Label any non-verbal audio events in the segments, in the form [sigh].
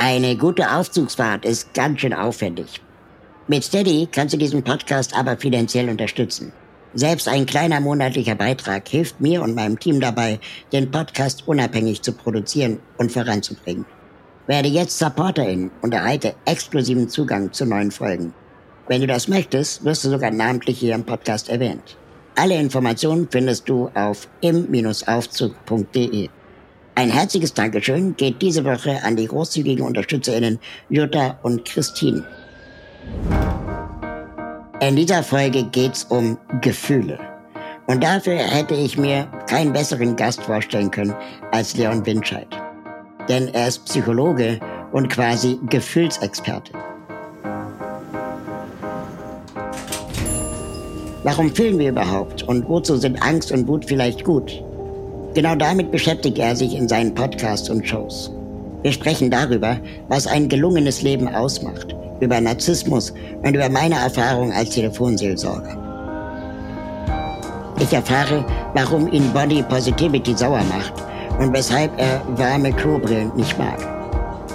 Eine gute Aufzugsfahrt ist ganz schön aufwendig. Mit Steady kannst du diesen Podcast aber finanziell unterstützen. Selbst ein kleiner monatlicher Beitrag hilft mir und meinem Team dabei, den Podcast unabhängig zu produzieren und voranzubringen. Werde jetzt Supporterin und erhalte exklusiven Zugang zu neuen Folgen. Wenn du das möchtest, wirst du sogar namentlich hier im Podcast erwähnt. Alle Informationen findest du auf im-aufzug.de. Ein herzliches Dankeschön geht diese Woche an die großzügigen UnterstützerInnen Jutta und Christine. In dieser Folge geht's um Gefühle. Und dafür hätte ich mir keinen besseren Gast vorstellen können als Leon Winscheid. Denn er ist Psychologe und quasi Gefühlsexperte. Warum fühlen wir überhaupt und wozu sind Angst und Wut vielleicht gut? Genau damit beschäftigt er sich in seinen Podcasts und Shows. Wir sprechen darüber, was ein gelungenes Leben ausmacht, über Narzissmus und über meine Erfahrung als Telefonseelsorger. Ich erfahre, warum ihn Body Positivity sauer macht und weshalb er warme Klobrillen nicht mag.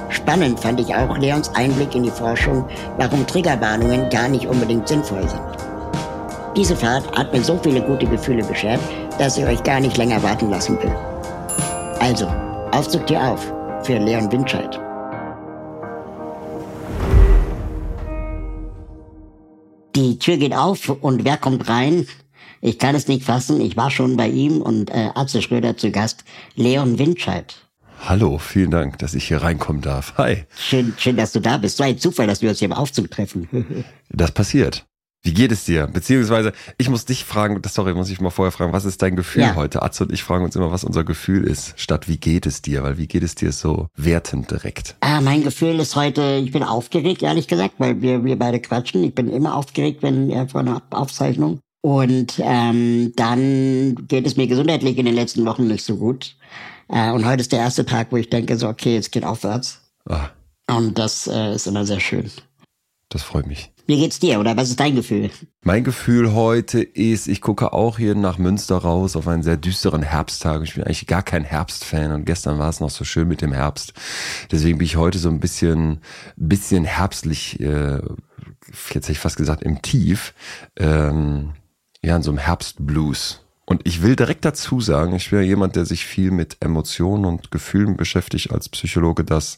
Spannend fand ich auch Leons Einblick in die Forschung, warum Triggerwarnungen gar nicht unbedingt sinnvoll sind. Diese Fahrt hat mir so viele gute Gefühle beschert, dass ich euch gar nicht länger warten lassen will. Also, Aufzug dir auf für Leon Winscheid. Die Tür geht auf und wer kommt rein? Ich kann es nicht fassen, ich war schon bei ihm und äh, Atze Schröder zu Gast, Leon Winscheid. Hallo, vielen Dank, dass ich hier reinkommen darf. Hi. Schön, schön, dass du da bist. So ein Zufall, dass wir uns hier im Aufzug treffen. Das passiert. Wie geht es dir? Beziehungsweise, ich muss dich fragen, das sorry, muss ich mal vorher fragen, was ist dein Gefühl Ja. heute? Atze und ich fragen uns immer, was unser Gefühl ist, statt wie geht es dir? Weil wie geht es dir ist so wertend direkt. Ah, mein Gefühl ist heute, ich bin aufgeregt, ehrlich gesagt, weil wir, wir beide quatschen. Ich bin immer aufgeregt, wenn er vor einer Aufzeichnung. Und ähm, dann geht es mir gesundheitlich in den letzten Wochen nicht so gut. Äh, und heute ist der erste Tag, wo ich denke, so, okay, jetzt geht aufwärts. Ah, Und das äh, ist immer sehr schön. Das freut mich. Wie geht's dir oder was ist dein Gefühl? Mein Gefühl heute ist, ich gucke auch hier nach Münster raus auf einen sehr düsteren Herbsttag. Ich bin eigentlich gar kein Herbstfan und gestern war es noch so schön mit dem Herbst. Deswegen bin ich heute so ein bisschen, bisschen herbstlich, äh, jetzt hätte ich fast gesagt im Tief, ähm, ja, in so einem Herbstblues. Und ich will direkt dazu sagen, ich bin ja jemand, der sich viel mit Emotionen und Gefühlen beschäftigt als Psychologe, dass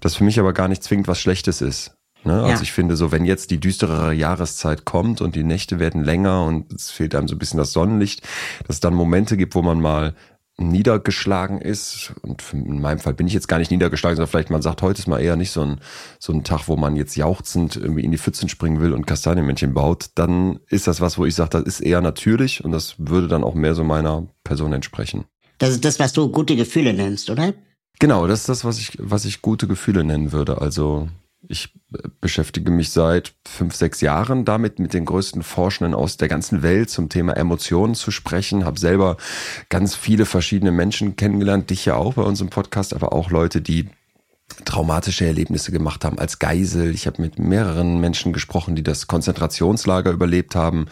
das für mich aber gar nicht zwingend was Schlechtes ist. Ne? Also Ja. ich finde so, wenn jetzt die düsterere Jahreszeit kommt und die Nächte werden länger und es fehlt einem so ein bisschen das Sonnenlicht, dass es dann Momente gibt, wo man mal niedergeschlagen ist. Und in meinem Fall bin ich jetzt gar nicht niedergeschlagen, sondern vielleicht man sagt, heute ist mal eher nicht so ein, so ein Tag, wo man jetzt jauchzend irgendwie in die Pfützen springen will und Kastanienmännchen baut. Dann ist das was, wo ich sage, das ist eher natürlich und das würde dann auch mehr so meiner Person entsprechen. Das ist das, was du gute Gefühle nennst, oder? Genau, das ist das, was ich, was ich gute Gefühle nennen würde. Also ich äh, beschäftige mich seit fünf, sechs Jahren damit, mit den größten Forschenden aus der ganzen Welt zum Thema Emotionen zu sprechen. Habe selber ganz viele verschiedene Menschen kennengelernt, dich ja auch bei uns im Podcast, aber auch Leute, die traumatische Erlebnisse gemacht haben als Geisel. Ich habe mit mehreren Menschen gesprochen, die das Konzentrationslager überlebt haben.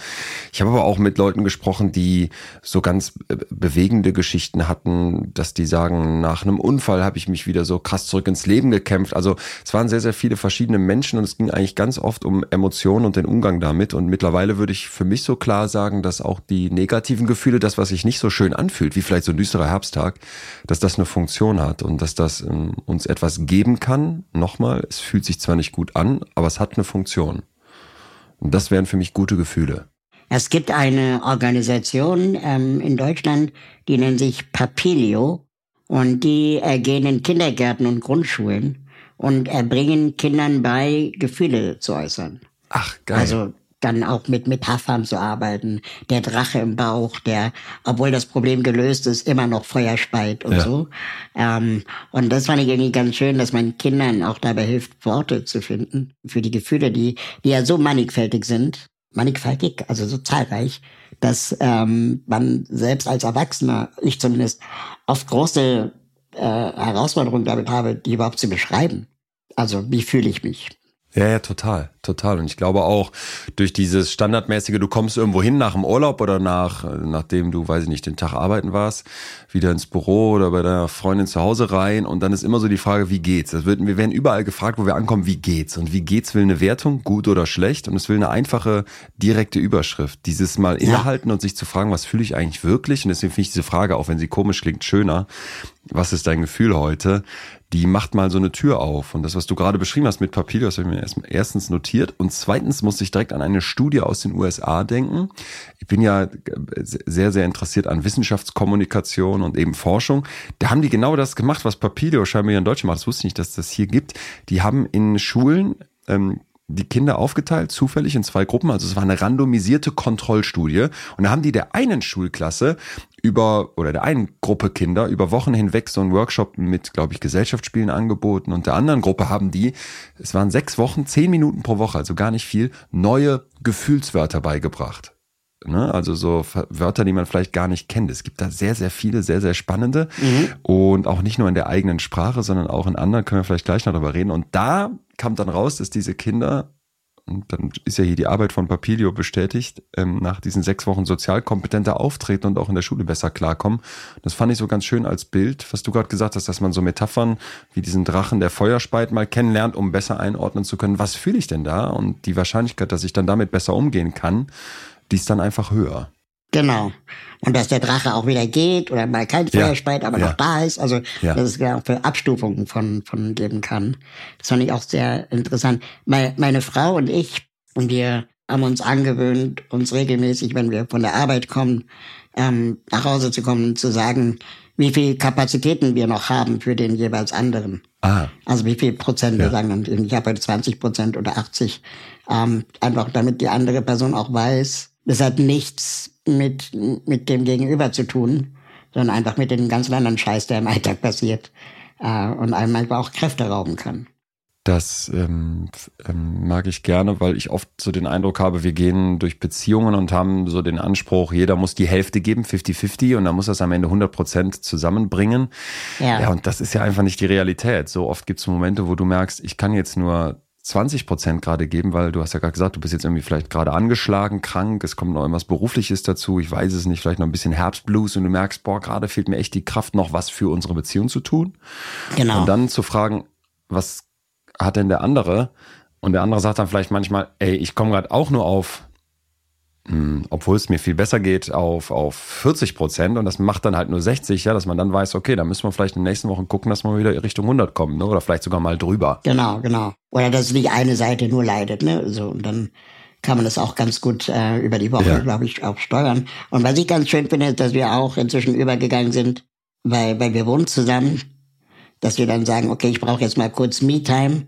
Ich habe aber auch mit Leuten gesprochen, die so ganz bewegende Geschichten hatten, dass die sagen, nach einem Unfall habe ich mich wieder so krass zurück ins Leben gekämpft. Also es waren sehr, sehr viele verschiedene Menschen und es ging eigentlich ganz oft um Emotionen und den Umgang damit. Und mittlerweile würde ich für mich so klar sagen, dass auch die negativen Gefühle, das, was sich nicht so schön anfühlt, wie vielleicht so ein düsterer Herbsttag, dass das eine Funktion hat und dass das ähm, uns etwas geben kann. Nochmal, es fühlt sich zwar nicht gut an, aber es hat eine Funktion. Und das wären für mich gute Gefühle. Es gibt eine Organisation ähm, in Deutschland, die nennt sich Papilio und die äh, gehen in Kindergärten und Grundschulen und erbringen Kindern bei, Gefühle zu äußern. Ach, geil. Also dann auch mit Metaphern zu arbeiten. Der Drache im Bauch, der, obwohl das Problem gelöst ist, immer noch Feuer speit und ja. so. Ähm, und das fand ich irgendwie ganz schön, dass man Kindern auch dabei hilft, Worte zu finden für die Gefühle, die, die ja so mannigfältig sind. Mannigfaltig, also so zahlreich, dass ähm, man selbst als Erwachsener, ich zumindest, oft große äh, Herausforderungen damit habe, die überhaupt zu beschreiben. Also wie fühle ich mich? Ja, ja, total, total. Und ich glaube auch durch dieses standardmäßige, du kommst irgendwo hin nach dem Urlaub oder nach, nachdem du, weiß ich nicht, den Tag arbeiten warst, wieder ins Büro oder bei deiner Freundin zu Hause rein und dann ist immer so die Frage, wie geht's? Das wird, wir werden überall gefragt, wo wir ankommen, wie geht's? Und wie geht's will eine Wertung, gut oder schlecht? Und es will eine einfache, direkte Überschrift. Dieses Mal innehalten ja. und sich zu fragen, was fühle ich eigentlich wirklich? Und deswegen finde ich diese Frage, auch wenn sie komisch klingt, schöner. Was ist dein Gefühl heute? Die macht mal so eine Tür auf. Und das, was du gerade beschrieben hast mit Papilio, das habe ich mir erst, erstens notiert. Und zweitens muss ich direkt an eine Studie aus den USA denken. Ich bin ja sehr, sehr interessiert an Wissenschaftskommunikation und eben Forschung. Da haben die genau das gemacht, was Papilio scheinbar hier in Deutschland macht. Das wusste ich nicht, dass das hier gibt. Die haben in Schulen ähm, die Kinder aufgeteilt, zufällig in zwei Gruppen. Also es war eine randomisierte Kontrollstudie. Und da haben die der einen Schulklasse über, oder der einen Gruppe Kinder über Wochen hinweg so einen Workshop mit, glaube ich, Gesellschaftsspielen angeboten. Und der anderen Gruppe haben die, es waren sechs Wochen, zehn Minuten pro Woche, also gar nicht viel, neue Gefühlswörter beigebracht. Ne? Also so Wörter, die man vielleicht gar nicht kennt. Es gibt da sehr, sehr viele, sehr, sehr spannende. Mhm. Und auch nicht nur in der eigenen Sprache, sondern auch in anderen, können wir vielleicht gleich noch darüber reden. Und da kam dann raus, dass diese Kinder, und dann ist ja hier die Arbeit von Papilio bestätigt, ähm, nach diesen sechs Wochen sozial kompetenter auftreten und auch in der Schule besser klarkommen. Das fand ich so ganz schön als Bild, was du gerade gesagt hast, dass man so Metaphern wie diesen Drachen, der Feuer speit, mal kennenlernt, um besser einordnen zu können, was fühle ich denn da? Und die Wahrscheinlichkeit, dass ich dann damit besser umgehen kann, die ist dann einfach höher. Genau. Und dass der Drache auch wieder geht oder mal kein Feuer ja. speit, aber ja. noch da ist. Also, ja. dass es ja auch für Abstufungen von, von geben kann. Das fand ich auch sehr interessant. Meine, meine Frau und ich, und wir haben uns angewöhnt, uns regelmäßig, wenn wir von der Arbeit kommen, ähm, nach Hause zu kommen, zu sagen, wie viel Kapazitäten wir noch haben für den jeweils anderen. Ah. Also wie viel Prozent ja. wir sagen, ich habe heute 20 Prozent oder 80. Ähm, einfach damit die andere Person auch weiß, das hat nichts mit, mit dem Gegenüber zu tun, sondern einfach mit dem ganzen anderen Scheiß, der im Alltag passiert äh, und einem manchmal auch Kräfte rauben kann. Das ähm, ähm, mag ich gerne, weil ich oft so den Eindruck habe, wir gehen durch Beziehungen und haben so den Anspruch, jeder muss die Hälfte geben, 50-50, und dann muss das am Ende 100 Prozent zusammenbringen. Ja. ja, und das ist ja einfach nicht die Realität. So oft gibt es Momente, wo du merkst, ich kann jetzt nur 20 Prozent gerade geben, weil du hast ja gerade gesagt, du bist jetzt irgendwie vielleicht gerade angeschlagen, krank, es kommt noch irgendwas Berufliches dazu, ich weiß es nicht, vielleicht noch ein bisschen Herbstblues und du merkst, boah, gerade fehlt mir echt die Kraft, noch was für unsere Beziehung zu tun. Genau. Und dann zu fragen, was hat denn der andere? Und der andere sagt dann vielleicht manchmal, ey, ich komme gerade auch nur auf obwohl es mir viel besser geht, auf, auf 40 Prozent und das macht dann halt nur 60, ja, dass man dann weiß, okay, da müssen wir vielleicht in den nächsten Wochen gucken, dass wir wieder Richtung 100 kommen, ne? oder vielleicht sogar mal drüber. Genau, genau. Oder dass nicht eine Seite nur leidet, ne, so, und dann kann man das auch ganz gut äh, über die Woche, ja. glaube ich, auch steuern. Und was ich ganz schön finde, ist, dass wir auch inzwischen übergegangen sind, weil, weil wir wohnen zusammen, dass wir dann sagen, okay, ich brauche jetzt mal kurz Me-Time,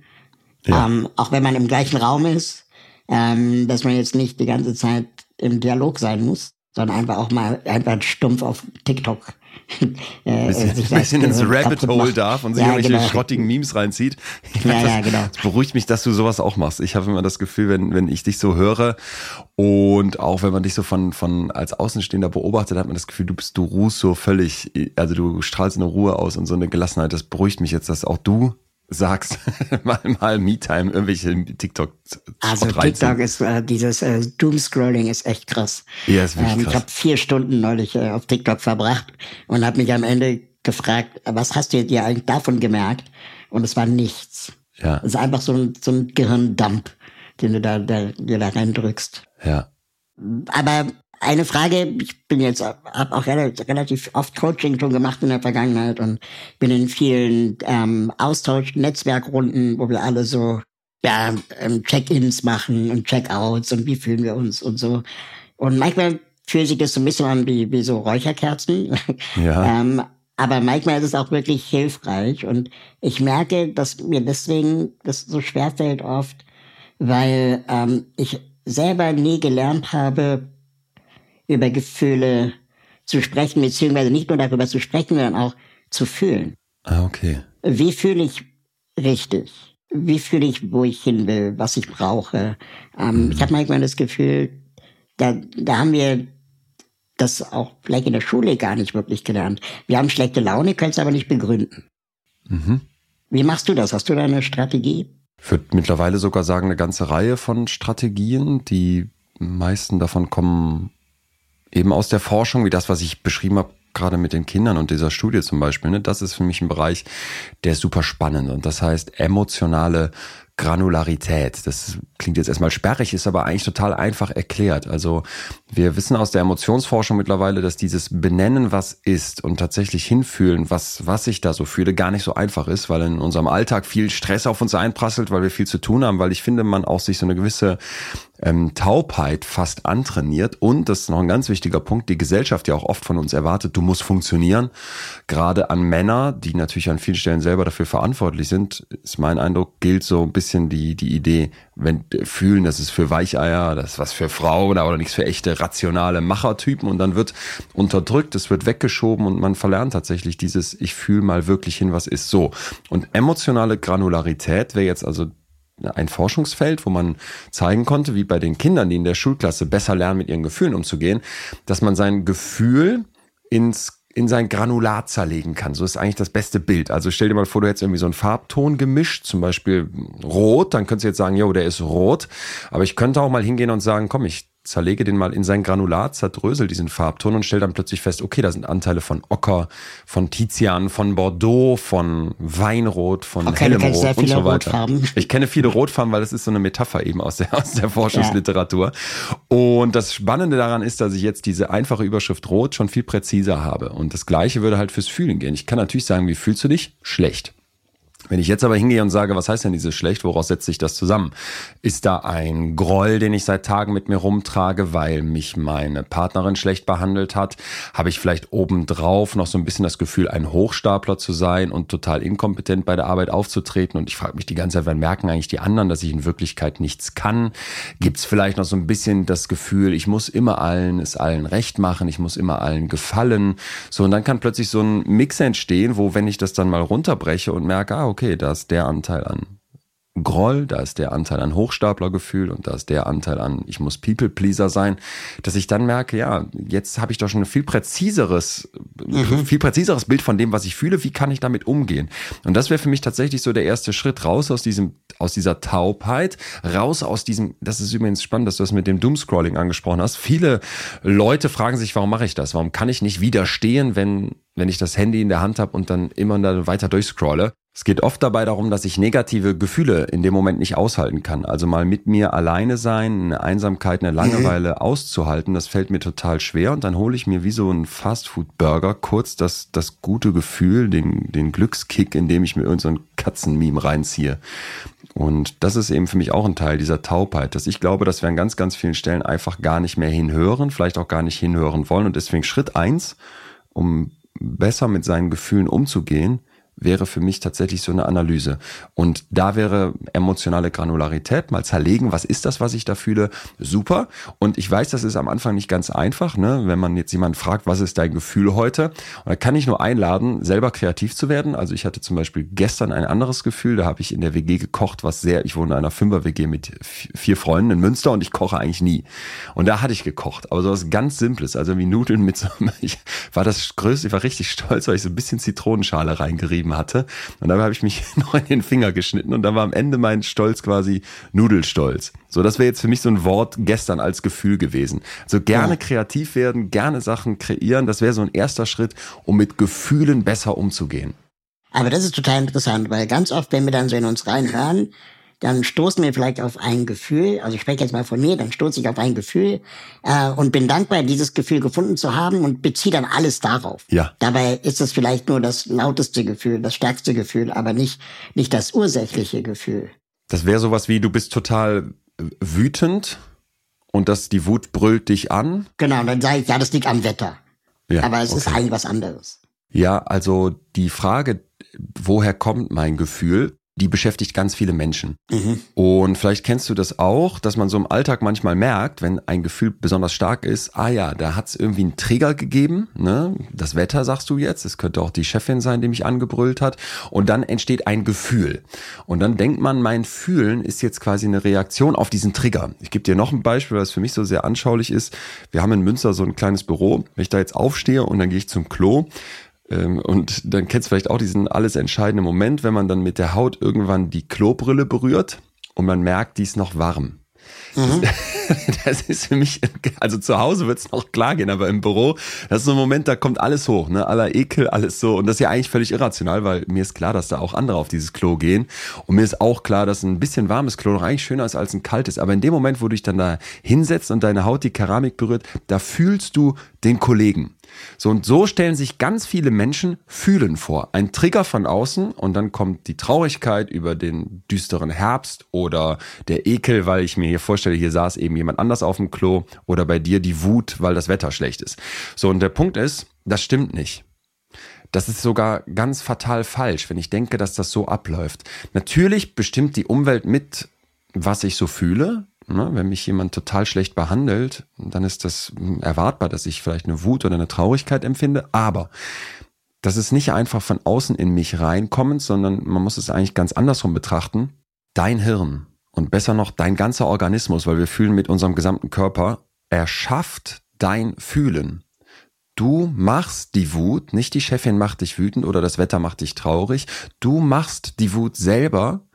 ja. ähm, auch wenn man im gleichen Raum ist, ähm, dass man jetzt nicht die ganze Zeit im Dialog sein muss, sondern einfach auch mal einfach stumpf auf TikTok [laughs] äh, bisschen, sich bisschen ins Rabbit Hole darf und sich ja, irgendwelche genau. schrottigen Memes reinzieht. [laughs] Ja, das, ja, genau. Das beruhigt mich, dass du sowas auch machst. Ich habe immer das Gefühl, wenn, wenn ich dich so höre und auch wenn man dich so von, von als Außenstehender beobachtet, hat man das Gefühl, du bist, du ruhst so völlig, also du strahlst eine Ruhe aus und so eine Gelassenheit. Das beruhigt mich jetzt, dass auch du sagst, [laughs] mal, mal Me-Time, irgendwelche TikTok. Also TikTok ist äh, dieses äh, Doomscrolling ist echt krass. Ja, ist wirklich ähm, krass. Ich habe vier Stunden neulich äh, auf TikTok verbracht und habe mich am Ende gefragt, was hast du dir eigentlich davon gemerkt? Und es war nichts. Ja. Es ist einfach so ein, so ein Gehirndump, den du da, da, dir da reindrückst. Ja. Aber eine Frage, ich bin jetzt, habe auch relativ oft Coaching schon gemacht in der Vergangenheit und bin in vielen ähm, Austausch-Netzwerkrunden, wo wir alle so ja, ähm, Check-ins machen und Check-outs und wie fühlen wir uns und so. Und manchmal fühlt sich das so ein bisschen an wie, wie so Räucherkerzen. Ja. [laughs] ähm, aber manchmal ist es auch wirklich hilfreich und ich merke, dass mir deswegen das so schwer fällt oft, weil ähm, ich selber nie gelernt habe, über Gefühle zu sprechen, beziehungsweise nicht nur darüber zu sprechen, sondern auch zu fühlen. Ah, okay. Wie fühle ich richtig? Wie fühle ich, wo ich hin will, was ich brauche? Ähm, mhm. Ich habe manchmal das Gefühl, da, da haben wir das auch vielleicht in der Schule gar nicht wirklich gelernt. Wir haben schlechte Laune, können es aber nicht begründen. Mhm. Wie machst du das? Hast du da eine Strategie? Ich würde mittlerweile sogar sagen, eine ganze Reihe von Strategien. Die meisten davon kommen eben aus der Forschung, wie das, was ich beschrieben habe, gerade mit den Kindern und dieser Studie zum Beispiel. Ne? Das ist für mich ein Bereich, der ist super spannend. Und das heißt, emotionale Granularität. Das klingt jetzt erstmal sperrig, ist aber eigentlich total einfach erklärt. Also wir wissen aus der Emotionsforschung mittlerweile, dass dieses Benennen, was ist und tatsächlich hinfühlen, was, was ich da so fühle, gar nicht so einfach ist, weil in unserem Alltag viel Stress auf uns einprasselt, weil wir viel zu tun haben, weil ich finde, man auch sich so eine gewisse ähm, Taubheit fast antrainiert. Und das ist noch ein ganz wichtiger Punkt, die Gesellschaft ja auch oft von uns erwartet, du musst funktionieren. Gerade an Männer, die natürlich an vielen Stellen selber dafür verantwortlich sind, ist mein Eindruck, gilt so ein bisschen die, die Idee, wenn fühlen, das ist für Weicheier, das ist was für Frauen oder nichts für echte rationale Machertypen und dann wird unterdrückt, es wird weggeschoben und man verlernt tatsächlich dieses, ich fühle mal wirklich hin, was ist so. Und emotionale Granularität wäre jetzt also ein Forschungsfeld, wo man zeigen konnte, wie bei den Kindern, die in der Schulklasse besser lernen, mit ihren Gefühlen umzugehen, dass man sein Gefühl ins in sein Granulat zerlegen kann. So ist eigentlich das beste Bild. Also stell dir mal vor, du hättest irgendwie so einen Farbton gemischt, zum Beispiel rot, dann könntest du jetzt sagen, jo, der ist rot. Aber ich könnte auch mal hingehen und sagen, komm, ich zerlege den mal in sein Granulat, zerdrösel diesen Farbton und stelle dann plötzlich fest, okay, da sind Anteile von Ocker, von Tizian, von Bordeaux, von Weinrot, von okay, hellem Rot und so weiter. Rotfarben. [laughs] Ich kenne viele Rotfarben, weil das ist so eine Metapher eben aus der, aus der Forschungsliteratur. Ja. Und das Spannende daran ist, dass ich jetzt diese einfache Überschrift Rot schon viel präziser habe. Und das Gleiche würde halt fürs Fühlen gehen. Ich kann natürlich sagen, wie fühlst du dich? Schlecht. Wenn ich jetzt aber hingehe und sage, was heißt denn dieses schlecht, woraus setzt sich das zusammen? Ist da ein Groll, den ich seit Tagen mit mir rumtrage, weil mich meine Partnerin schlecht behandelt hat? Habe ich vielleicht obendrauf noch so ein bisschen das Gefühl, ein Hochstapler zu sein und total inkompetent bei der Arbeit aufzutreten? Und ich frage mich die ganze Zeit, wann merken eigentlich die anderen, dass ich in Wirklichkeit nichts kann? Gibt es vielleicht noch so ein bisschen das Gefühl, ich muss immer allen, es allen recht machen, ich muss immer allen gefallen? So, und dann kann plötzlich so ein Mix entstehen, wo, wenn ich das dann mal runterbreche und merke, ah, okay, da ist der Anteil an Groll, da ist der Anteil an Hochstaplergefühl und da ist der Anteil an, ich muss People-Pleaser sein, dass ich dann merke, ja, jetzt habe ich doch schon ein viel präziseres, mhm. viel präziseres Bild von dem, was ich fühle, wie kann ich damit umgehen? Und das wäre für mich tatsächlich so der erste Schritt raus aus diesem, aus dieser Taubheit, raus aus diesem, das ist übrigens spannend, dass du das mit dem Doomscrolling angesprochen hast. Viele Leute fragen sich, warum mache ich das? Warum kann ich nicht widerstehen, wenn, wenn ich das Handy in der Hand habe und dann immer weiter durchscrolle? Es geht oft dabei darum, dass ich negative Gefühle in dem Moment nicht aushalten kann. Also mal mit mir alleine sein, eine Einsamkeit, eine Langeweile mhm. auszuhalten, das fällt mir total schwer. Und dann hole ich mir wie so ein Fastfood-Burger kurz das, das gute Gefühl, den, den Glückskick, indem ich mir irgendein so Katzenmeme reinziehe. Und das ist eben für mich auch ein Teil dieser Taubheit, dass ich glaube, dass wir an ganz, ganz vielen Stellen einfach gar nicht mehr hinhören, vielleicht auch gar nicht hinhören wollen. Und deswegen Schritt eins, um besser mit seinen Gefühlen umzugehen, wäre für mich tatsächlich so eine Analyse. Und da wäre emotionale Granularität, mal zerlegen, was ist das, was ich da fühle, super. Und ich weiß, das ist am Anfang nicht ganz einfach, ne? wenn man jetzt jemanden fragt, was ist dein Gefühl heute? Und da kann ich nur einladen, selber kreativ zu werden. Also ich hatte zum Beispiel gestern ein anderes Gefühl, da habe ich in der WG gekocht, was sehr, ich wohne in einer Fünfer-WG mit vier Freunden in Münster und ich koche eigentlich nie. Und da hatte ich gekocht, aber so was ganz Simples, also wie Nudeln mit so, [laughs] ich war das größte, ich war richtig stolz, weil ich so ein bisschen Zitronenschale reingerieben gegeben hatte. Und dabei habe ich mich [laughs] noch in den Finger geschnitten und da war am Ende mein Stolz quasi Nudelstolz. So, das wäre jetzt für mich so ein Wort gestern als Gefühl gewesen. Also gerne ja. kreativ werden, gerne Sachen kreieren, das wäre so ein erster Schritt, um mit Gefühlen besser umzugehen. Aber das ist total interessant, weil ganz oft, wenn wir dann so in uns reinhören, dann stoßen wir vielleicht auf ein Gefühl, also ich spreche jetzt mal von mir, dann stoße ich auf ein Gefühl äh, und bin dankbar, dieses Gefühl gefunden zu haben und beziehe dann alles darauf. Ja. Dabei ist es vielleicht nur das lauteste Gefühl, das stärkste Gefühl, aber nicht, nicht das ursächliche Gefühl. Das wäre sowas wie, du bist total wütend und dass die Wut brüllt dich an. Genau, dann sage ich, ja, das liegt am Wetter. Ja, aber es okay. ist eigentlich was anderes. Ja, also die Frage, woher kommt mein Gefühl, die beschäftigt ganz viele Menschen. Mhm. Und vielleicht kennst du das auch, dass man so im Alltag manchmal merkt, wenn ein Gefühl besonders stark ist, ah ja, da hat es irgendwie einen Trigger gegeben, ne? Das Wetter sagst du jetzt, es könnte auch die Chefin sein, die mich angebrüllt hat. Und dann entsteht ein Gefühl. Und dann denkt man, mein Fühlen ist jetzt quasi eine Reaktion auf diesen Trigger. Ich gebe dir noch ein Beispiel, was für mich so sehr anschaulich ist. Wir haben in Münster so ein kleines Büro. Wenn ich da jetzt aufstehe und dann gehe ich zum Klo, und dann kennst du vielleicht auch diesen alles entscheidenden Moment, wenn man dann mit der Haut irgendwann die Klobrille berührt und man merkt, die ist noch warm. Mhm. Das, [laughs] das, ist für mich, also zu Hause wird es noch klar gehen, aber im Büro, das ist so ein Moment, da kommt alles hoch, ne? Aller Ekel, alles so. Und das ist ja eigentlich völlig irrational, weil mir ist klar, dass da auch andere auf dieses Klo gehen. Und mir ist auch klar, dass ein bisschen warmes Klo noch eigentlich schöner ist als ein kaltes. Aber in dem Moment, wo du dich dann da hinsetzt und deine Haut die Keramik berührt, da fühlst du den Kollegen. So und so stellen sich ganz viele Menschen fühlen vor. Ein Trigger von außen und dann kommt die Traurigkeit über den düsteren Herbst oder der Ekel, weil ich mir hier vorstelle, hier saß eben jemand anders auf dem Klo oder bei dir die Wut, weil das Wetter schlecht ist. So und der Punkt ist, das stimmt nicht. Das ist sogar ganz fatal falsch, wenn ich denke, dass das so abläuft. Natürlich bestimmt die Umwelt mit, was ich so fühle? Wenn mich jemand total schlecht behandelt, dann ist das erwartbar, dass ich vielleicht eine Wut oder eine Traurigkeit empfinde. Aber das ist nicht einfach von außen in mich reinkommend, sondern man muss es eigentlich ganz andersrum betrachten. Dein Hirn und besser noch dein ganzer Organismus, weil wir fühlen mit unserem gesamten Körper, erschafft dein Fühlen. Du machst die Wut, nicht die Chefin macht dich wütend oder das Wetter macht dich traurig. Du machst die Wut selber,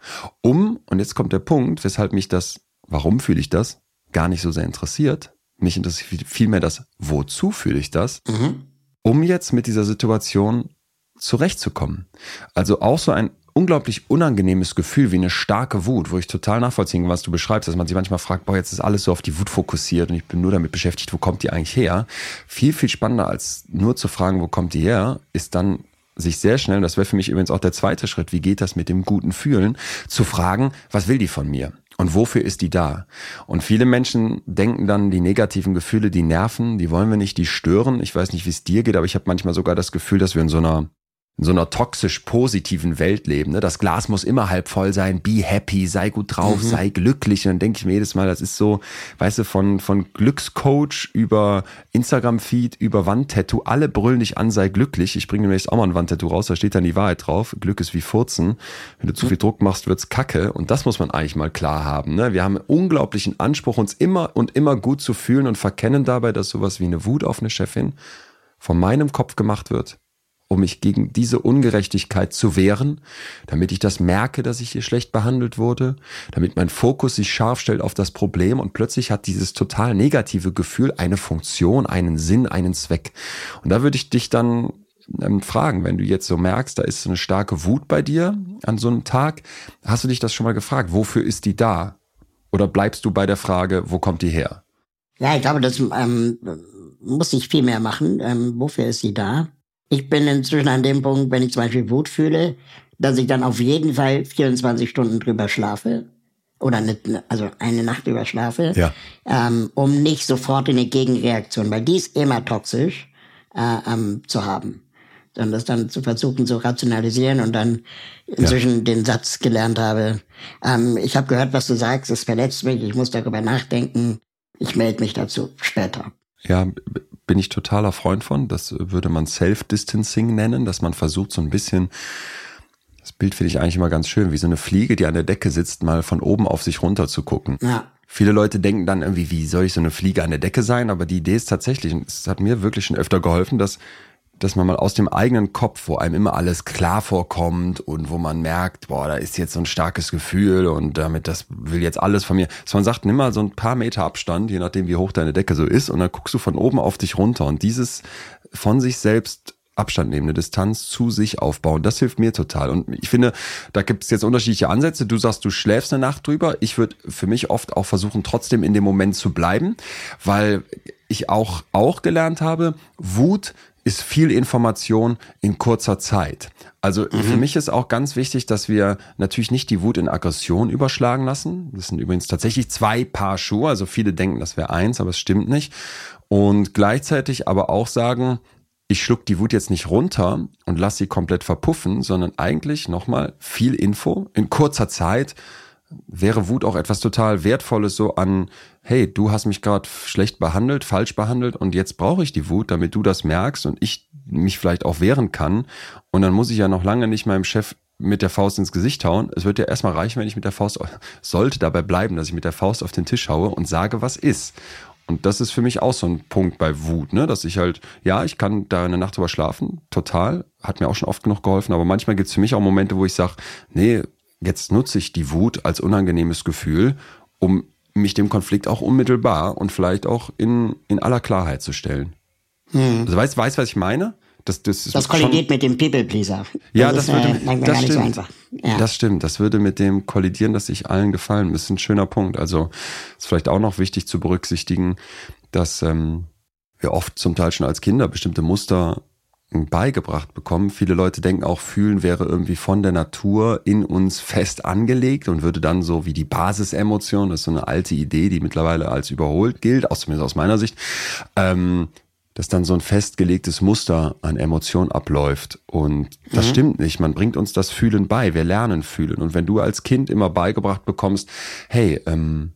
um, und jetzt kommt der Punkt, weshalb mich das warum fühle ich das, gar nicht so sehr interessiert. Mich interessiert vielmehr das, wozu fühle ich das, mhm. um jetzt mit dieser Situation zurechtzukommen. Also auch so ein unglaublich unangenehmes Gefühl wie eine starke Wut, wo ich total nachvollziehen kann, was du beschreibst, dass man sich manchmal fragt, boah, jetzt ist alles so auf die Wut fokussiert und ich bin nur damit beschäftigt, wo kommt die eigentlich her? Viel, viel spannender als nur zu fragen, wo kommt die her, ist dann sich sehr schnell, das wäre für mich übrigens auch der zweite Schritt, wie geht das mit dem guten Fühlen, zu fragen, was will die von mir? Und wofür ist die da? Und viele Menschen denken dann, die negativen Gefühle, die nerven, die wollen wir nicht, die stören. Ich weiß nicht, wie es dir geht, aber ich habe manchmal sogar das Gefühl, dass wir in so einer in so einer toxisch positiven Welt leben. Ne? Das Glas muss immer halb voll sein, be happy, sei gut drauf, mhm. sei glücklich. Und dann denke ich mir jedes Mal, das ist so, weißt du, von, von Glückscoach über Instagram-Feed, über Wandtattoo, alle brüllen dich an, sei glücklich. Ich bringe nämlich auch mal ein Wandtattoo raus, da steht dann die Wahrheit drauf. Glück ist wie Furzen. Wenn du zu viel Druck machst, wird's kacke. Und das muss man eigentlich mal klar haben. Ne? Wir haben einen unglaublichen Anspruch, uns immer und immer gut zu fühlen und verkennen dabei, dass sowas wie eine Wut auf eine Chefin von meinem Kopf gemacht wird um mich gegen diese Ungerechtigkeit zu wehren, damit ich das merke, dass ich hier schlecht behandelt wurde, damit mein Fokus sich scharf stellt auf das Problem und plötzlich hat dieses total negative Gefühl eine Funktion, einen Sinn, einen Zweck. Und da würde ich dich dann ähm, fragen, wenn du jetzt so merkst, da ist eine starke Wut bei dir an so einem Tag, hast du dich das schon mal gefragt, wofür ist die da? Oder bleibst du bei der Frage, wo kommt die her? Ja, ich glaube, das ähm, muss ich viel mehr machen. Ähm, wofür ist sie da? Ich bin inzwischen an dem Punkt, wenn ich zum Beispiel Wut fühle, dass ich dann auf jeden Fall 24 Stunden drüber schlafe oder eine, also eine Nacht über schlafe, ja. ähm, um nicht sofort eine Gegenreaktion, weil die ist immer toxisch äh, ähm, zu haben. Sondern das dann zu versuchen zu rationalisieren und dann inzwischen ja. den Satz gelernt habe, ähm, ich habe gehört, was du sagst, es verletzt mich, ich muss darüber nachdenken, ich melde mich dazu später. Ja, bin ich totaler Freund von. Das würde man Self-Distancing nennen, dass man versucht, so ein bisschen, das Bild finde ich eigentlich immer ganz schön, wie so eine Fliege, die an der Decke sitzt, mal von oben auf sich runter zu gucken. Ja. Viele Leute denken dann irgendwie, wie soll ich so eine Fliege an der Decke sein? Aber die Idee ist tatsächlich, und es hat mir wirklich schon öfter geholfen, dass dass man mal aus dem eigenen Kopf, wo einem immer alles klar vorkommt und wo man merkt, boah, da ist jetzt so ein starkes Gefühl und damit das will jetzt alles von mir. Dass man sagt, nimm mal so ein paar Meter Abstand, je nachdem wie hoch deine Decke so ist und dann guckst du von oben auf dich runter und dieses von sich selbst Abstand nehmen, eine Distanz zu sich aufbauen. Das hilft mir total. Und ich finde, da gibt es jetzt unterschiedliche Ansätze. Du sagst, du schläfst eine Nacht drüber. Ich würde für mich oft auch versuchen, trotzdem in dem Moment zu bleiben, weil ich auch, auch gelernt habe, Wut ist viel Information in kurzer Zeit. Also mhm. für mich ist auch ganz wichtig, dass wir natürlich nicht die Wut in Aggression überschlagen lassen. Das sind übrigens tatsächlich zwei Paar Schuhe. Also viele denken, das wäre eins, aber es stimmt nicht. Und gleichzeitig aber auch sagen, ich schluck die Wut jetzt nicht runter und lass sie komplett verpuffen, sondern eigentlich nochmal viel Info in kurzer Zeit wäre Wut auch etwas total Wertvolles so an, hey, du hast mich gerade schlecht behandelt, falsch behandelt und jetzt brauche ich die Wut, damit du das merkst und ich mich vielleicht auch wehren kann. Und dann muss ich ja noch lange nicht meinem Chef mit der Faust ins Gesicht hauen. Es wird ja erstmal reichen, wenn ich mit der Faust, [laughs] sollte dabei bleiben, dass ich mit der Faust auf den Tisch haue und sage, was ist. Und das ist für mich auch so ein Punkt bei Wut, ne? dass ich halt, ja, ich kann da eine Nacht drüber schlafen, total, hat mir auch schon oft genug geholfen, aber manchmal gibt es für mich auch Momente, wo ich sage, nee, jetzt nutze ich die Wut als unangenehmes Gefühl, um mich dem Konflikt auch unmittelbar und vielleicht auch in, in aller Klarheit zu stellen. Hm. Also weißt du, weißt, was ich meine? Das, das, das kollidiert schon, mit dem People-Pleaser. Ja, das, das würde, äh, das stimmt. So ja. Das stimmt. Das würde mit dem kollidieren, dass sich allen gefallen. Das ist ein schöner Punkt. Also ist vielleicht auch noch wichtig zu berücksichtigen, dass ähm, wir oft zum Teil schon als Kinder bestimmte Muster beigebracht bekommen. Viele Leute denken auch, fühlen wäre irgendwie von der Natur in uns fest angelegt und würde dann so wie die Basisemotion, das ist so eine alte Idee, die mittlerweile als überholt gilt, auch zumindest aus meiner Sicht, ähm, dass dann so ein festgelegtes Muster an Emotion abläuft. Und das mhm. stimmt nicht. Man bringt uns das Fühlen bei. Wir lernen fühlen. Und wenn du als Kind immer beigebracht bekommst, hey, ähm,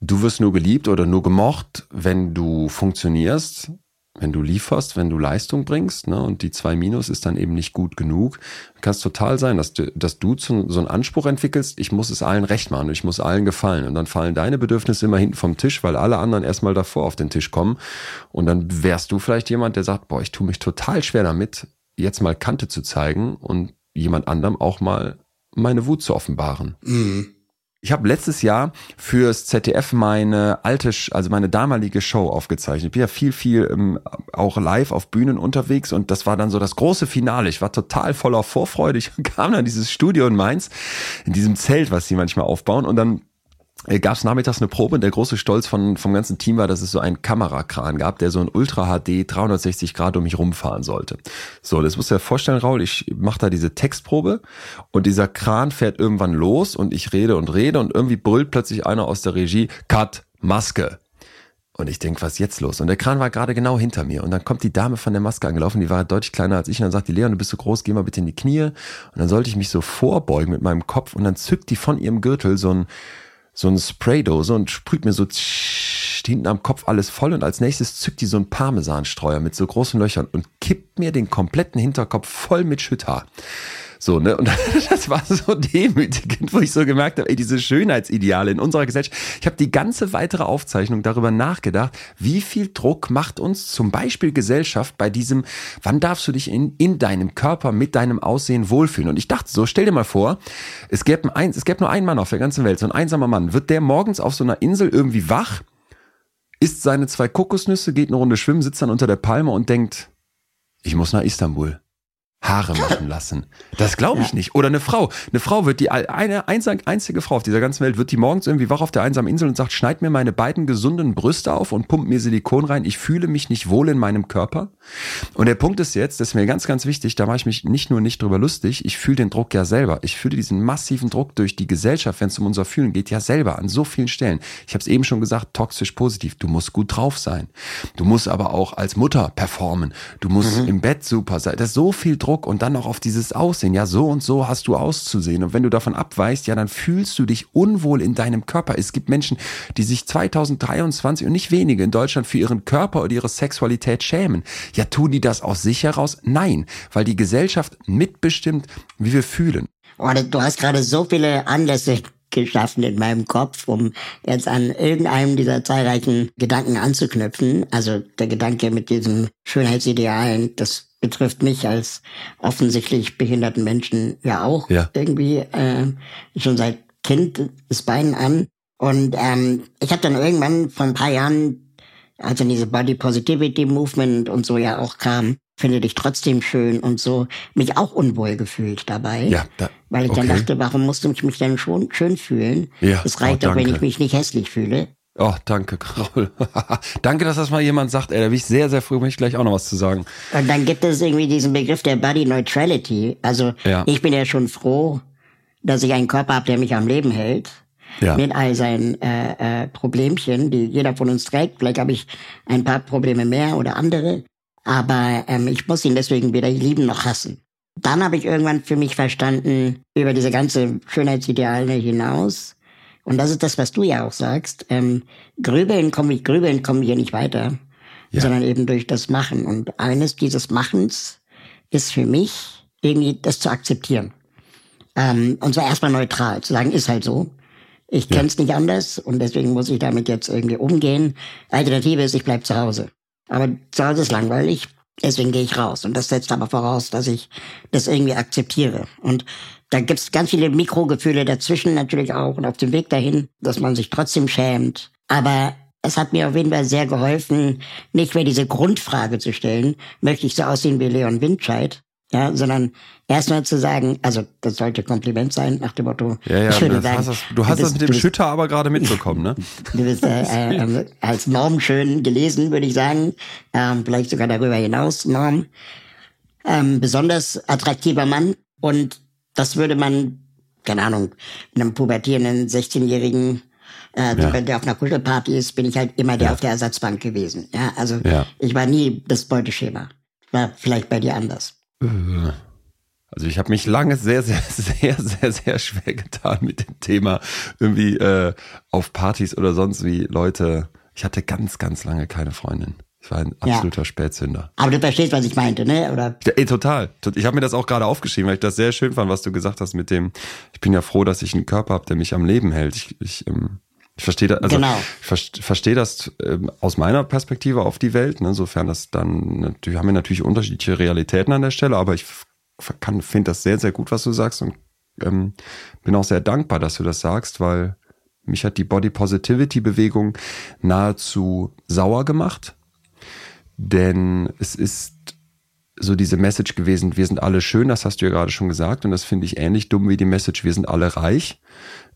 du wirst nur geliebt oder nur gemocht, wenn du funktionierst, wenn du lieferst, wenn du Leistung bringst, ne, und die zwei Minus ist dann eben nicht gut genug, kann es total sein, dass du, dass du zu, so einen Anspruch entwickelst, ich muss es allen recht machen, ich muss allen gefallen. Und dann fallen deine Bedürfnisse immer hinten vom Tisch, weil alle anderen erstmal davor auf den Tisch kommen. Und dann wärst du vielleicht jemand, der sagt, boah, ich tue mich total schwer damit, jetzt mal Kante zu zeigen und jemand anderem auch mal meine Wut zu offenbaren. Mhm. Ich habe letztes Jahr fürs ZDF meine alte, also meine damalige Show aufgezeichnet. Ich bin ja viel, viel ähm, auch live auf Bühnen unterwegs und das war dann so das große Finale. Ich war total voller Vorfreude. Ich [laughs] kam dann in dieses Studio in Mainz, in diesem Zelt, was sie manchmal aufbauen und dann gab es nachmittags eine Probe und der große Stolz von, vom ganzen Team war, dass es so einen Kamerakran gab, der so ein Ultra HD 360 Grad um mich rumfahren sollte. So, das musst du dir vorstellen, Raul, ich mache da diese Textprobe und dieser Kran fährt irgendwann los und ich rede und rede und irgendwie brüllt plötzlich einer aus der Regie, Cut, Maske. Und ich denk, was ist jetzt los? Und der Kran war gerade genau hinter mir. Und dann kommt die Dame von der Maske angelaufen, die war deutlich kleiner als ich. Und dann sagt die Leon, du bist so groß, geh mal bitte in die Knie. Und dann sollte ich mich so vorbeugen mit meinem Kopf. Und dann zückt die von ihrem Gürtel so ein so eine Spraydose und sprüht mir so hinten am Kopf alles voll und als nächstes zückt die so einen Parmesanstreuer mit so großen Löchern und kippt mir den kompletten Hinterkopf voll mit Schütthaar. So, ne? Und [laughs] das war so demütigend, wo ich so gemerkt habe, ey, diese Schönheitsideale in unserer Gesellschaft. Ich habe die ganze weitere Aufzeichnung darüber nachgedacht, wie viel Druck macht uns zum Beispiel Gesellschaft bei diesem, wann darfst du dich in, in deinem Körper mit deinem Aussehen wohlfühlen? Und ich dachte so, stell dir mal vor, es gäbe, ein, es gäbe nur einen Mann auf der ganzen Welt, so ein einsamer Mann. Wird der morgens auf so einer Insel irgendwie wach, isst seine zwei Kokosnüsse, geht eine Runde schwimmen, sitzt dann unter der Palme und denkt, ich muss nach Istanbul. Haare machen lassen. Das glaube ich nicht. Oder eine Frau. Eine Frau wird die eine einzige Frau auf dieser ganzen Welt wird die morgens irgendwie wach auf der einsamen Insel und sagt, schneid mir meine beiden gesunden Brüste auf und pumpt mir Silikon rein. Ich fühle mich nicht wohl in meinem Körper. Und der Punkt ist jetzt, das ist mir ganz, ganz wichtig, da mache ich mich nicht nur nicht drüber lustig, ich fühle den Druck ja selber. Ich fühle diesen massiven Druck durch die Gesellschaft, wenn es um unser Fühlen geht, ja selber an so vielen Stellen. Ich habe es eben schon gesagt, toxisch positiv. Du musst gut drauf sein. Du musst aber auch als Mutter performen. Du musst mhm. im Bett super sein. Das ist so viel Druck Druck und dann noch auf dieses Aussehen. Ja, so und so hast du auszusehen. Und wenn du davon abweichst, ja, dann fühlst du dich unwohl in deinem Körper. Es gibt Menschen, die sich 2023 und nicht wenige in Deutschland für ihren Körper oder ihre Sexualität schämen. Ja, tun die das aus sich heraus? Nein, weil die Gesellschaft mitbestimmt, wie wir fühlen. Oh, du hast gerade so viele Anlässe geschaffen in meinem Kopf, um jetzt an irgendeinem dieser zahlreichen Gedanken anzuknüpfen. Also der Gedanke mit diesem Schönheitsidealen, das betrifft mich als offensichtlich behinderten Menschen ja auch ja. irgendwie äh, schon seit Kind des Beinen an. Und ähm, ich habe dann irgendwann vor ein paar Jahren, als dann diese Body Positivity Movement und so ja auch kam, finde dich trotzdem schön und so, mich auch unwohl gefühlt dabei. Ja, da, weil ich okay. dann dachte, warum musst du mich denn schon schön fühlen? Ja, es reicht oh, doch, wenn ich mich nicht hässlich fühle. Oh, danke, Raul. [laughs] danke, dass das mal jemand sagt. Ey, da bin ich sehr, sehr früh, ich gleich auch noch was zu sagen. Und dann gibt es irgendwie diesen Begriff der Body Neutrality. Also ja. ich bin ja schon froh, dass ich einen Körper habe, der mich am Leben hält. Ja. Mit all seinen äh, äh, Problemchen, die jeder von uns trägt. Vielleicht habe ich ein paar Probleme mehr oder andere. Aber ähm, ich muss ihn deswegen weder lieben noch hassen. Dann habe ich irgendwann für mich verstanden, über diese ganze Schönheitsideale hinaus, und das ist das, was du ja auch sagst, ähm, grübeln komme ich, grübeln komme ich hier nicht weiter, ja. sondern eben durch das Machen. Und eines dieses Machens ist für mich irgendwie das zu akzeptieren. Ähm, und zwar erstmal neutral, zu sagen, ist halt so. Ich ja. kenn's nicht anders und deswegen muss ich damit jetzt irgendwie umgehen. Alternative ist, ich bleib zu Hause. Aber zu Hause ist langweilig, deswegen gehe ich raus. Und das setzt aber voraus, dass ich das irgendwie akzeptiere. Und da gibt's ganz viele Mikrogefühle dazwischen natürlich auch und auf dem Weg dahin, dass man sich trotzdem schämt. Aber es hat mir auf jeden Fall sehr geholfen, nicht mehr diese Grundfrage zu stellen, möchte ich so aussehen wie Leon Windscheid, ja, sondern erstmal zu sagen, also das sollte Kompliment sein nach dem Motto. Ja, ja, ich würde sagen, hast das, du hast du bist, das mit dem Schütter aber gerade mitbekommen, ne? [laughs] du bist äh, [laughs] äh, als Norm schön gelesen, würde ich sagen, ähm, vielleicht sogar darüber hinaus Norm. Ähm, besonders attraktiver Mann und das würde man, keine Ahnung, einem pubertierenden 16-Jährigen äh, ja. wenn der auf einer Kuschelparty ist, bin ich halt immer der ja. auf der Ersatzbank gewesen. Ja, also ja. ich war nie das Beuteschema. War vielleicht bei dir anders. Also ich habe mich lange sehr, sehr, [laughs] sehr, sehr, sehr schwer getan mit dem Thema irgendwie äh, auf Partys oder sonst wie Leute. Ich hatte ganz, ganz lange keine Freundin. Ich war ein absoluter ja. Spätzünder. Aber du verstehst, was ich meinte, ne? Oder? Ja, ey, total. Ich habe mir das auch gerade aufgeschrieben, weil ich das sehr schön fand, was du gesagt hast mit dem, ich bin ja froh, dass ich einen Körper habe, der mich am Leben hält. Ich, ich, ähm, ich verstehe das, also genau. ich verstehe das ähm, aus meiner Perspektive auf die Welt, ne? Insofern das dann, natürlich haben wir natürlich unterschiedliche Realitäten an der Stelle, aber ich kann, finde das sehr, sehr gut, was du sagst und ähm, bin auch sehr dankbar, dass du das sagst, weil mich hat die Body Positivity Bewegung nahezu sauer gemacht denn es ist so diese Message gewesen, wir sind alle schön, das hast du ja gerade schon gesagt, und das finde ich ähnlich dumm wie die Message, wir sind alle reich.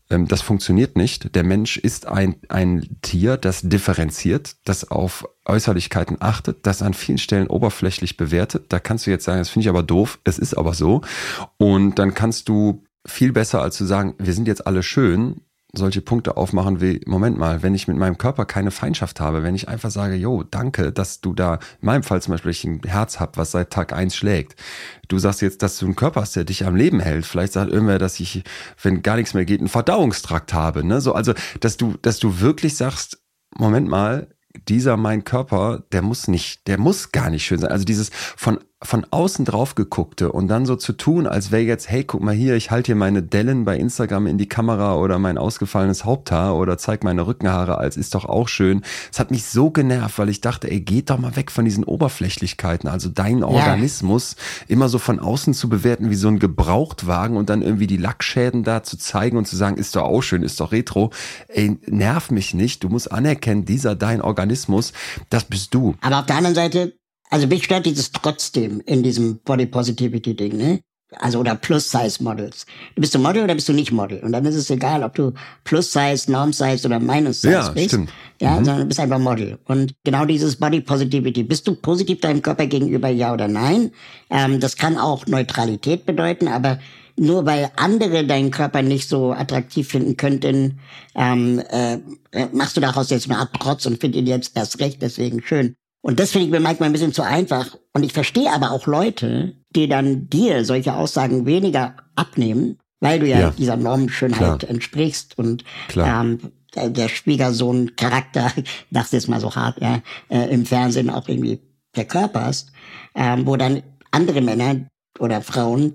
Ähm, das funktioniert nicht. Der Mensch ist ein, ein Tier, das differenziert, das auf Äußerlichkeiten achtet, das an vielen Stellen oberflächlich bewertet. Da kannst du jetzt sagen, das finde ich aber doof, es ist aber so. Und dann kannst du viel besser als zu sagen, wir sind jetzt alle schön, solche Punkte aufmachen wie, Moment mal, wenn ich mit meinem Körper keine Feindschaft habe, wenn ich einfach sage, jo, danke, dass du da, in meinem Fall zum Beispiel, ich ein Herz hab, was seit Tag eins schlägt. Du sagst jetzt, dass du einen Körper hast, der dich am Leben hält. Vielleicht sagt irgendwer, dass ich, wenn gar nichts mehr geht, einen Verdauungstrakt habe, ne? So, also, dass du, dass du wirklich sagst, Moment mal, dieser mein Körper, der muss nicht, der muss gar nicht schön sein. Also dieses von von außen drauf geguckte und dann so zu tun, als wäre jetzt, hey, guck mal hier, ich halte hier meine Dellen bei Instagram in die Kamera oder mein ausgefallenes Haupthaar oder zeig meine Rückenhaare als ist doch auch schön. Es hat mich so genervt, weil ich dachte, ey, geht doch mal weg von diesen Oberflächlichkeiten. Also dein Organismus ja. immer so von außen zu bewerten wie so ein Gebrauchtwagen und dann irgendwie die Lackschäden da zu zeigen und zu sagen, ist doch auch schön, ist doch retro. Ey, nerv mich nicht. Du musst anerkennen, dieser dein Organismus, das bist du. Aber auf der anderen Seite also mich stört dieses trotzdem in diesem Body Positivity Ding, ne? Also oder Plus-Size-Models. Du bist du Model oder bist du nicht Model? Und dann ist es egal, ob du Plus-Size, Norm-Size oder Minus-Size ja, bist. Stimmt. Ja, mhm. sondern du bist einfach Model. Und genau dieses Body Positivity. Bist du positiv deinem Körper gegenüber, ja oder nein? Ähm, das kann auch Neutralität bedeuten, aber nur weil andere deinen Körper nicht so attraktiv finden könnten, ähm, äh, machst du daraus jetzt eine Art Trotz und findest ihn jetzt erst recht deswegen schön. Und das finde ich mir manchmal ein bisschen zu einfach. Und ich verstehe aber auch Leute, die dann dir solche Aussagen weniger abnehmen, weil du ja, ja. dieser Normschönheit Klar. entsprichst und ähm, der Schwiegersohn-Charakter, [laughs] das ist mal so hart, ja, äh, im Fernsehen auch irgendwie verkörperst, ähm, wo dann andere Männer oder Frauen,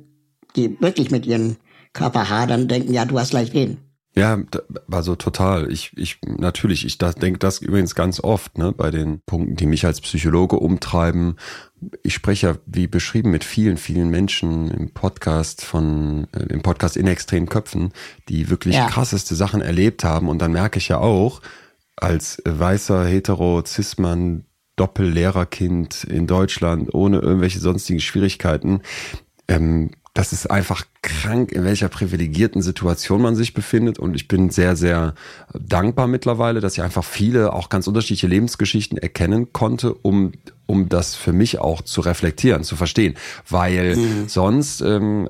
die wirklich mit ihren Körper hadern, denken, ja, du hast leicht reden. Ja, also total. Ich, ich natürlich, ich denke das übrigens ganz oft, ne, bei den Punkten, die mich als Psychologe umtreiben. Ich spreche ja, wie beschrieben, mit vielen, vielen Menschen im Podcast von, äh, im Podcast in extremen Köpfen, die wirklich ja. krasseste Sachen erlebt haben. Und dann merke ich ja auch, als weißer, hetero, cis-Mann, Doppellehrerkind in Deutschland, ohne irgendwelche sonstigen Schwierigkeiten, ähm, das ist einfach krank, in welcher privilegierten Situation man sich befindet. Und ich bin sehr, sehr dankbar mittlerweile, dass ich einfach viele, auch ganz unterschiedliche Lebensgeschichten erkennen konnte, um, um das für mich auch zu reflektieren, zu verstehen. Weil mhm. sonst ähm,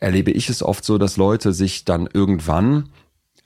erlebe ich es oft so, dass Leute sich dann irgendwann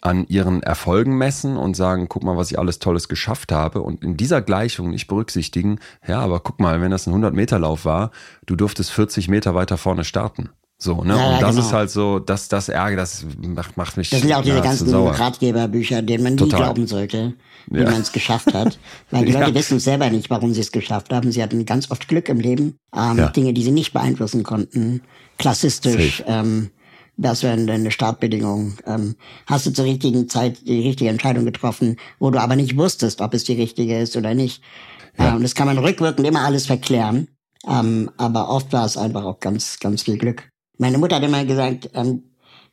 an ihren Erfolgen messen und sagen, guck mal, was ich alles Tolles geschafft habe und in dieser Gleichung nicht berücksichtigen, ja, aber guck mal, wenn das ein 100-Meter-Lauf war, du durftest 40 Meter weiter vorne starten. So, ne? Ja, und das genau. ist halt so, das, das Ärger, das macht, macht mich Das sind ja auch diese ganzen sauer. Ratgeberbücher, denen man nie Total. glauben sollte, wie Ja. man es geschafft hat. [laughs] Weil die Leute Ja. wissen selber nicht, warum sie es geschafft haben. Sie hatten ganz oft Glück im Leben. Ähm. Dinge, die sie nicht beeinflussen konnten. Klassistisch. Safe. Ähm, das wäre eine Startbedingung. Ähm, hast du zur richtigen Zeit die richtige Entscheidung getroffen, wo du aber nicht wusstest, ob es die richtige ist oder nicht. Ähm, das kann man rückwirkend immer alles verklären. Ähm, aber oft war es einfach auch ganz, ganz viel Glück. Meine Mutter hat immer gesagt, ähm,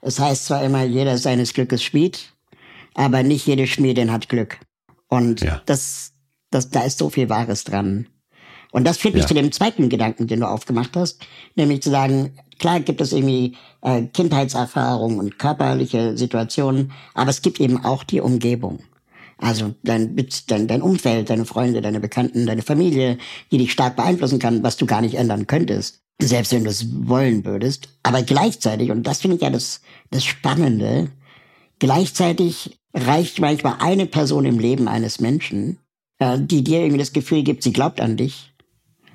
es heißt zwar immer, jeder seines Glückes Schmied, aber nicht jede Schmiedin hat Glück. Und Ja. das, das, da ist so viel Wahres dran. Und das führt mich Ja. zu dem zweiten Gedanken, den du aufgemacht hast, nämlich zu sagen, klar gibt es irgendwie äh, Kindheitserfahrungen und körperliche Situationen, aber es gibt eben auch die Umgebung. Also dein, dein, dein Umfeld, deine Freunde, deine Bekannten, deine Familie, die dich stark beeinflussen kann, was du gar nicht ändern könntest, selbst wenn du es wollen würdest. Aber gleichzeitig, und das finde ich ja das, das Spannende, gleichzeitig reicht manchmal eine Person im Leben eines Menschen, äh, die dir irgendwie das Gefühl gibt, sie glaubt an dich,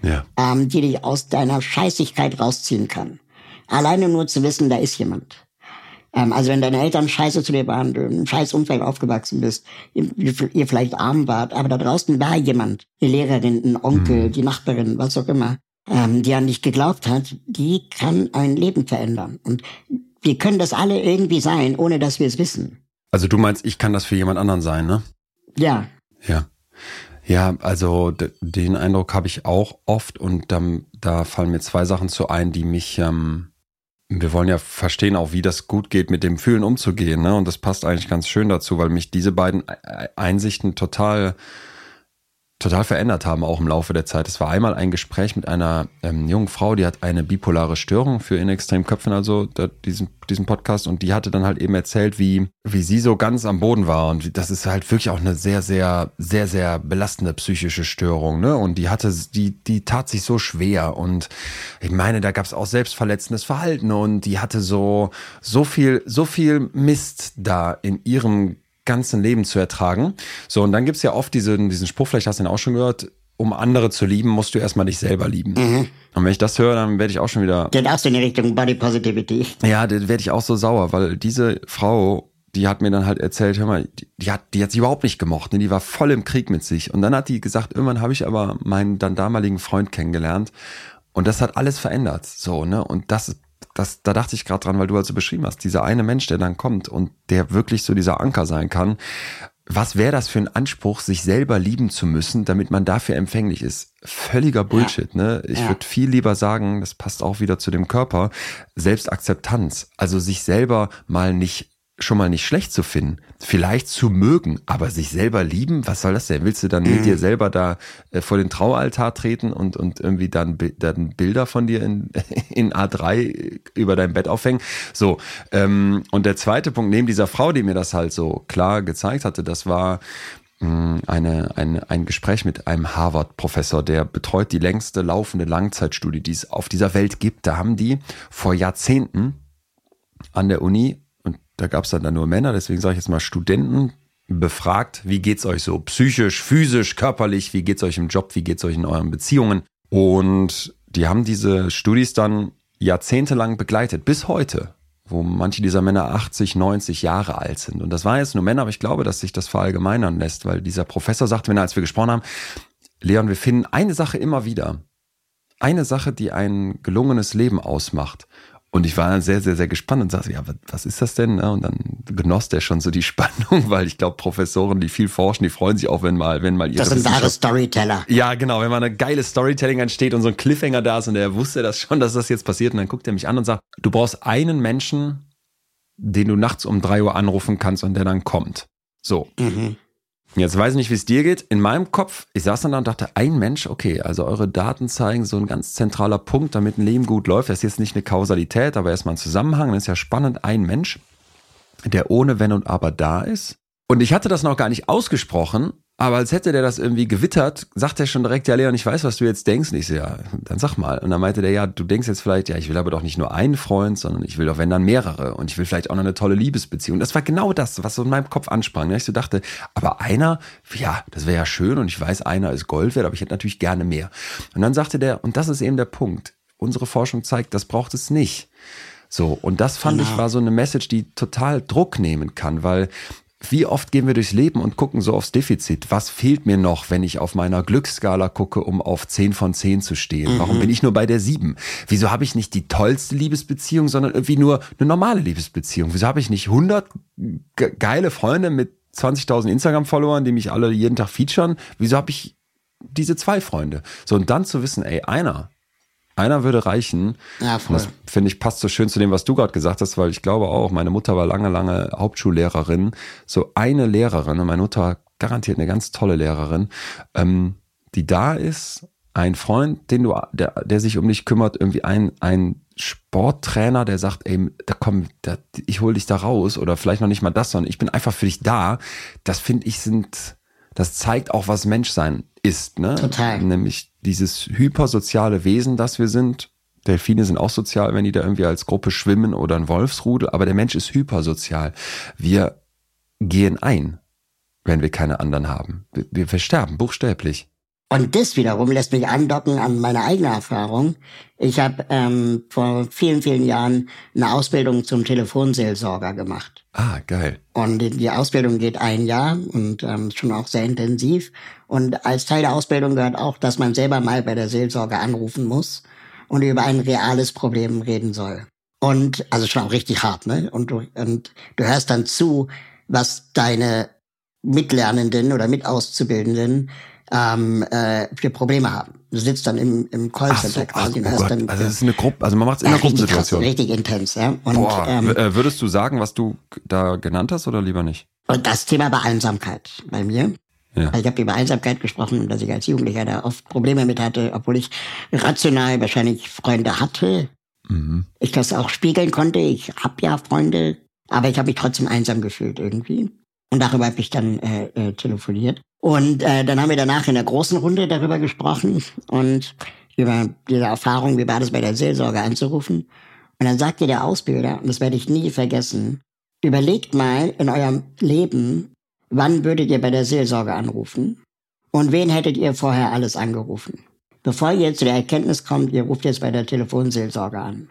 Ja. ähm, die dich aus deiner Scheißigkeit rausziehen kann. Alleine nur zu wissen, da ist jemand. Ähm, also wenn deine Eltern scheiße zu dir waren, du in einem scheiß Umfeld aufgewachsen bist, ihr, ihr vielleicht arm wart, aber da draußen war jemand, die Lehrerin, ein Onkel, die Nachbarin, was auch immer, ähm, die an dich geglaubt hat, die kann ein Leben verändern. Und wir können das alle irgendwie sein, ohne dass wir es wissen. Also du meinst, ich kann das für jemand anderen sein, ne? Ja, Ja. Ja, also den Eindruck habe ich auch oft und dann, da fallen mir zwei Sachen zu ein, die mich, ähm, wir wollen ja verstehen auch, wie das gut geht, mit dem Fühlen umzugehen, ne? Und das passt eigentlich ganz schön dazu, weil mich diese beiden Einsichten total, total verändert haben, auch im Laufe der Zeit. Es war einmal ein Gespräch mit einer ähm, jungen Frau, die hat eine bipolare Störung für in extrem Köpfen, also da, diesen, diesen Podcast, und die hatte dann halt eben erzählt, wie, wie sie so ganz am Boden war. Und das ist halt wirklich auch eine sehr, sehr, sehr, sehr belastende psychische Störung, ne? Und die hatte, die, die tat sich so schwer. Und ich meine, da gab es auch selbstverletzendes Verhalten und die hatte so, so viel, so viel Mist da in ihrem ganzen Leben zu ertragen. So, und dann gibt's ja oft diesen, diesen Spruch, vielleicht hast du ihn auch schon gehört, um andere zu lieben, musst du erstmal dich selber lieben. Und wenn ich das höre, dann werde ich auch schon wieder, geht auch so in die Richtung Body Positivity. ja, dann werde ich auch so sauer, weil diese Frau, die hat mir dann halt erzählt, hör mal, die, die hat, die hat sie überhaupt nicht gemocht, ne? die war voll im Krieg mit sich. Und dann hat die gesagt, irgendwann habe ich aber meinen dann damaligen Freund kennengelernt und das hat alles verändert. So, ne? Und das, das, da dachte ich gerade dran, weil du halt so beschrieben hast, dieser eine Mensch, der dann kommt und der wirklich so dieser Anker sein kann. Was wäre das für ein Anspruch, sich selber lieben zu müssen, damit man dafür empfänglich ist? Völliger Bullshit, ne? Ich Ja. würde viel lieber sagen, das passt auch wieder zu dem Körper, Selbstakzeptanz. Also sich selber mal nicht schon mal nicht schlecht zu finden, vielleicht zu mögen, aber sich selber lieben, was soll das denn? Willst du dann mit dir selber da äh, vor den Traualtar treten und, und irgendwie dann, dann Bilder von dir in, [laughs] in A3 über dein Bett aufhängen? So, ähm, und der zweite Punkt, neben dieser Frau, die mir das halt so klar gezeigt hatte, das war mh, eine, eine, ein Gespräch mit einem Harvard-Professor, der betreut die längste laufende Langzeitstudie, die es auf dieser Welt gibt. Da haben die vor Jahrzehnten an der Uni, da gab es dann, dann nur Männer, deswegen sage ich jetzt mal Studenten, befragt, wie geht's euch so psychisch, physisch, körperlich, wie geht's euch im Job, wie geht's euch in euren Beziehungen? Und die haben diese Studis dann jahrzehntelang begleitet, bis heute, wo manche dieser Männer 80, 90 Jahre alt sind. Und das waren jetzt nur Männer, aber ich glaube, dass sich das verallgemeinern lässt, weil dieser Professor sagte, wenn er, als wir gesprochen haben, Leon, wir finden eine Sache immer wieder. Eine Sache, die ein gelungenes Leben ausmacht. Und ich war dann sehr, sehr, sehr gespannt und sagte, ja, was, ist das denn? Und dann genoss der schon so die [laughs] Spannung, weil ich glaube, Professoren, die viel forschen, die freuen sich auch, wenn mal, wenn mal ihre Das sind wahre Storyteller. ja, genau, wenn mal eine geile Storytelling entsteht und so ein Cliffhanger da ist und er wusste das schon, dass das jetzt passiert und dann guckt er mich an und sagt, du brauchst einen Menschen, den du nachts um drei Uhr anrufen kannst und der dann kommt. So. Mhm. Jetzt weiß ich nicht, wie es dir geht. In meinem Kopf, ich saß dann da und dachte, ein Mensch, okay, also eure Daten zeigen so ein ganz zentraler Punkt, damit ein Leben gut läuft. Das ist jetzt nicht eine Kausalität, aber erstmal ein Zusammenhang. Das ist ja spannend. Ein Mensch, der ohne Wenn und Aber da ist. Und ich hatte das noch gar nicht ausgesprochen, Aber als hätte der das irgendwie gewittert, sagt er schon direkt, ja Leon, ich weiß, was du jetzt denkst. Und ich so, ja, dann sag mal. Und dann meinte der, ja, du denkst jetzt vielleicht, ja, ich will aber doch nicht nur einen Freund, sondern ich will doch, wenn dann mehrere. Und ich will vielleicht auch noch eine tolle Liebesbeziehung. Das war genau das, was so in meinem Kopf ansprang. Ne? Ich so dachte, aber einer, ja, das wäre ja schön und ich weiß, einer ist Gold wert, aber ich hätte natürlich gerne mehr. Und dann sagte der, und das ist eben der Punkt. Unsere Forschung zeigt, das braucht es nicht. So, und das fand genau. ich war so eine Message, die total Druck nehmen kann, weil wie oft gehen wir durchs Leben und gucken so aufs Defizit? Was fehlt mir noch, wenn ich auf meiner Glücksskala gucke, um auf 10 von 10 zu stehen? Mhm. Warum bin ich nur bei der 7? Wieso habe ich nicht die tollste Liebesbeziehung, sondern irgendwie nur eine normale Liebesbeziehung? Wieso habe ich nicht 100 geile Freunde mit 20.000 Instagram-Followern, die mich alle jeden Tag featuren? Wieso habe ich diese zwei Freunde? So, und dann zu wissen, ey, einer, einer würde reichen. Ja, voll. das finde ich passt so schön zu dem, was du gerade gesagt hast, weil ich glaube auch, meine Mutter war lange, lange Hauptschullehrerin. So eine Lehrerin, und meine Mutter garantiert eine ganz tolle Lehrerin, ähm, die da ist, ein Freund, den du, der, der sich um dich kümmert, irgendwie ein, ein Sporttrainer, der sagt, ey, da komm, da, ich hol dich da raus oder vielleicht noch nicht mal das, sondern ich bin einfach für dich da. Das finde ich sind, das zeigt auch, was Menschsein ist, ne? Total. Nämlich dieses hypersoziale Wesen, das wir sind. Delfine sind auch sozial, wenn die da irgendwie als Gruppe schwimmen oder ein Wolfsrudel, aber der Mensch ist hypersozial. Wir gehen ein, wenn wir keine anderen haben. Wir, wir versterben buchstäblich. Und das wiederum lässt mich andocken an meine eigene Erfahrung. Ich habe ähm, vor vielen, vielen Jahren eine Ausbildung zum Telefonseelsorger gemacht. Ah, geil. Und die Ausbildung geht ein Jahr und ähm, schon auch sehr intensiv. Und als Teil der Ausbildung gehört auch, dass man selber mal bei der Seelsorge anrufen muss und über ein reales Problem reden soll. Und also schon auch richtig hart, ne? Und du, und du hörst dann zu, was deine Mitlernenden oder Mitauszubildenden ähm, äh, für Probleme haben. Du sitzt dann im, im Callcenter so, quasi und oh hörst dann. Also das ist eine Gruppe, also man macht es in einer Gruppensituation. Richtig intens, ja. Und, Boah, ähm, äh, würdest du sagen, was du da genannt hast oder lieber nicht? Und das Thema war Einsamkeit bei mir. Ja. Ich habe über Einsamkeit gesprochen, dass ich als Jugendlicher da oft Probleme mit hatte, obwohl ich rational wahrscheinlich Freunde hatte. Mhm. Ich das auch spiegeln konnte. Ich habe ja Freunde, aber ich habe mich trotzdem einsam gefühlt irgendwie. Und darüber habe ich dann äh, äh, telefoniert. Und äh, dann haben wir danach in der großen Runde darüber gesprochen und über diese Erfahrung, wie war das bei der Seelsorge anzurufen. Und dann sagte der Ausbilder, und das werde ich nie vergessen, überlegt mal in eurem Leben, wann würdet ihr bei der Seelsorge anrufen und wen hättet ihr vorher alles angerufen. Bevor ihr zu der Erkenntnis kommt, ihr ruft jetzt bei der Telefonseelsorge an.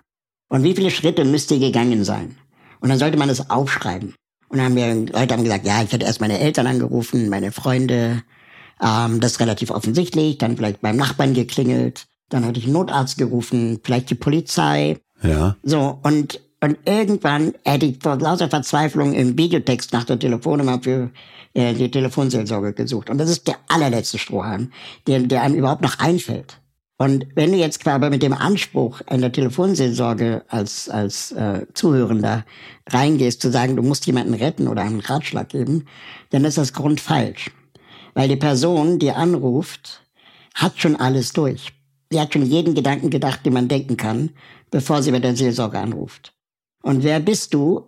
Und wie viele Schritte müsst ihr gegangen sein? Und dann sollte man es aufschreiben. Und dann haben wir, Leute haben gesagt, ja, ich hätte erst meine Eltern angerufen, meine Freunde, ähm, das ist relativ offensichtlich, dann vielleicht beim Nachbarn geklingelt, dann hatte ich einen Notarzt gerufen, vielleicht die Polizei. Ja. So, und, und irgendwann hätte ich vor lauter Verzweiflung im Videotext nach der Telefonnummer für äh, die Telefonseelsorge gesucht. Und das ist der allerletzte Strohhalm, der, der einem überhaupt noch einfällt. Und wenn du jetzt aber mit dem Anspruch in der Telefonseelsorge als, als äh, Zuhörender reingehst, zu sagen, du musst jemanden retten oder einen Ratschlag geben, dann ist das grundfalsch. Weil die Person, die anruft, hat schon alles durch. Sie hat schon jeden Gedanken gedacht, den man denken kann, bevor sie bei der Seelsorge anruft. Und wer bist du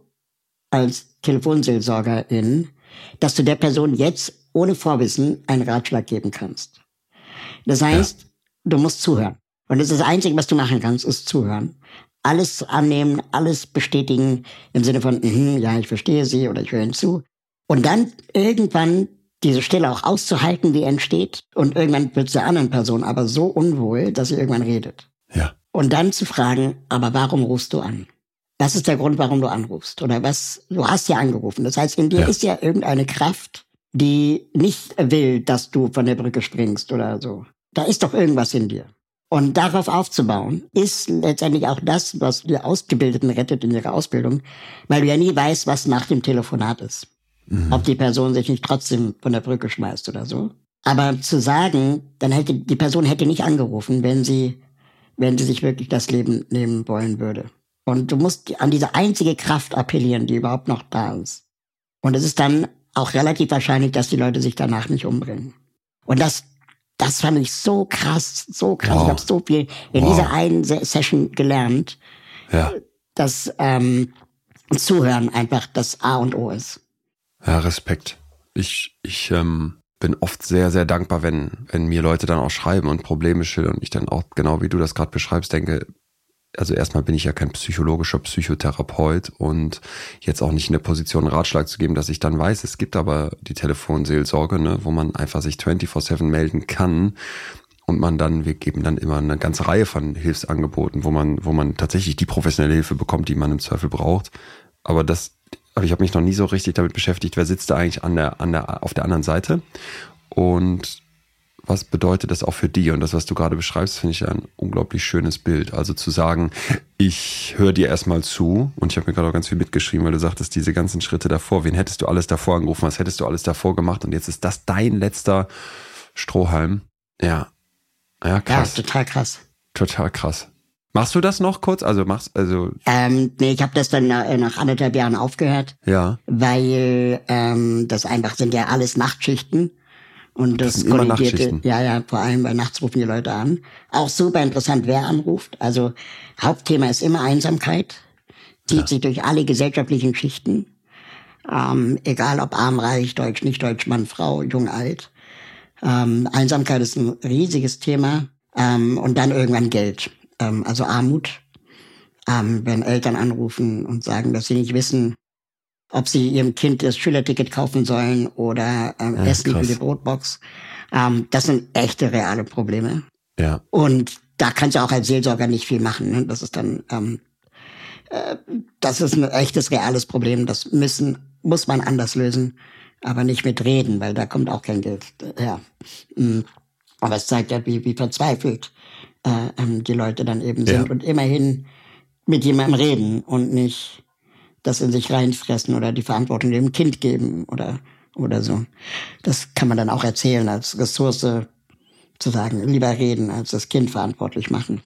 als Telefonseelsorgerin, dass du der Person jetzt ohne Vorwissen einen Ratschlag geben kannst? Das heißt, ja Du musst zuhören. Und das ist das Einzige, was du machen kannst, ist zuhören. Alles annehmen, alles bestätigen im Sinne von, mm, ja, ich verstehe sie oder ich höre ihnen zu. Und dann irgendwann diese Stille auch auszuhalten, die entsteht. Und irgendwann wird es der anderen Person aber so unwohl, dass sie irgendwann redet. Ja. Und dann zu fragen, aber warum rufst du an? Was ist der Grund, warum du anrufst? Oder was, du hast ja angerufen. Das heißt, in dir ja. ist ja irgendeine Kraft, die nicht will, dass du von der Brücke springst oder so. Da ist doch irgendwas in dir. Und darauf aufzubauen, ist letztendlich auch das, was die Ausgebildeten rettet in ihrer Ausbildung, weil du ja nie weißt, was nach dem Telefonat ist. Mhm. Ob die Person sich nicht trotzdem von der Brücke schmeißt oder so. Aber zu sagen, dann hätte die Person hätte nicht angerufen, wenn sie, wenn sie sich wirklich das Leben nehmen wollen würde. Und du musst an diese einzige Kraft appellieren, die überhaupt noch da ist. Und es ist dann auch relativ wahrscheinlich, dass die Leute sich danach nicht umbringen. Und das das fand ich so krass, so krass. Wow. Ich habe so viel in wow. dieser einen Session gelernt, ja. dass ähm, Zuhören einfach das A und O ist. Ja, Respekt. Ich, ich, ähm, bin oft sehr, sehr dankbar, wenn, wenn mir Leute dann auch schreiben und Probleme schildern und ich dann auch, genau wie du das gerade beschreibst, denke, also erstmal bin ich ja kein psychologischer Psychotherapeut und jetzt auch nicht in der Position, Ratschlag zu geben, dass ich dann weiß, es gibt aber die Telefonseelsorge, ne, wo man einfach sich 24-7 melden kann und man dann, wir geben dann immer eine ganze Reihe von Hilfsangeboten, wo man, wo man tatsächlich die professionelle Hilfe bekommt, die man im Zweifel braucht. Aber das, aber ich habe mich noch nie so richtig damit beschäftigt, wer sitzt da eigentlich an der, an der, auf der anderen Seite und was bedeutet das auch für die? Und das, was du gerade beschreibst, finde ich ein unglaublich schönes Bild. Also zu sagen, ich höre dir erstmal zu und ich habe mir gerade auch ganz viel mitgeschrieben, weil du sagtest, diese ganzen Schritte davor, wen hättest du alles davor angerufen, was hättest du alles davor gemacht und jetzt ist das dein letzter Strohhalm. Ja. Ja, krass. Ja, total krass. Total krass. Machst du das noch kurz? Also machst also ähm, nee, ich habe das dann äh, nach anderthalb Jahren aufgehört, ja. weil ähm, das einfach sind ja alles Nachtschichten und das, das Nachtschichten. ja, ja, vor allem bei nachts rufen die Leute an. Auch super interessant, wer anruft. Also Hauptthema ist immer Einsamkeit, zieht Ja. sich durch alle gesellschaftlichen Schichten, ähm, egal ob arm, reich, deutsch, nicht deutsch, Mann, Frau, jung, alt. Ähm, Einsamkeit ist ein riesiges Thema ähm, und dann irgendwann Geld, ähm, also Armut. Ähm, wenn Eltern anrufen und sagen, dass sie nicht wissen, ob sie ihrem Kind das Schülerticket kaufen sollen oder ähm, Ja, Essen für krass. die Brotbox. Ähm, das sind echte reale Probleme. Ja. Und da kannst du auch als Seelsorger nicht viel machen. Ne? Das ist dann, ähm, äh, das ist ein echtes reales Problem. Das müssen, muss man anders lösen, aber nicht mit Reden, weil da kommt auch kein Geld her. Mm. Aber es zeigt ja, wie, wie verzweifelt äh, ähm, die Leute dann eben sind Ja. und immerhin mit jemandem reden und nicht das in sich reinfressen oder die Verantwortung dem Kind geben oder oder so. Das kann man dann auch erzählen als Ressource zu sagen, lieber reden als das Kind verantwortlich machen.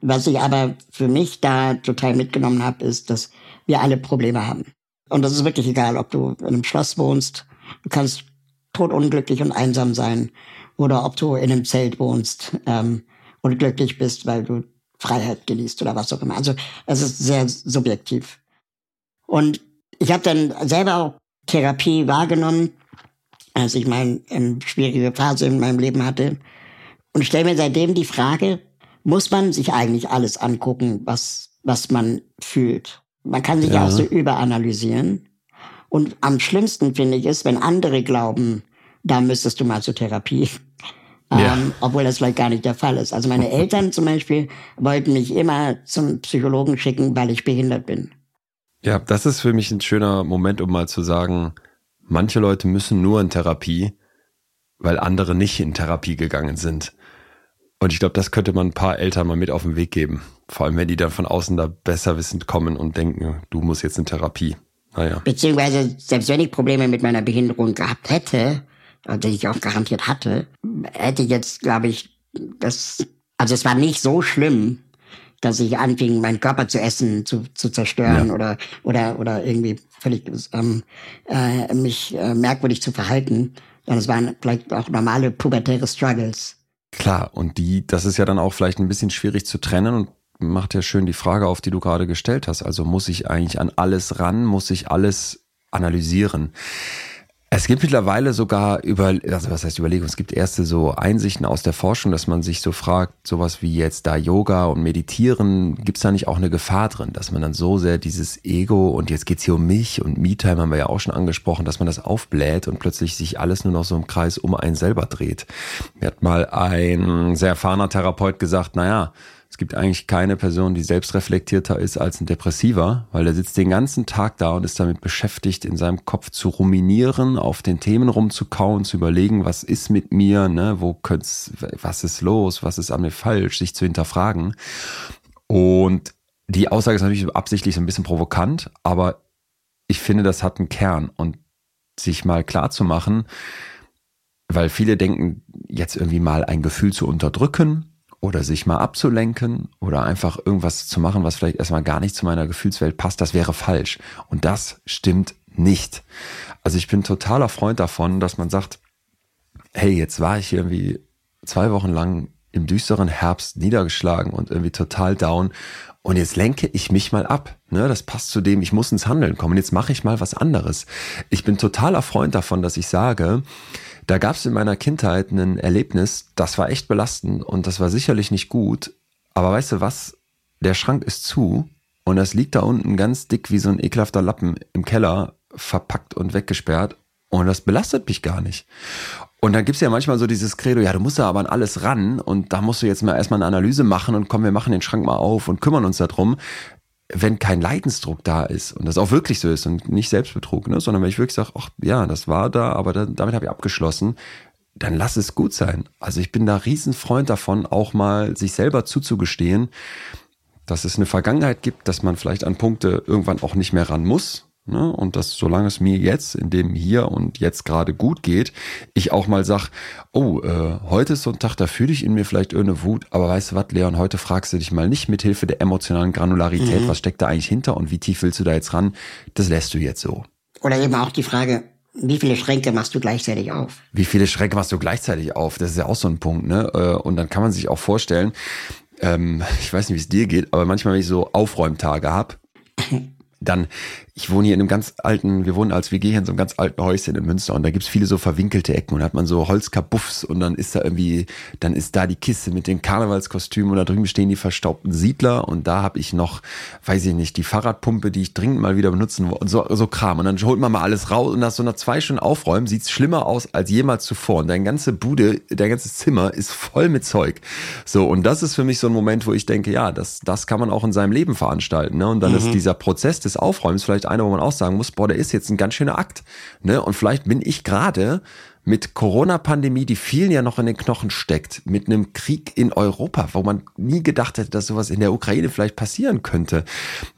Was ich aber für mich da total mitgenommen habe, ist, dass wir alle Probleme haben. Und das ist wirklich egal, ob du in einem Schloss wohnst, du kannst totunglücklich und einsam sein, oder ob du in einem Zelt wohnst ähm, und glücklich bist, weil du Freiheit genießt oder was auch immer. Also es ist sehr subjektiv. Und ich habe dann selber auch Therapie wahrgenommen, als ich mal eine schwierige Phase in meinem Leben hatte. Und stelle mir seitdem die Frage, muss man sich eigentlich alles angucken, was, was man fühlt? Man kann sich Ja. auch so überanalysieren. Und am schlimmsten finde ich es, wenn andere glauben, da müsstest du mal zur Therapie. [laughs] Ja. Ähm, obwohl das vielleicht gar nicht der Fall ist. Also meine [laughs] Eltern zum Beispiel wollten mich immer zum Psychologen schicken, weil ich behindert bin. Ja, das ist für mich ein schöner Moment, um mal zu sagen, manche Leute müssen nur in Therapie, weil andere nicht in Therapie gegangen sind. Und ich glaube, das könnte man ein paar Eltern mal mit auf den Weg geben. Vor allem, wenn die dann von außen da besser wissend kommen und denken, du musst jetzt in Therapie. Naja. Beziehungsweise, selbst wenn ich Probleme mit meiner Behinderung gehabt hätte, äh, die ich auch garantiert hatte, hätte ich jetzt, glaube ich, das, also es war nicht so schlimm, dass ich anfing, meinen Körper zu essen, zu, zu zerstören Ja. oder, oder, oder irgendwie völlig, ähm, äh, mich äh, merkwürdig zu verhalten. Sondern es waren vielleicht auch normale pubertäre Struggles. Klar, und die, das ist ja dann auch vielleicht ein bisschen schwierig zu trennen und macht ja schön die Frage auf, die du gerade gestellt hast. Also muss ich eigentlich an alles ran, muss ich alles analysieren? Es gibt mittlerweile sogar über, also was heißt Überlegung, es gibt erste so Einsichten aus der Forschung, dass man sich so fragt, sowas wie jetzt da Yoga und Meditieren, gibt es da nicht auch eine Gefahr drin, dass man dann so sehr dieses Ego und jetzt geht's hier um mich und Me-Time haben wir ja auch schon angesprochen, dass man das aufbläht und plötzlich sich alles nur noch so im Kreis um einen selber dreht. Mir hat mal ein sehr erfahrener Therapeut gesagt, naja, es gibt eigentlich keine Person, die selbstreflektierter ist als ein Depressiver, weil er sitzt den ganzen Tag da und ist damit beschäftigt, in seinem Kopf zu ruminieren, auf den Themen rumzukauen, zu überlegen, was ist mit mir, ne, wo könnte was ist los, was ist an mir falsch, sich zu hinterfragen. Und die Aussage ist natürlich absichtlich so ein bisschen provokant, aber ich finde, das hat einen Kern und sich mal klar zu machen, weil viele denken, jetzt irgendwie mal ein Gefühl zu unterdrücken oder sich mal abzulenken oder einfach irgendwas zu machen, was vielleicht erstmal gar nicht zu meiner Gefühlswelt passt, das wäre falsch. Und das stimmt nicht. Also ich bin totaler Freund davon, dass man sagt, hey, jetzt war ich irgendwie zwei Wochen lang im düsteren Herbst niedergeschlagen und irgendwie total down. Und jetzt lenke ich mich mal ab. Ne? Das passt zu dem, ich muss ins Handeln kommen. Jetzt mache ich mal was anderes. Ich bin totaler Freund davon, dass ich sage, da gab es in meiner Kindheit ein Erlebnis, das war echt belastend und das war sicherlich nicht gut. Aber weißt du was? Der Schrank ist zu und das liegt da unten ganz dick wie so ein ekelhafter Lappen im Keller, verpackt und weggesperrt. Und das belastet mich gar nicht. Und dann gibt's ja manchmal so dieses Credo, ja, du musst ja aber an alles ran und da musst du jetzt mal erstmal eine Analyse machen und komm, wir machen den Schrank mal auf und kümmern uns darum. Wenn kein Leidensdruck da ist und das auch wirklich so ist und nicht Selbstbetrug, ne, sondern wenn ich wirklich sage, ach ja, das war da, aber dann, damit habe ich abgeschlossen, dann lass es gut sein. Also ich bin da Riesenfreund davon, auch mal sich selber zuzugestehen, dass es eine Vergangenheit gibt, dass man vielleicht an Punkte irgendwann auch nicht mehr ran muss, Ne? Und dass solange es mir jetzt in dem hier und jetzt gerade gut geht, ich auch mal sag, oh, äh, heute ist so ein Tag, da fühle ich in mir vielleicht irgendeine Wut, aber weißt du was, Leon, heute fragst du dich mal nicht mit Hilfe der emotionalen Granularität, mhm. was steckt da eigentlich hinter und wie tief willst du da jetzt ran? Das lässt du jetzt so. Oder eben auch die Frage, wie viele Schränke machst du gleichzeitig auf? Wie viele Schränke machst du gleichzeitig auf? Das ist ja auch so ein Punkt, ne? Äh, und dann kann man sich auch vorstellen, ähm, [laughs] ich weiß nicht, wie es dir geht, aber manchmal, wenn ich so Aufräumtage hab, [laughs] dann ich wohne hier in einem ganz alten, wir wohnen als WG hier in so einem ganz alten Häuschen in Münster und da gibt's viele so verwinkelte Ecken und da hat man so Holzkabuffs und dann ist da irgendwie, dann ist da die Kiste mit den Karnevalskostümen und da drüben stehen die verstaubten Siedler und da habe ich noch, weiß ich nicht, die Fahrradpumpe, die ich dringend mal wieder benutzen wollte und so, so Kram und dann holt man mal alles raus und nach so einer zwei Stunden Aufräumen sieht's schlimmer aus als jemals zuvor und deine ganze Bude, dein ganzes Zimmer ist voll mit Zeug. So und das ist für mich so ein Moment, wo ich denke, ja, das, das kann man auch in seinem Leben veranstalten ne? und dann mhm. ist dieser Prozess des Aufräumens vielleicht vielleicht einer, wo man auch sagen muss, boah, der ist jetzt ein ganz schöner Akt. Ne? Und vielleicht bin ich gerade mit Corona-Pandemie, die vielen ja noch in den Knochen steckt, mit einem Krieg in Europa, wo man nie gedacht hätte, dass sowas in der Ukraine vielleicht passieren könnte,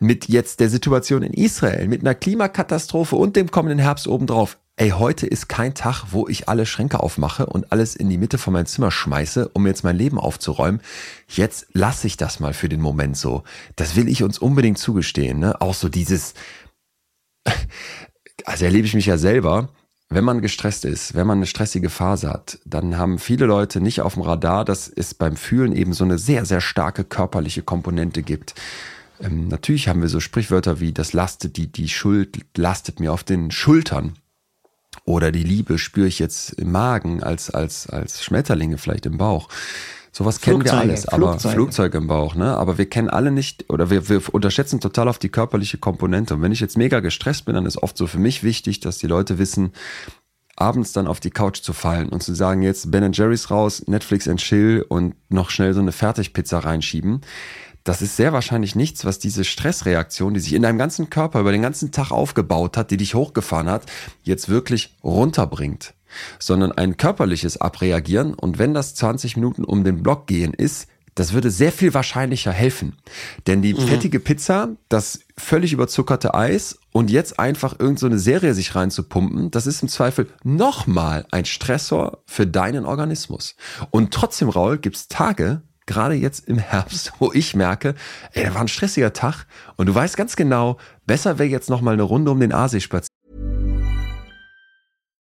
mit jetzt der Situation in Israel, mit einer Klimakatastrophe und dem kommenden Herbst obendrauf. Ey, heute ist kein Tag, wo ich alle Schränke aufmache und alles in die Mitte von meinem Zimmer schmeiße, um jetzt mein Leben aufzuräumen. Jetzt lasse ich das mal für den Moment so. Das will ich uns unbedingt zugestehen. Ne? Auch so dieses, also erlebe ich mich ja selber, wenn man gestresst ist, wenn man eine stressige Phase hat, dann haben viele Leute nicht auf dem Radar, dass es beim Fühlen eben so eine sehr, sehr starke körperliche Komponente gibt. Ähm, natürlich haben wir so Sprichwörter wie das lastet, die, die Schuld lastet mir auf den Schultern. Oder die Liebe spüre ich jetzt im Magen als, als, als Schmetterlinge vielleicht im Bauch. Sowas kennen wir alles, aber Flugzeuge. Flugzeuge im Bauch, ne? Aber wir kennen alle nicht oder wir, wir unterschätzen total auf die körperliche Komponente. Und wenn ich jetzt mega gestresst bin, dann ist oft so für mich wichtig, dass die Leute wissen, abends dann auf die Couch zu fallen und zu sagen, jetzt Ben Jerry's raus, Netflix and Chill und noch schnell so eine Fertigpizza reinschieben. Das ist sehr wahrscheinlich nichts, was diese Stressreaktion, die sich in deinem ganzen Körper über den ganzen Tag aufgebaut hat, die dich hochgefahren hat, jetzt wirklich runterbringt sondern ein körperliches Abreagieren. Und wenn das 20 Minuten um den Block gehen ist, das würde sehr viel wahrscheinlicher helfen. Denn die mhm. fettige Pizza, das völlig überzuckerte Eis und jetzt einfach irgendeine so Serie sich reinzupumpen, das ist im Zweifel nochmal ein Stressor für deinen Organismus. Und trotzdem, Raul, gibt's Tage, gerade jetzt im Herbst, wo ich merke, ey, da war ein stressiger Tag und du weißt ganz genau, besser wäre jetzt nochmal eine Runde um den Aasee spazieren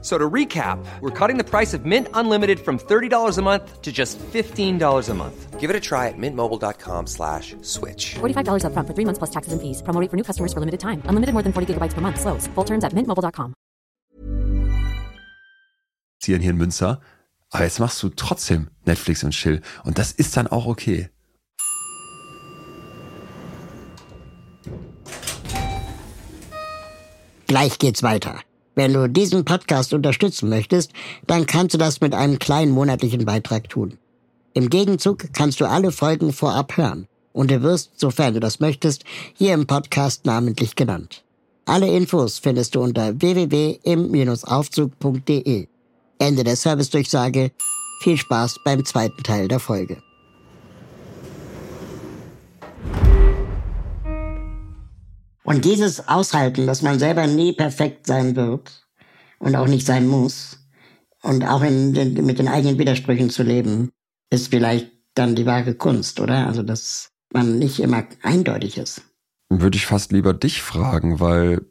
So to recap, we're cutting the price of Mint Unlimited from $30 a month to just $15 a month. Give it a try at mintmobile.com slash switch. $45 up front for three months plus taxes and fees. Promo for new customers for limited time. Unlimited more than 40 gigabytes per month. Slows. Full terms at mintmobile.com. Hier in Münster. Aber jetzt machst du trotzdem Netflix und Chill. Und das ist dann auch okay. Gleich geht's weiter. Wenn du diesen Podcast unterstützen möchtest, dann kannst du das mit einem kleinen monatlichen Beitrag tun. Im Gegenzug kannst du alle Folgen vorab hören und du wirst, sofern du das möchtest, hier im Podcast namentlich genannt. Alle Infos findest du unter www.im-aufzug.de. Ende der Servicedurchsage. Viel Spaß beim zweiten Teil der Folge. Und dieses Aushalten, dass man selber nie perfekt sein wird und auch nicht sein muss, und auch in den, mit den eigenen Widersprüchen zu leben, ist vielleicht dann die wahre Kunst, oder? Also, dass man nicht immer eindeutig ist. Würde ich fast lieber dich fragen, weil,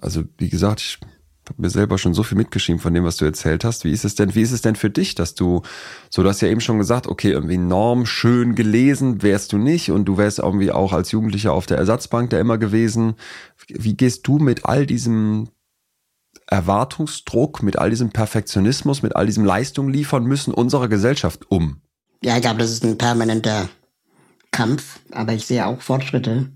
also wie gesagt, ich habe mir selber schon so viel mitgeschrieben von dem, was du erzählt hast. Wie ist es denn, wie ist es denn für dich, dass du, so du hast ja eben schon gesagt, okay, irgendwie Norm schön gelesen wärst du nicht und du wärst irgendwie auch als Jugendlicher auf der Ersatzbank da immer gewesen. Wie gehst du mit all diesem Erwartungsdruck, mit all diesem Perfektionismus, mit all diesem Leistung liefern müssen unserer Gesellschaft um? Ja, ich glaube, das ist ein permanenter Kampf, aber ich sehe auch Fortschritte.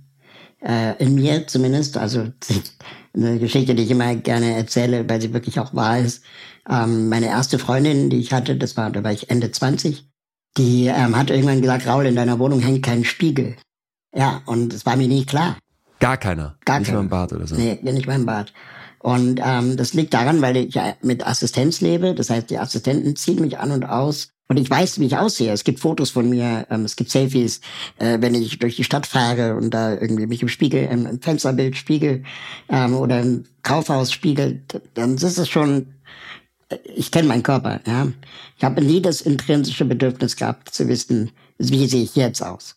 Äh, in mir zumindest. Also [laughs] eine Geschichte, die ich immer gerne erzähle, weil sie wirklich auch wahr ist. Ähm, meine erste Freundin, die ich hatte, das war, da war ich Ende 20, die ähm, hat irgendwann gesagt, Raul, in deiner Wohnung hängt kein Spiegel. Ja, und es war mir nie klar. Gar keiner. Gar nicht keiner. mal im Bad oder so. Nee, nicht mal im Bad. Und ähm, das liegt daran, weil ich mit Assistenz lebe. Das heißt, die Assistenten ziehen mich an und aus. Und ich weiß, wie ich aussehe. Es gibt Fotos von mir, ähm, es gibt Selfies, äh, wenn ich durch die Stadt fahre und da irgendwie mich im Spiegel, im, im Fensterbild spiegel ähm, oder im Kaufhaus spiegel, dann ist es schon, äh, ich kenne meinen Körper. Ja, Ich habe nie das intrinsische Bedürfnis gehabt zu wissen, wie sehe ich jetzt aus.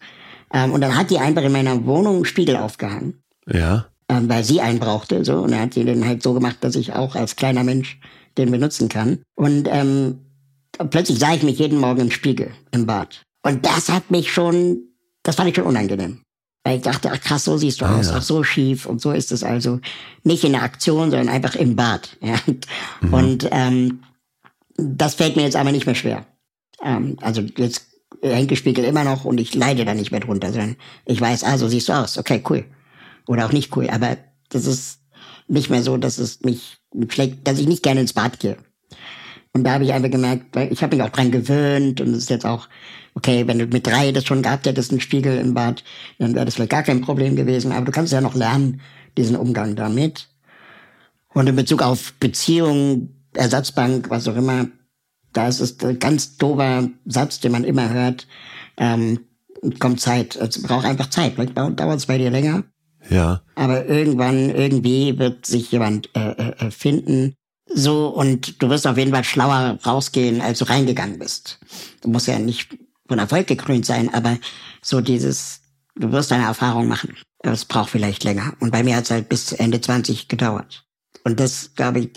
Ähm, und dann hat die einfach in meiner Wohnung einen Spiegel aufgehangen Ja. ähm, weil sie einen brauchte. So. Und er hat sie den halt so gemacht, dass ich auch als kleiner Mensch den benutzen kann. Und ähm, plötzlich sah ich mich jeden Morgen im Spiegel im Bad. Und das hat mich schon, das fand ich schon unangenehm. Weil ich dachte, ach krass, so siehst du Ah, aus, ja. ach so schief. Und so ist es also nicht in der Aktion, sondern einfach im Bad. [laughs] Ja. Und ähm, das fällt mir jetzt aber nicht mehr schwer. Ähm, also jetzt hängt der Spiegel immer noch und ich leide da nicht mehr drunter, sondern ich weiß, ah, so siehst du aus. Okay, cool. Oder auch nicht cool. Aber das ist nicht mehr so, dass es mich schlägt, dass ich nicht gerne ins Bad gehe. Und da habe ich einfach gemerkt, ich habe mich auch dran gewöhnt und es ist jetzt auch, okay, wenn du mit drei das schon gehabt hättest, einen Spiegel im Bad, dann wäre das vielleicht gar kein Problem gewesen. Aber du kannst ja noch lernen, diesen Umgang damit. Und in Bezug auf Beziehungen, Ersatzbank, was auch immer, da ist es ein ganz dober Satz, den man immer hört. Ähm, kommt Zeit. Es braucht einfach Zeit. Vielleicht dauert es bei dir länger. Ja. Aber irgendwann, irgendwie wird sich jemand äh, äh, äh, finden. So, und du wirst auf jeden Fall schlauer rausgehen, als du reingegangen bist. Du musst ja nicht von Erfolg gekrönt sein, aber so dieses, du wirst deine Erfahrung machen. Es braucht vielleicht länger. Und bei mir hat es halt bis Ende 20 gedauert. Und das, glaube ich,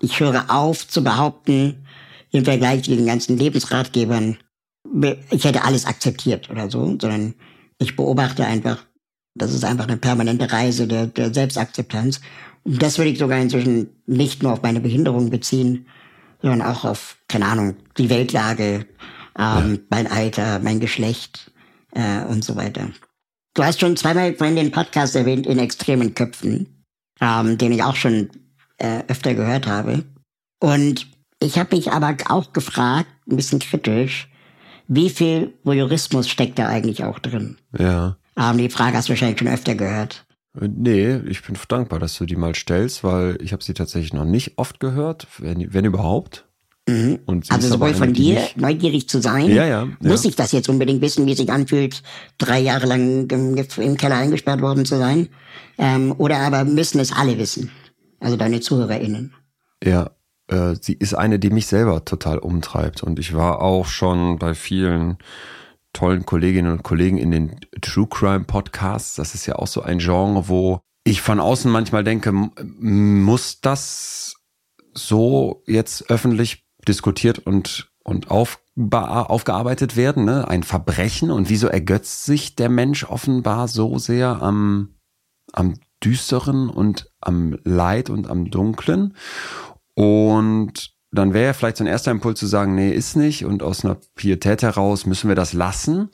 ich höre auf zu behaupten, im Vergleich zu den ganzen Lebensratgebern, ich hätte alles akzeptiert oder so, sondern ich beobachte einfach, das ist einfach eine permanente Reise der, der Selbstakzeptanz. Und das würde ich sogar inzwischen nicht nur auf meine Behinderung beziehen, sondern auch auf, keine Ahnung, die Weltlage, ähm, mein Alter, mein Geschlecht äh, und so weiter. Du hast schon zweimal vorhin den Podcast erwähnt, in extremen Köpfen, ähm, den ich auch schon äh, öfter gehört habe. Und ich habe mich aber auch gefragt, ein bisschen kritisch, wie viel Voyeurismus steckt da eigentlich auch drin? Ja. Ähm, die Frage hast du wahrscheinlich schon öfter gehört. Nee, ich bin dankbar, dass du die mal stellst, weil ich habe sie tatsächlich noch nicht oft gehört, wenn, wenn überhaupt. Mhm. Und sie Also sowohl von eine, dir, nicht- neugierig zu sein, Ja, ja, ja. muss ich das jetzt unbedingt wissen, wie es sich anfühlt, drei Jahre lang im, im Keller eingesperrt worden zu sein? Ähm, oder aber müssen es alle wissen? Also deine ZuhörerInnen. Ja, äh, sie ist eine, die mich selber total umtreibt. Und ich war auch schon bei vielen tollen Kolleginnen und Kollegen in den True Crime Podcasts. Das ist ja auch so ein Genre, wo ich von außen manchmal denke, muss das so jetzt öffentlich diskutiert und, und aufba- aufgearbeitet werden, ne? Ein Verbrechen. Und wieso ergötzt sich der Mensch offenbar so sehr am, am Düsteren und am Leid und am Dunklen? Und dann wäre vielleicht so ein erster Impuls zu sagen, nee, ist nicht. Und aus einer Pietät heraus müssen wir das lassen.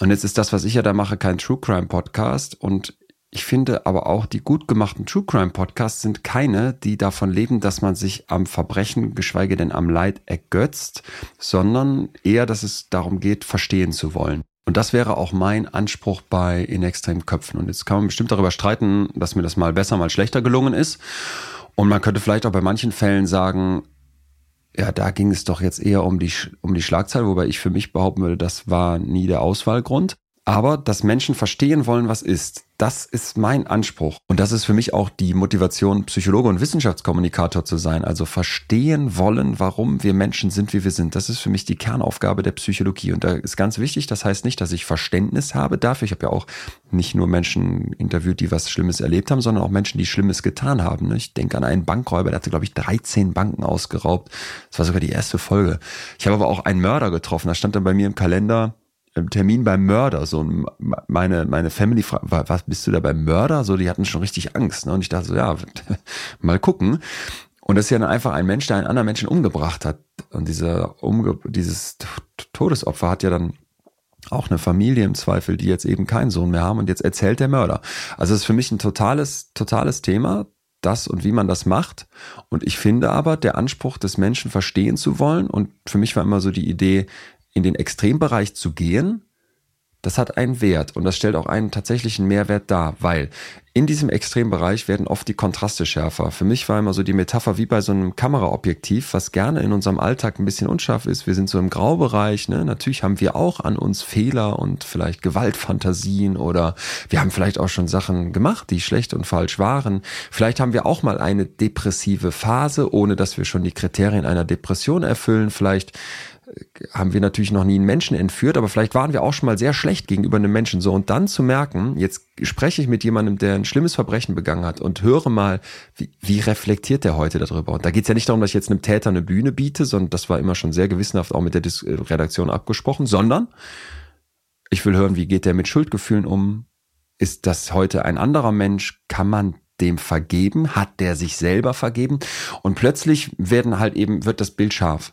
Und jetzt ist das, was ich ja da mache, kein True Crime Podcast. Und ich finde aber auch, die gut gemachten True Crime Podcasts sind keine, die davon leben, dass man sich am Verbrechen, geschweige denn am Leid ergötzt, sondern eher, dass es darum geht, verstehen zu wollen. Und das wäre auch mein Anspruch bei In Extrem Köpfen. Und jetzt kann man bestimmt darüber streiten, dass mir das mal besser, mal schlechter gelungen ist. Und man könnte vielleicht auch bei manchen Fällen sagen, ja, da ging es doch jetzt eher um die, um die Schlagzeile, wobei ich für mich behaupten würde, das war nie der Auswahlgrund. Aber dass Menschen verstehen wollen, was ist, das ist mein Anspruch. Und das ist für mich auch die Motivation, Psychologe und Wissenschaftskommunikator zu sein. Also verstehen wollen, warum wir Menschen sind, wie wir sind. Das ist für mich die Kernaufgabe der Psychologie. Und da ist ganz wichtig, das heißt nicht, dass ich Verständnis habe dafür. Ich habe ja auch nicht nur Menschen interviewt, die was Schlimmes erlebt haben, sondern auch Menschen, die Schlimmes getan haben. Ich denke an einen Bankräuber, der hatte, glaube ich, 13 Banken ausgeraubt. Das war sogar die erste Folge. Ich habe aber auch einen Mörder getroffen. Da stand dann bei mir im Kalender, Termin beim Mörder. So meine meine Family fragt, was bist du da beim Mörder? So die hatten schon richtig Angst. Ne? Und ich dachte so, ja, [laughs] mal gucken. Und das ist ja dann einfach ein Mensch, der einen anderen Menschen umgebracht hat. Und dieser Umge dieses Todesopfer hat ja dann auch eine Familie im Zweifel, die jetzt eben keinen Sohn mehr haben. Und jetzt erzählt der Mörder. Also es ist für mich ein totales totales Thema das und wie man das macht. Und ich finde aber, der Anspruch des Menschen verstehen zu wollen, und für mich war immer so die Idee, in den Extrembereich zu gehen, das hat einen Wert und das stellt auch einen tatsächlichen Mehrwert dar, weil in diesem Extrembereich werden oft die Kontraste schärfer. Für mich war immer so die Metapher wie bei so einem Kameraobjektiv, was gerne in unserem Alltag ein bisschen unscharf ist. Wir sind so im Graubereich. Ne? Natürlich haben wir auch an uns Fehler und vielleicht Gewaltfantasien oder wir haben vielleicht auch schon Sachen gemacht, die schlecht und falsch waren. Vielleicht haben wir auch mal eine depressive Phase, ohne dass wir schon die Kriterien einer Depression erfüllen. Vielleicht haben wir natürlich noch nie einen Menschen entführt, aber vielleicht waren wir auch schon mal sehr schlecht gegenüber einem Menschen. So, und dann zu merken, jetzt spreche ich mit jemandem, der ein schlimmes Verbrechen begangen hat und höre mal, wie, wie reflektiert der heute darüber. Und da geht es ja nicht darum, dass ich jetzt einem Täter eine Bühne biete, sondern das war immer schon sehr gewissenhaft auch mit der Dis äh, Redaktion abgesprochen, sondern ich will hören, wie geht der mit Schuldgefühlen um? Ist das heute ein anderer Mensch? Kann man dem vergeben? Hat der sich selber vergeben? Und plötzlich werden halt eben, wird das Bild scharf.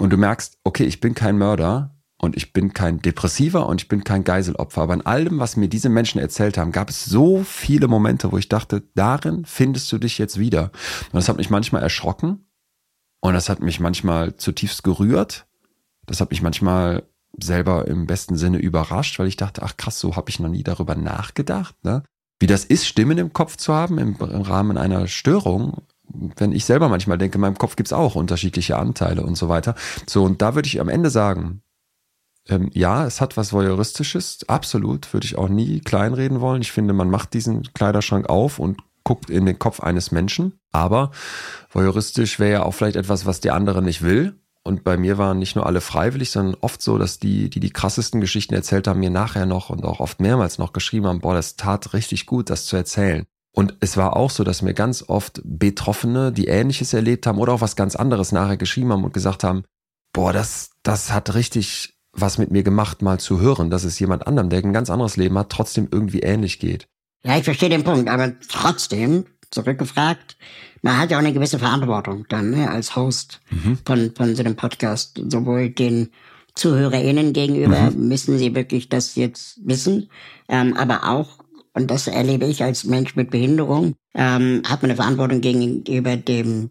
Und du merkst, okay, ich bin kein Mörder, und ich bin kein Depressiver und ich bin kein Geiselopfer. Aber in allem, was mir diese Menschen erzählt haben, gab es so viele Momente, wo ich dachte, darin findest du dich jetzt wieder. Und das hat mich manchmal erschrocken und das hat mich manchmal zutiefst gerührt. Das hat mich manchmal selber im besten Sinne überrascht, weil ich dachte, ach krass, so habe ich noch nie darüber nachgedacht. Ne? Wie das ist, Stimmen im Kopf zu haben im, im Rahmen einer Störung. Wenn ich selber manchmal denke, in meinem Kopf gibt's auch unterschiedliche Anteile und so weiter. So, und da würde ich am Ende sagen, ähm, ja, es hat was Voyeuristisches, absolut, würde ich auch nie kleinreden wollen. Ich finde, man macht diesen Kleiderschrank auf und guckt in den Kopf eines Menschen. Aber voyeuristisch wäre ja auch vielleicht etwas, was der andere nicht will. Und bei mir waren nicht nur alle freiwillig, sondern oft so, dass die, die die krassesten Geschichten erzählt haben, mir nachher noch und auch oft mehrmals noch geschrieben haben, boah, das tat richtig gut, das zu erzählen. Und es war auch so, dass mir ganz oft Betroffene, die Ähnliches erlebt haben oder auch was ganz anderes nachher geschrieben haben und gesagt haben, boah, das, das hat richtig was mit mir gemacht, mal zu hören, dass es jemand anderem, der ein ganz anderes Leben hat, trotzdem irgendwie ähnlich geht. Ja, ich verstehe den Punkt, aber trotzdem, zurückgefragt, man hat ja auch eine gewisse Verantwortung dann ne, als Host mhm. von, von so einem Podcast, sowohl den ZuhörerInnen gegenüber mhm. müssen sie wirklich das jetzt wissen, ähm, aber auch, und das erlebe ich als Mensch mit Behinderung, ähm, hat man eine Verantwortung gegenüber dem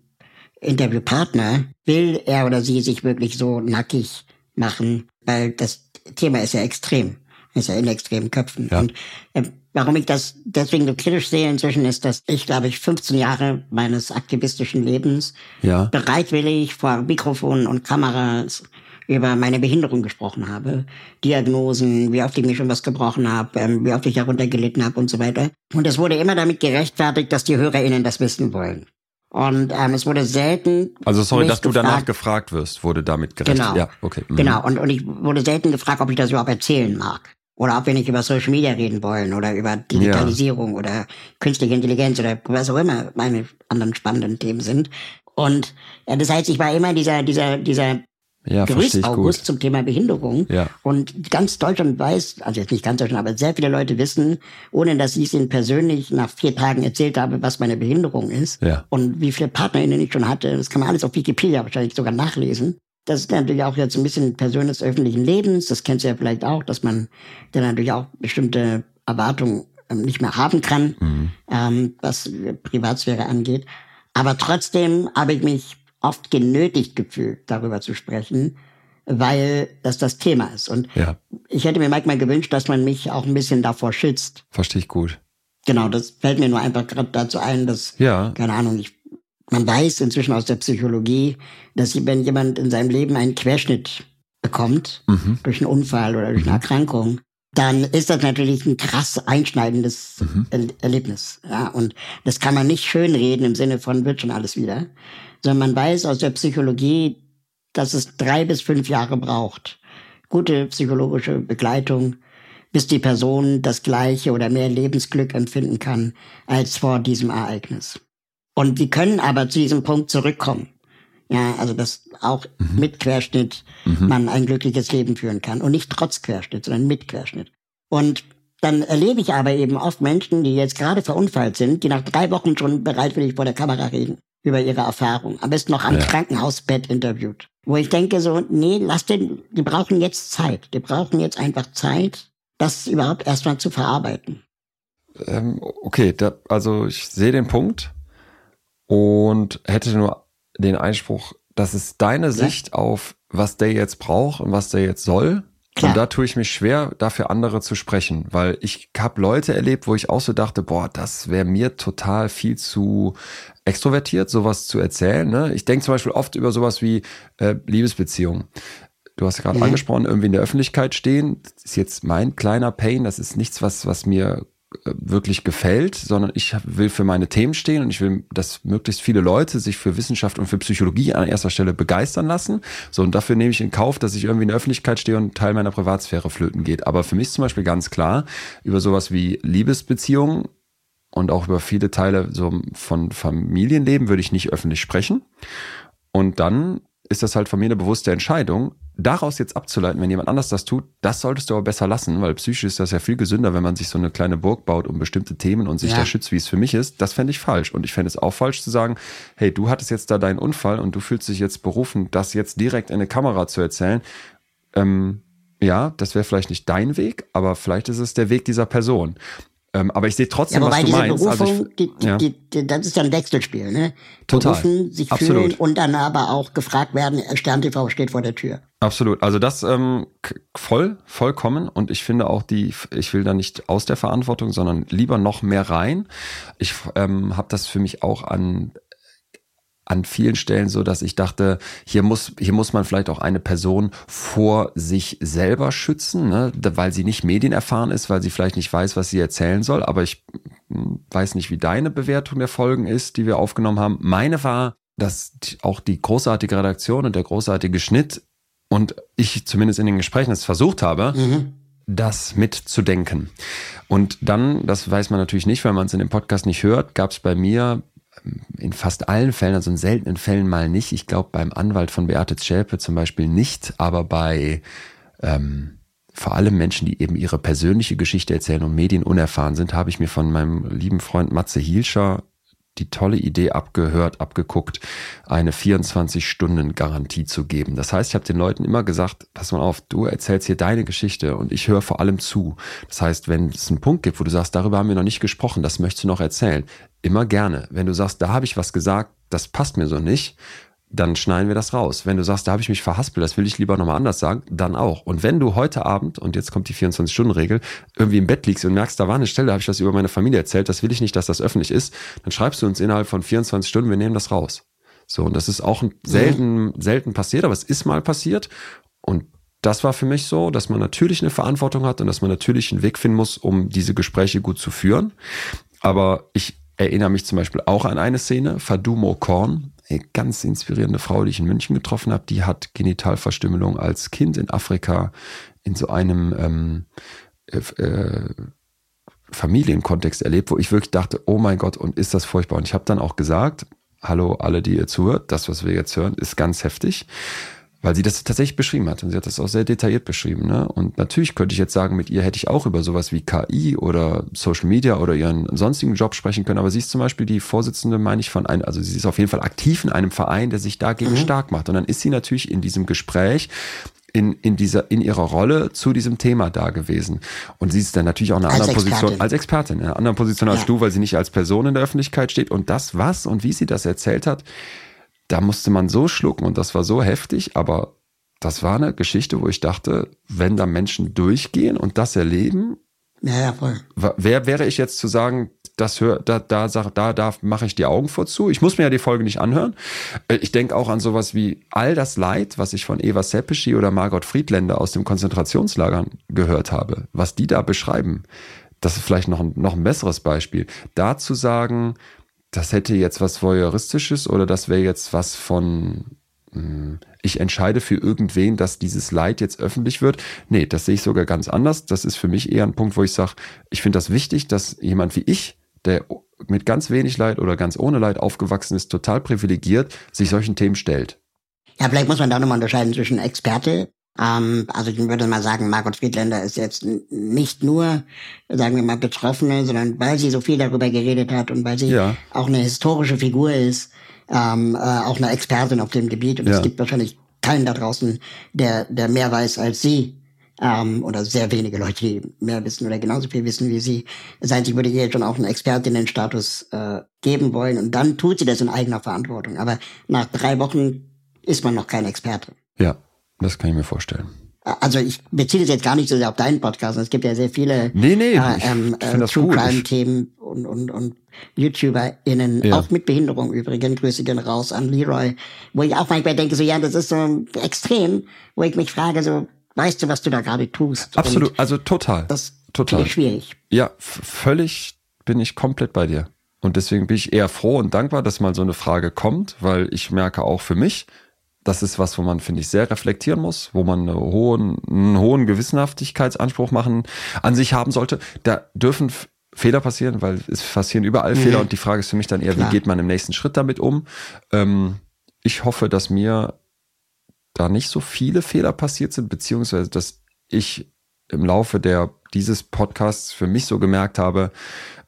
Interviewpartner. Will er oder sie sich wirklich so nackig machen, weil das Thema ist ja extrem, ist ja in extremen Köpfen. Ja. Und äh, Warum ich das deswegen so kritisch sehe inzwischen ist, dass ich, glaube ich, 15 Jahre meines aktivistischen Lebens ja. bereitwillig vor Mikrofonen und Kameras über meine Behinderung gesprochen habe. Diagnosen, wie oft ich mir schon was gebrochen habe, ähm, wie oft ich heruntergelitten habe und so weiter. Und es wurde immer damit gerechtfertigt, dass die HörerInnen das wissen wollen. Und ähm, es wurde selten. Also sorry, dass gefragt, du danach gefragt wirst, wurde damit gerechtfertigt. Genau. Ja, okay. Mhm. Genau. Und, und ich wurde selten gefragt, ob ich das überhaupt erzählen mag. Oder ob wir nicht über Social Media reden wollen oder über Digitalisierung ja. oder künstliche Intelligenz oder was auch immer meine anderen spannenden Themen sind. Und ja, das heißt, ich war immer dieser, dieser, dieser ja, Gerüst-August zum Thema Behinderung. Ja. Und ganz Deutschland weiß, also jetzt nicht ganz Deutschland, aber sehr viele Leute wissen, ohne dass ich es ihnen persönlich nach vier Tagen erzählt habe, was meine Behinderung ist ja. und wie viele PartnerInnen ich schon hatte. Das kann man alles auf Wikipedia wahrscheinlich sogar nachlesen. Das ist natürlich auch jetzt ein bisschen Person des öffentlichen Lebens. Das kennst du ja vielleicht auch, dass man dann natürlich auch bestimmte Erwartungen ähm, nicht mehr haben kann, mhm. ähm, was Privatsphäre angeht. Aber trotzdem habe ich mich oft genötigt gefühlt, darüber zu sprechen, weil das das Thema ist. Und ja. ich hätte mir manchmal gewünscht, dass man mich auch ein bisschen davor schützt. Verstehe ich gut. Genau, das fällt mir nur einfach gerade dazu ein, dass, ja. keine Ahnung, ich man weiß inzwischen aus der Psychologie, dass wenn jemand in seinem Leben einen Querschnitt bekommt, mhm. durch einen Unfall oder durch eine mhm. Erkrankung, dann ist das natürlich ein krass einschneidendes mhm. er Erlebnis. Ja, und das kann man nicht schönreden im Sinne von wird schon alles wieder, sondern man weiß aus der Psychologie, dass es drei bis fünf Jahre braucht. Gute psychologische Begleitung, bis die Person das gleiche oder mehr Lebensglück empfinden kann als vor diesem Ereignis. Und die können aber zu diesem Punkt zurückkommen. Ja, also dass auch mhm. mit Querschnitt mhm. man ein glückliches Leben führen kann. Und nicht trotz Querschnitt, sondern mit Querschnitt. Und dann erlebe ich aber eben oft Menschen, die jetzt gerade verunfallt sind, die nach drei Wochen schon bereitwillig vor der Kamera reden über ihre Erfahrung. Am besten noch am ja. Krankenhausbett interviewt. Wo ich denke so, nee, lass den, die brauchen jetzt Zeit. Die brauchen jetzt einfach Zeit, das überhaupt erstmal zu verarbeiten. Ähm, okay, da, also ich sehe den Punkt und hätte nur den Einspruch, das ist deine ja. Sicht auf, was der jetzt braucht und was der jetzt soll. Klar. Und da tue ich mich schwer, dafür andere zu sprechen, weil ich habe Leute erlebt, wo ich auch so dachte, boah, das wäre mir total viel zu extrovertiert, sowas zu erzählen. Ne? Ich denke zum Beispiel oft über sowas wie äh, Liebesbeziehungen. Du hast ja gerade mhm. angesprochen, irgendwie in der Öffentlichkeit stehen. Das ist jetzt mein kleiner Pain. Das ist nichts, was, was mir wirklich gefällt, sondern ich will für meine Themen stehen und ich will, dass möglichst viele Leute sich für Wissenschaft und für Psychologie an erster Stelle begeistern lassen. So, und dafür nehme ich in Kauf, dass ich irgendwie in der Öffentlichkeit stehe und Teil meiner Privatsphäre flöten geht. Aber für mich zum Beispiel ganz klar, über sowas wie Liebesbeziehungen und auch über viele Teile so von Familienleben würde ich nicht öffentlich sprechen. Und dann ist das halt von mir eine bewusste Entscheidung, daraus jetzt abzuleiten, wenn jemand anders das tut, das solltest du aber besser lassen, weil psychisch ist das ja viel gesünder, wenn man sich so eine kleine Burg baut um bestimmte Themen und sich ja. da schützt, wie es für mich ist. Das fände ich falsch. Und ich fände es auch falsch zu sagen, hey, du hattest jetzt da deinen Unfall und du fühlst dich jetzt berufen, das jetzt direkt in eine Kamera zu erzählen. Ähm, ja, das wäre vielleicht nicht dein Weg, aber vielleicht ist es der Weg dieser Person. Ähm, aber ich sehe trotzdem, ja, was du meinst. Berufung, also ich, die, ja. die, die, das ist ja ein Wechselspiel, ne? Total. Berufen, sich Absolut. fühlen und dann aber auch gefragt werden, Stern TV steht vor der Tür. Absolut. Also das ähm, voll, vollkommen. Und ich finde auch die, ich will da nicht aus der Verantwortung, sondern lieber noch mehr rein. Ich ähm, habe das für mich auch an an vielen Stellen so, dass ich dachte, hier muss, hier muss man vielleicht auch eine Person vor sich selber schützen, ne? weil sie nicht medienerfahren ist, weil sie vielleicht nicht weiß, was sie erzählen soll. Aber ich hm, weiß nicht, wie deine Bewertung der Folgen ist, die wir aufgenommen haben. Meine war, dass auch die großartige Redaktion und der großartige Schnitt und ich zumindest in den Gesprächen es versucht habe, mhm das mitzudenken. Und dann, das weiß man natürlich nicht, weil man es in dem Podcast nicht hört, gab es bei mir in fast allen Fällen, also in seltenen Fällen mal nicht. Ich glaube beim Anwalt von Beate Zschäpe zum Beispiel nicht, aber bei ähm, vor allem Menschen, die eben ihre persönliche Geschichte erzählen und medienunerfahren sind, habe ich mir von meinem lieben Freund Matze Hielscher die tolle Idee abgehört, abgeguckt, eine 24-Stunden-Garantie zu geben. Das heißt, ich habe den Leuten immer gesagt, pass mal auf, du erzählst hier deine Geschichte und ich höre vor allem zu. Das heißt, wenn es einen Punkt gibt, wo du sagst, darüber haben wir noch nicht gesprochen, das möchtest du noch erzählen, immer gerne. Wenn du sagst, da habe ich was gesagt, das passt mir so nicht, dann schneiden wir das raus. Wenn du sagst, da habe ich mich verhaspelt, das will ich lieber nochmal anders sagen, dann auch. Und wenn du heute Abend, und jetzt kommt die 24-Stunden-Regel, irgendwie im Bett liegst und merkst, da war eine Stelle, da habe ich was über meine Familie erzählt, das will ich nicht, dass das öffentlich ist, dann schreibst du uns innerhalb von 24 Stunden, wir nehmen das raus. So, und das ist auch selten, selten passiert, aber es ist mal passiert. Und das war für mich so, dass man natürlich eine Verantwortung hat und dass man natürlich einen Weg finden muss, um diese Gespräche gut zu führen. Aber ich erinnere mich zum Beispiel auch an eine Szene, Fadumo Korn, eine ganz inspirierende Frau, die ich in München getroffen habe, die hat Genitalverstümmelung als Kind in Afrika in so einem ähm, äh, äh, Familienkontext erlebt, wo ich wirklich dachte, oh mein Gott, und ist das furchtbar. Und ich habe dann auch gesagt, hallo alle, die ihr zuhört, das, was wir jetzt hören, ist ganz heftig weil sie das tatsächlich beschrieben hat und sie hat das auch sehr detailliert beschrieben. Ne? Und natürlich könnte ich jetzt sagen, mit ihr hätte ich auch über sowas wie KI oder Social Media oder ihren sonstigen Job sprechen können, aber sie ist zum Beispiel die Vorsitzende, meine ich, von einem, also sie ist auf jeden Fall aktiv in einem Verein, der sich dagegen mhm. stark macht. Und dann ist sie natürlich in diesem Gespräch in, in dieser, in ihrer Rolle zu diesem Thema da gewesen. Und sie ist dann natürlich auch in einer als anderen Expertin. Position, als Expertin, in einer anderen Position als ja. du, weil sie nicht als Person in der Öffentlichkeit steht. Und das, was und wie sie das erzählt hat, da musste man so schlucken und das war so heftig, aber das war eine Geschichte, wo ich dachte, wenn da Menschen durchgehen und das erleben, ja, ja, voll. wer wäre ich jetzt zu sagen, das hör, da, da, da, da mache ich die Augen vor zu. Ich muss mir ja die Folge nicht anhören. Äh, ich denke auch an sowas wie all das Leid, was ich von Eva Seppischi oder Margot Friedländer aus dem Konzentrationslagern gehört habe, was die da beschreiben. Das ist vielleicht noch ein, noch ein besseres Beispiel. Da zu sagen, das hätte jetzt was Voyeuristisches oder das wäre jetzt was von hm, ich entscheide für irgendwen, dass dieses Leid jetzt öffentlich wird. Nee, das sehe ich sogar ganz anders. Das ist für mich eher ein Punkt, wo ich sage, ich finde das wichtig, dass jemand wie ich, der mit ganz wenig Leid oder ganz ohne Leid aufgewachsen ist, total privilegiert, sich solchen Themen stellt. Ja, vielleicht muss man da nochmal unterscheiden zwischen Experte. Ähm, also ich würde mal sagen, Margot Friedländer ist jetzt nicht nur, sagen wir mal, Betroffene, sondern weil sie so viel darüber geredet hat und weil sie ja. auch eine historische Figur ist, ähm, äh, auch eine Expertin auf dem Gebiet. Und ja. es gibt wahrscheinlich keinen da draußen, der, der mehr weiß als sie. Ähm, oder sehr wenige Leute, die mehr wissen oder genauso viel wissen wie sie. Das heißt, ich würde ihr schon auch einen Expertinnenstatus äh, geben wollen. Und dann tut sie das in eigener Verantwortung. Aber nach drei Wochen ist man noch kein Experte. Ja, das kann ich mir vorstellen. Also ich beziehe das jetzt gar nicht so sehr auf deinen Podcast. Es gibt ja sehr viele nee, nee, äh, ähm, äh, True Crime Themen und, und, und YouTuberInnen, ja. auch mit Behinderung übrigens, Grüße gehen raus an Leroy, wo ich auch manchmal denke, so ja, das ist so extrem, wo ich mich frage, so, weißt du, was du da gerade tust? Absolut, und also total. Das total schwierig. Ja, völlig bin ich komplett bei dir. Und deswegen bin ich eher froh und dankbar, dass mal so eine Frage kommt, weil ich merke auch für mich, das ist was, wo man, finde ich, sehr reflektieren muss, wo man einen hohen, einen hohen Gewissenhaftigkeitsanspruch machen, an sich haben sollte. Da dürfen Fehler passieren, weil es passieren überall mhm. Fehler und die Frage ist für mich dann eher, Klar. wie geht man im nächsten Schritt damit um? Ähm, ich hoffe, dass mir da nicht so viele Fehler passiert sind, beziehungsweise dass ich im Laufe der dieses Podcasts für mich so gemerkt habe,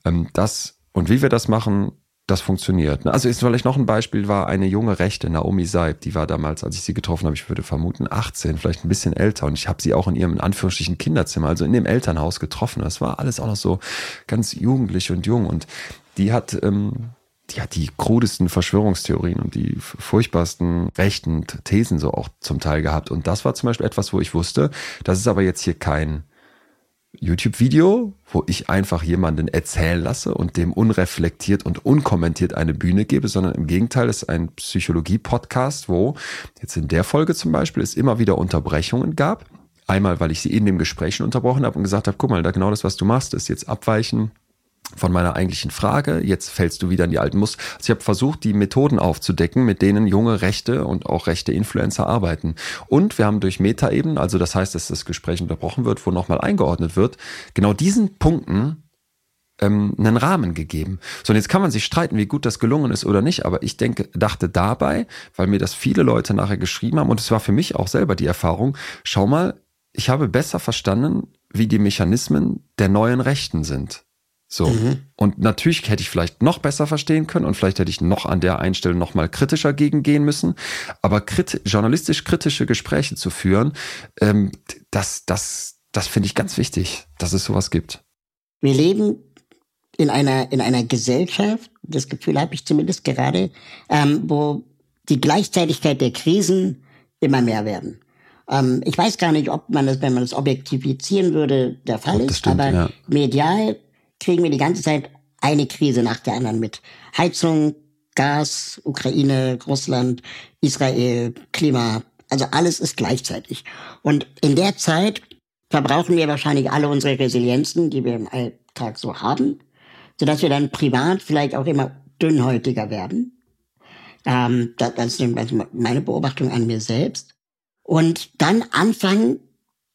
ähm, dass und wie wir das machen, das funktioniert. Ne? Also ist vielleicht noch ein Beispiel war eine junge Rechte, Naomi Seib, die war damals, als ich sie getroffen habe, ich würde vermuten 18, vielleicht ein bisschen älter und ich habe sie auch in ihrem in Anführungsstrichen Kinderzimmer, also in dem Elternhaus getroffen. Das war alles auch noch so ganz jugendlich und jung und die hat ähm, die hat die krudesten Verschwörungstheorien und die furchtbarsten rechten Thesen so auch zum Teil gehabt. Und das war zum Beispiel etwas, wo ich wusste, das ist aber jetzt hier kein YouTube-Video, wo ich einfach jemanden erzählen lasse und dem unreflektiert und unkommentiert eine Bühne gebe, sondern im Gegenteil ist ein Psychologie-Podcast, wo jetzt in der Folge zum Beispiel es immer wieder Unterbrechungen gab. Einmal, weil ich sie in dem Gespräch unterbrochen habe und gesagt habe, guck mal, da genau das, was du machst, ist jetzt abweichen von meiner eigentlichen Frage. Jetzt fällst du wieder in die alten Muster. Also ich habe versucht, die Methoden aufzudecken, mit denen junge Rechte und auch rechte Influencer arbeiten. Und wir haben durch Metaebenen, also das heißt, dass das Gespräch unterbrochen wird, wo nochmal eingeordnet wird, genau diesen Punkten ähm, einen Rahmen gegeben. So, und jetzt kann man sich streiten, wie gut das gelungen ist oder nicht, aber ich denke, dachte dabei, weil mir das viele Leute nachher geschrieben haben, und es war für mich auch selber die Erfahrung, schau mal, ich habe besser verstanden, wie die Mechanismen der neuen Rechten sind. So. Mhm. Und natürlich hätte ich vielleicht noch besser verstehen können und vielleicht hätte ich noch an der Einstellung noch mal kritischer gegengehen müssen. Aber kriti journalistisch kritische Gespräche zu führen, ähm, das, das, das finde ich ganz wichtig, dass es sowas gibt. Wir leben in einer, in einer Gesellschaft, das Gefühl habe ich zumindest gerade, ähm, wo die Gleichzeitigkeit der Krisen immer mehr werden. Ähm, ich weiß gar nicht, ob man das, wenn man das objektivizieren würde, der Fall ist, stimmt, aber ja. medial kriegen wir die ganze Zeit eine Krise nach der anderen mit. Heizung, Gas, Ukraine, Russland, Israel, Klima. Also alles ist gleichzeitig. Und in der Zeit verbrauchen wir wahrscheinlich alle unsere Resilienzen, die wir im Alltag so haben, sodass wir dann privat vielleicht auch immer dünnhäutiger werden. Ähm, das ist meine Beobachtung an mir selbst. Und dann anfangen,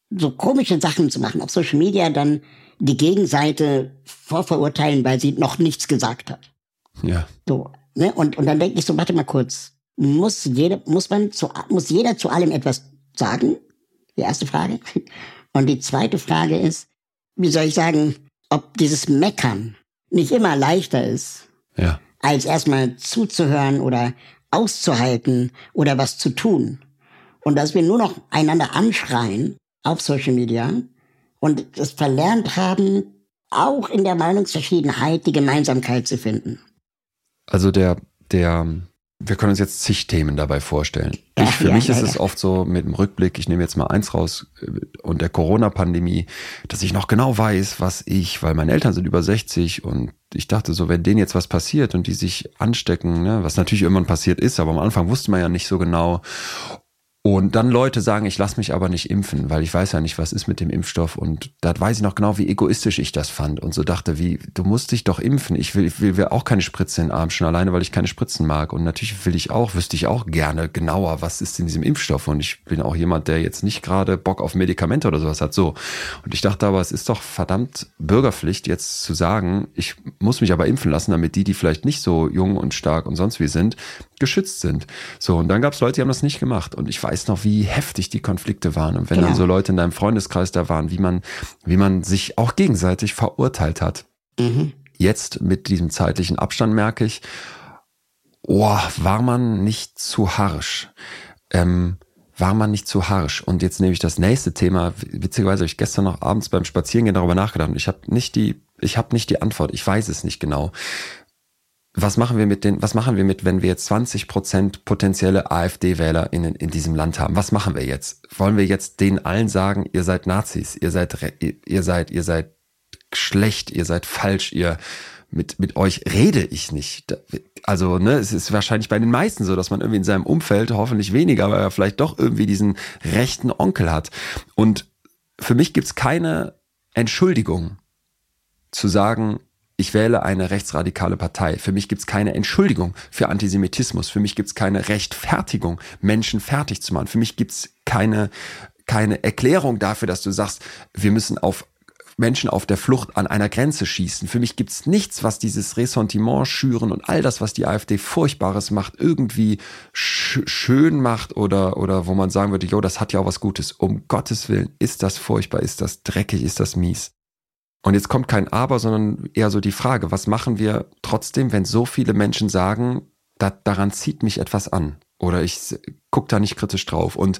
so komische Sachen zu machen auf Social Media, dann die Gegenseite vorverurteilen, weil sie noch nichts gesagt hat. Ja. So, ne? Und, und dann denke ich so, warte mal kurz. Muss jeder, muss man zu, muss jeder zu allem etwas sagen? Die erste Frage. [laughs] Und die zweite Frage ist, wie soll ich sagen, ob dieses Meckern nicht immer leichter ist, ja. als erstmal zuzuhören oder auszuhalten oder was zu tun. Und dass wir nur noch einander anschreien auf Social Media und es verlernt haben, auch in der Meinungsverschiedenheit die Gemeinsamkeit zu finden. Also der, der, wir können uns jetzt zig Themen dabei vorstellen. Ich, für ja, mich ja, ist ja. es oft so mit dem Rückblick, ich nehme jetzt mal eins raus, äh, und der Corona-Pandemie, dass ich noch genau weiß, was ich, weil meine Eltern sind über 60 und ich dachte so, wenn denen jetzt was passiert und die sich anstecken, ne, was natürlich irgendwann passiert ist, aber am Anfang wusste man ja nicht so genau. Und dann Leute sagen, ich lasse mich aber nicht impfen, weil ich weiß ja nicht, was ist mit dem Impfstoff. Und da weiß ich noch genau, wie egoistisch ich das fand. Und so dachte, wie, du musst dich doch impfen. Ich will, ich will, will auch keine Spritze in den Arm, schon alleine, weil ich keine Spritzen mag. Und natürlich will ich auch, wüsste ich auch gerne genauer, was ist in diesem Impfstoff. Und ich bin auch jemand, der jetzt nicht gerade Bock auf Medikamente oder sowas hat. So. Und ich dachte aber, es ist doch verdammt Bürgerpflicht, jetzt zu sagen, ich muss mich aber impfen lassen, damit die, die vielleicht nicht so jung und stark und sonst wie sind, geschützt sind. So, und dann gab es Leute, die haben das nicht gemacht. Und ich weiß noch, wie heftig die Konflikte waren. Und wenn Genau. dann so Leute in deinem Freundeskreis da waren, wie man, wie man sich auch gegenseitig verurteilt hat. Mhm. Jetzt mit diesem zeitlichen Abstand merke ich, oh, war man nicht zu harsch. Ähm, war man nicht zu harsch. Und jetzt nehme ich das nächste Thema. Witzigerweise habe ich gestern noch abends beim Spazierengehen darüber nachgedacht. Und ich habe nicht die, ich habe nicht die Antwort. Ich weiß es nicht genau was machen wir mit den, was machen wir mit, wenn wir jetzt 20 Prozent potenzielle AfD-Wähler in, in diesem Land haben? Was machen wir jetzt? Wollen wir jetzt denen allen sagen, ihr seid Nazis, ihr seid, ihr, seid, ihr seid schlecht, ihr seid falsch, ihr, mit, mit euch rede ich nicht. Also, ne, es ist wahrscheinlich bei den meisten so, dass man irgendwie in seinem Umfeld, hoffentlich weniger, aber vielleicht doch irgendwie diesen rechten Onkel hat. Und für mich gibt's keine Entschuldigung zu sagen, ich wähle eine rechtsradikale Partei. Für mich gibt's keine Entschuldigung für Antisemitismus. Für mich gibt's keine Rechtfertigung, Menschen fertig zu machen. Für mich gibt's keine, keine Erklärung dafür, dass du sagst, wir müssen auf Menschen auf der Flucht an einer Grenze schießen. Für mich gibt's nichts, was dieses Ressentiment schüren und all das, was die AfD Furchtbares macht, irgendwie sch schön macht oder, oder wo man sagen würde, jo, das hat ja auch was Gutes. Um Gottes Willen, ist das furchtbar, ist das dreckig, ist das mies. Und jetzt kommt kein Aber, sondern eher so die Frage, was machen wir trotzdem, wenn so viele Menschen sagen, da, daran zieht mich etwas an? Oder ich s- guck da nicht kritisch drauf. Und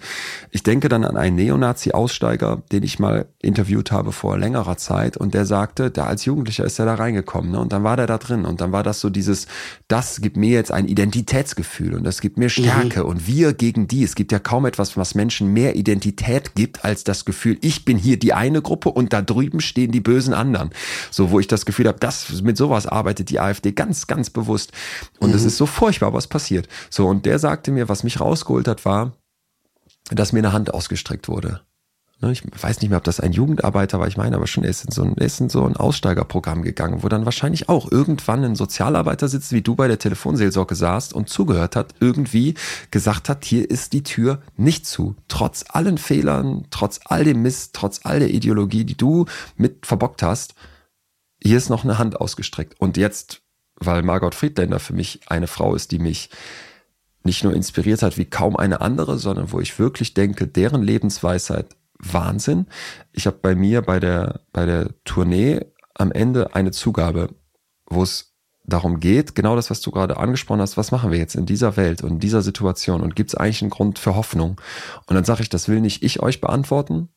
ich denke dann an einen Neonazi-Aussteiger, den ich mal interviewt habe vor längerer Zeit und der sagte, da als Jugendlicher ist er da reingekommen ne? und dann war der da drin und dann war das so dieses, das gibt mir jetzt ein Identitätsgefühl und das gibt mir Stärke und wir gegen die. Es gibt ja kaum etwas, was Menschen mehr Identität gibt als das Gefühl, ich bin hier die eine Gruppe und da drüben stehen die bösen anderen. So, wo ich das Gefühl habe, das mit sowas arbeitet die AfD ganz, ganz bewusst. Und es ist so furchtbar, was passiert. So, und der sagte mir, was mich rausgeholt hat, war, dass mir eine Hand ausgestreckt wurde. Ne, Ich weiß nicht mehr, ob das ein Jugendarbeiter war, ich meine aber schon, er ist in so ein, ist in so ein Aussteigerprogramm gegangen, wo dann wahrscheinlich auch irgendwann ein Sozialarbeiter sitzt, wie du bei der Telefonseelsorge saßt und zugehört hat, irgendwie gesagt hat, hier ist die Tür nicht zu. Trotz allen Fehlern, trotz all dem Mist, trotz all der Ideologie, die du mit verbockt hast, hier ist noch eine Hand ausgestreckt. Und jetzt, weil Margot Friedländer für mich eine Frau ist, die mich nicht nur inspiriert hat wie kaum eine andere, sondern wo ich wirklich denke, deren Lebensweisheit Wahnsinn. Ich habe bei mir bei der bei der Tournee am Ende eine Zugabe, wo es darum geht, genau das, was du gerade angesprochen hast, was machen wir jetzt in dieser Welt und in dieser Situation und gibt es eigentlich einen Grund für Hoffnung? Und dann sage ich, das will nicht ich euch beantworten,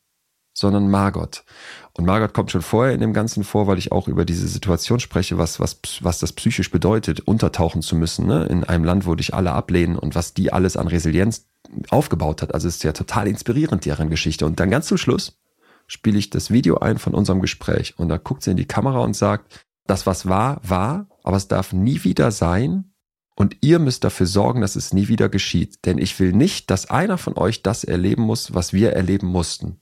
sondern Margot. Und Margot kommt schon vorher in dem Ganzen vor, weil ich auch über diese Situation spreche, was, was, was das psychisch bedeutet, untertauchen zu müssen, ne? in einem Land, wo dich alle ablehnen und was die alles an Resilienz aufgebaut hat. Also es ist ja total inspirierend, deren Geschichte. Und dann ganz zum Schluss spiele ich das Video ein von unserem Gespräch und da guckt sie in die Kamera und sagt, das was war, war, aber es darf nie wieder sein und ihr müsst dafür sorgen, dass es nie wieder geschieht. Denn ich will nicht, dass einer von euch das erleben muss, was wir erleben mussten.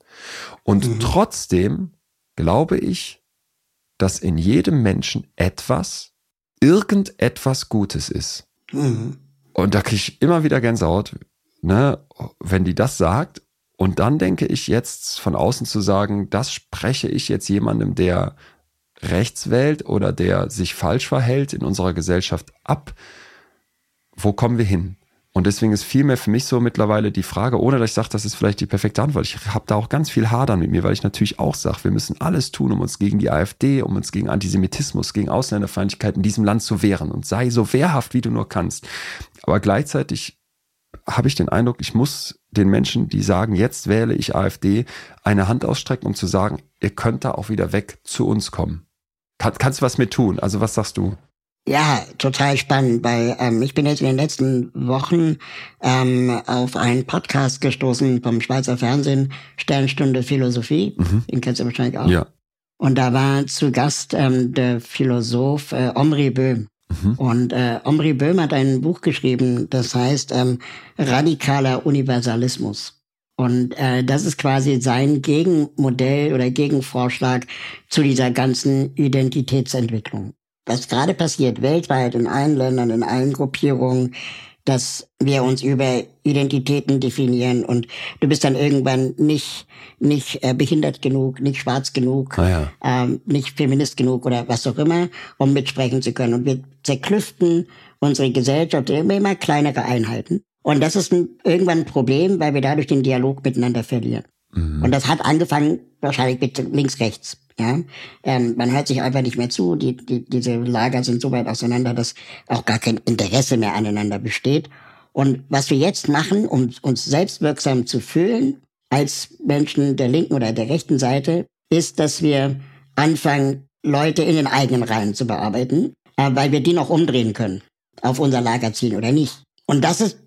Und trotzdem glaube ich, dass in jedem Menschen etwas, irgendetwas Gutes ist. Mhm. Und da kriege ich immer wieder Gänsehaut, ne, wenn die das sagt. Und dann denke ich jetzt von außen zu sagen, das spreche ich jetzt jemandem, der rechts wählt oder der sich falsch verhält in unserer Gesellschaft ab. Wo kommen wir hin? Und deswegen ist vielmehr für mich so mittlerweile die Frage, ohne dass ich sage, das ist vielleicht die perfekte Antwort. Ich habe da auch ganz viel Hadern mit mir, weil ich natürlich auch sage, wir müssen alles tun, um uns gegen die AfD, um uns gegen Antisemitismus, gegen Ausländerfeindlichkeit in diesem Land zu wehren. Und sei so wehrhaft, wie du nur kannst. Aber gleichzeitig habe ich den Eindruck, ich muss den Menschen, die sagen, jetzt wähle ich AfD, eine Hand ausstrecken, um zu sagen, ihr könnt da auch wieder weg zu uns kommen. Kann, kannst du was mit tun? Also was sagst du? Ja, total spannend, weil ähm, ich bin jetzt in den letzten Wochen ähm, auf einen Podcast gestoßen vom Schweizer Fernsehen, Sternstunde Philosophie, mhm. den kennst du wahrscheinlich auch. Ja. Und da war zu Gast ähm, der Philosoph äh, Omri Böhm. Mhm. Und äh, Omri Böhm hat ein Buch geschrieben, das heißt ähm, Radikaler Universalismus. Und äh, das ist quasi sein Gegenmodell oder Gegenvorschlag zu dieser ganzen Identitätsentwicklung was gerade passiert, weltweit, in allen Ländern, in allen Gruppierungen, dass wir uns über Identitäten definieren und du bist dann irgendwann nicht nicht äh, behindert genug, nicht schwarz genug, ah ja. ähm, nicht Feminist genug oder was auch immer, um mitsprechen zu können. Und wir zerklüften unsere Gesellschaft in immer, immer kleinere Einheiten. Und das ist ein, irgendwann ein Problem, weil wir dadurch den Dialog miteinander verlieren. Mhm. Und das hat angefangen wahrscheinlich mit links-rechts. Ja, ähm, man hört sich einfach nicht mehr zu. Die, die, diese Lager sind so weit auseinander, dass auch gar kein Interesse mehr aneinander besteht. Und was wir jetzt machen, um uns selbstwirksam zu fühlen als Menschen der linken oder der rechten Seite, ist, dass wir anfangen, Leute in den eigenen Reihen zu bearbeiten, äh, weil wir die noch umdrehen können, auf unser Lager ziehen oder nicht. Und das ist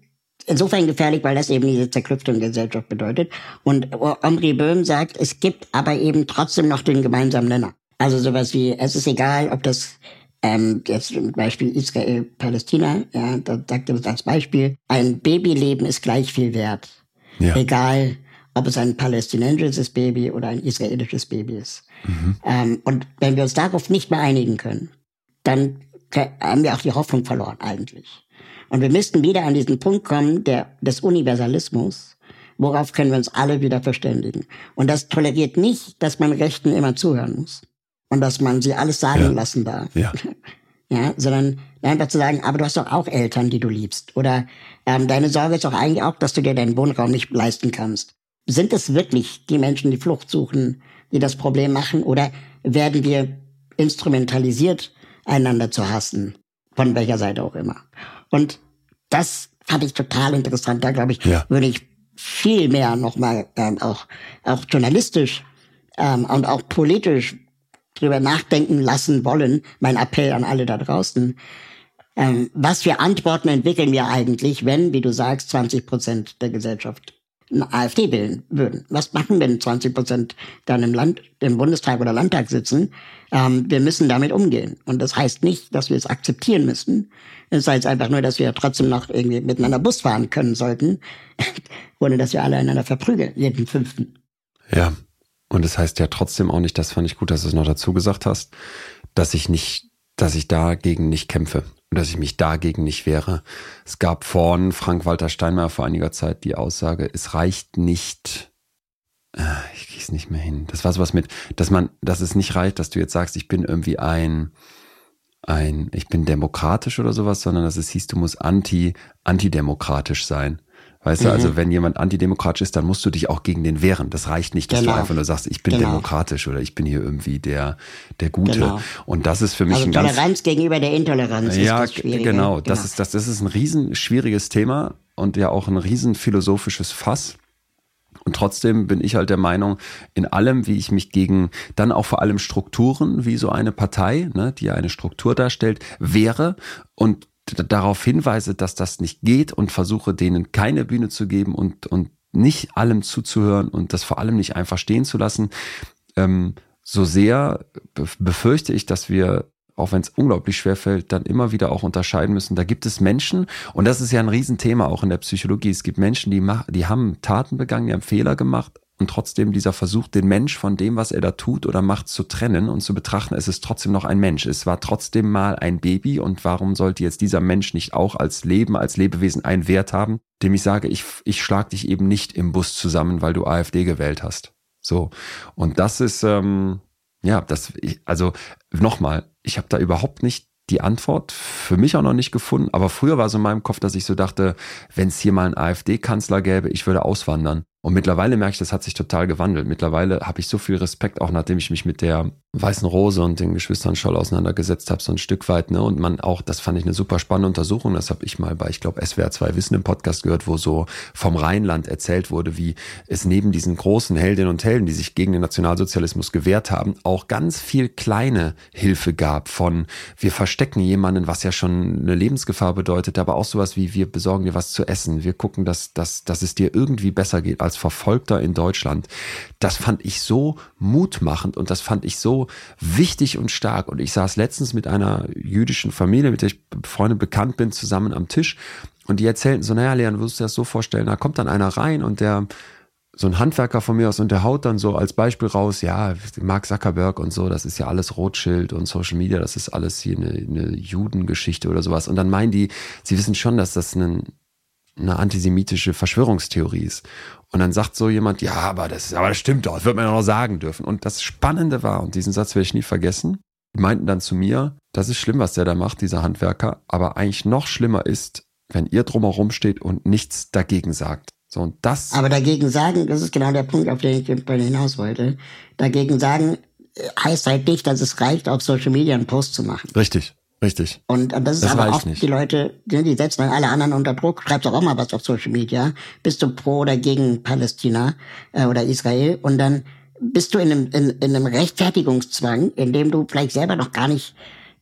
insofern gefährlich, weil das eben diese Zerklüftung der Gesellschaft bedeutet. Und Omri Böhm sagt, es gibt aber eben trotzdem noch den gemeinsamen Nenner. Also sowas wie, es ist egal, ob das ähm, jetzt zum Beispiel Israel-Palästina, ja, da sagt er das als Beispiel, ein Babyleben ist gleich viel wert. Ja. Egal, ob es ein palästinensisches Baby oder ein israelisches Baby ist. Mhm. Ähm, und wenn wir uns darauf nicht mehr einigen können, dann haben wir auch die Hoffnung verloren eigentlich. Und wir müssten wieder an diesen Punkt kommen, der, des Universalismus. Worauf können wir uns alle wieder verständigen? Und das toleriert nicht, dass man Rechten immer zuhören muss. Und dass man sie alles sagen ja. lassen darf. Ja. [laughs] ja, sondern einfach zu sagen, aber du hast doch auch Eltern, die du liebst. Oder ähm, deine Sorge ist doch eigentlich auch, dass du dir deinen Wohnraum nicht leisten kannst. Sind es wirklich die Menschen, die Flucht suchen, die das Problem machen? Oder werden wir instrumentalisiert, einander zu hassen? Von welcher Seite auch immer. Und das fand ich total interessant. Da glaube ich, ja. würde ich viel mehr nochmal ähm, auch, auch journalistisch ähm, und auch politisch drüber nachdenken lassen wollen. Mein Appell an alle da draußen. Ähm, was für Antworten entwickeln wir eigentlich, wenn, wie du sagst, 20 Prozent der Gesellschaft AfD wählen würden? Was machen, wenn 20 Prozent dann im Land, im Bundestag oder Landtag sitzen? Ähm, wir müssen damit umgehen. Und das heißt nicht, dass wir es akzeptieren müssen. Es heißt einfach nur, dass wir trotzdem noch irgendwie miteinander Bus fahren können sollten, [laughs] ohne dass wir alle einander verprügeln, jeden fünften. Ja. Und das heißt ja trotzdem auch nicht, das fand ich gut, dass du es noch dazu gesagt hast, dass ich nicht, dass ich dagegen nicht kämpfe und dass ich mich dagegen nicht wehre. Es gab vorn Frank-Walter Steinmeier vor einiger Zeit die Aussage, es reicht nicht, äh, ich kriege es nicht mehr hin. Das war sowas mit, dass man, dass es nicht reicht, dass du jetzt sagst, ich bin irgendwie ein, ein, ich bin demokratisch oder sowas, sondern dass es hieß, du musst anti, antidemokratisch sein. Weißt mhm. du, also wenn jemand antidemokratisch ist, dann musst du dich auch gegen den wehren. Das reicht nicht, dass genau. du einfach nur sagst, ich bin genau. demokratisch oder ich bin hier irgendwie der, der Gute. Genau. Und das ist für mich also ein Toleranz ganz, gegenüber der Intoleranz. Ja, ist das genau. Das genau. ist, das, das ist ein riesen schwieriges Thema und ja auch ein riesen philosophisches Fass. Und trotzdem bin ich halt der Meinung, in allem, wie ich mich gegen dann auch vor allem Strukturen, wie so eine Partei, ne, die ja eine Struktur darstellt, wehre und darauf hinweise, dass das nicht geht und versuche denen keine Bühne zu geben und, und nicht allem zuzuhören und das vor allem nicht einfach stehen zu lassen, ähm, so sehr befürchte ich, dass wir auch wenn es unglaublich schwer fällt, dann immer wieder auch unterscheiden müssen. Da gibt es Menschen, und das ist ja ein Riesenthema auch in der Psychologie. Es gibt Menschen, die, mach, die haben Taten begangen, die haben Fehler gemacht, und trotzdem dieser Versuch, den Mensch von dem, was er da tut oder macht, zu trennen und zu betrachten, es ist trotzdem noch ein Mensch. Es war trotzdem mal ein Baby und warum sollte jetzt dieser Mensch nicht auch als Leben, als Lebewesen einen Wert haben, dem ich sage, ich, ich schlag dich eben nicht im Bus zusammen, weil du AfD gewählt hast. So. Und das ist, ähm, ja, das, ich, also nochmal, ich habe da überhaupt nicht die Antwort für mich auch noch nicht gefunden, aber früher war so in meinem Kopf, dass ich so dachte, wenn es hier mal einen AfD-Kanzler gäbe, ich würde auswandern. Und mittlerweile merke ich, das hat sich total gewandelt. Mittlerweile habe ich so viel Respekt, auch nachdem ich mich mit der Weißen Rose und den Geschwistern Scholl auseinandergesetzt habe, so ein Stück weit. Ne? Und man auch, das fand ich eine super spannende Untersuchung. Das habe ich mal bei, ich glaube, SWR 2 Wissen im Podcast gehört, wo so vom Rheinland erzählt wurde, wie es neben diesen großen Heldinnen und Helden, die sich gegen den Nationalsozialismus gewehrt haben, auch ganz viel kleine Hilfe gab von wir verstecken jemanden, was ja schon eine Lebensgefahr bedeutet, aber auch sowas wie wir besorgen dir was zu essen. Wir gucken, dass, dass, dass es dir irgendwie besser geht als Verfolgter in Deutschland. Das fand ich so mutmachend und das fand ich so wichtig und stark. Und ich saß letztens mit einer jüdischen Familie, mit der ich befreundet bekannt bin, zusammen am Tisch. Und die erzählten so, naja, Leon, würdest du dir das so vorstellen? Da kommt dann einer rein und der, so ein Handwerker von mir aus und der haut dann so als Beispiel raus, ja, Mark Zuckerberg und so, das ist ja alles Rothschild und Social Media, das ist alles hier eine, eine Judengeschichte oder sowas. Und dann meinen die, sie wissen schon, dass das ein eine antisemitische Verschwörungstheorie ist. Und dann sagt so jemand, ja, aber das, aber das stimmt doch, das wird man ja noch sagen dürfen. Und das Spannende war, und diesen Satz werde ich nie vergessen, die meinten dann zu mir, das ist schlimm, was der da macht, dieser Handwerker, aber eigentlich noch schlimmer ist, wenn ihr drumherum steht und nichts dagegen sagt. So, und das. Aber dagegen sagen, das ist genau der Punkt, auf den ich hinaus wollte. Dagegen sagen heißt halt nicht, dass es reicht, auf Social Media einen Post zu machen. Richtig. Richtig. Und, und das ist Das aber oft nicht. die Leute, die, die setzen dann alle anderen unter Druck. Schreibst doch auch mal was auf Social Media. Bist du pro oder gegen Palästina äh, oder Israel? Und dann bist du in einem, in, in einem Rechtfertigungszwang, in dem du vielleicht selber noch gar nicht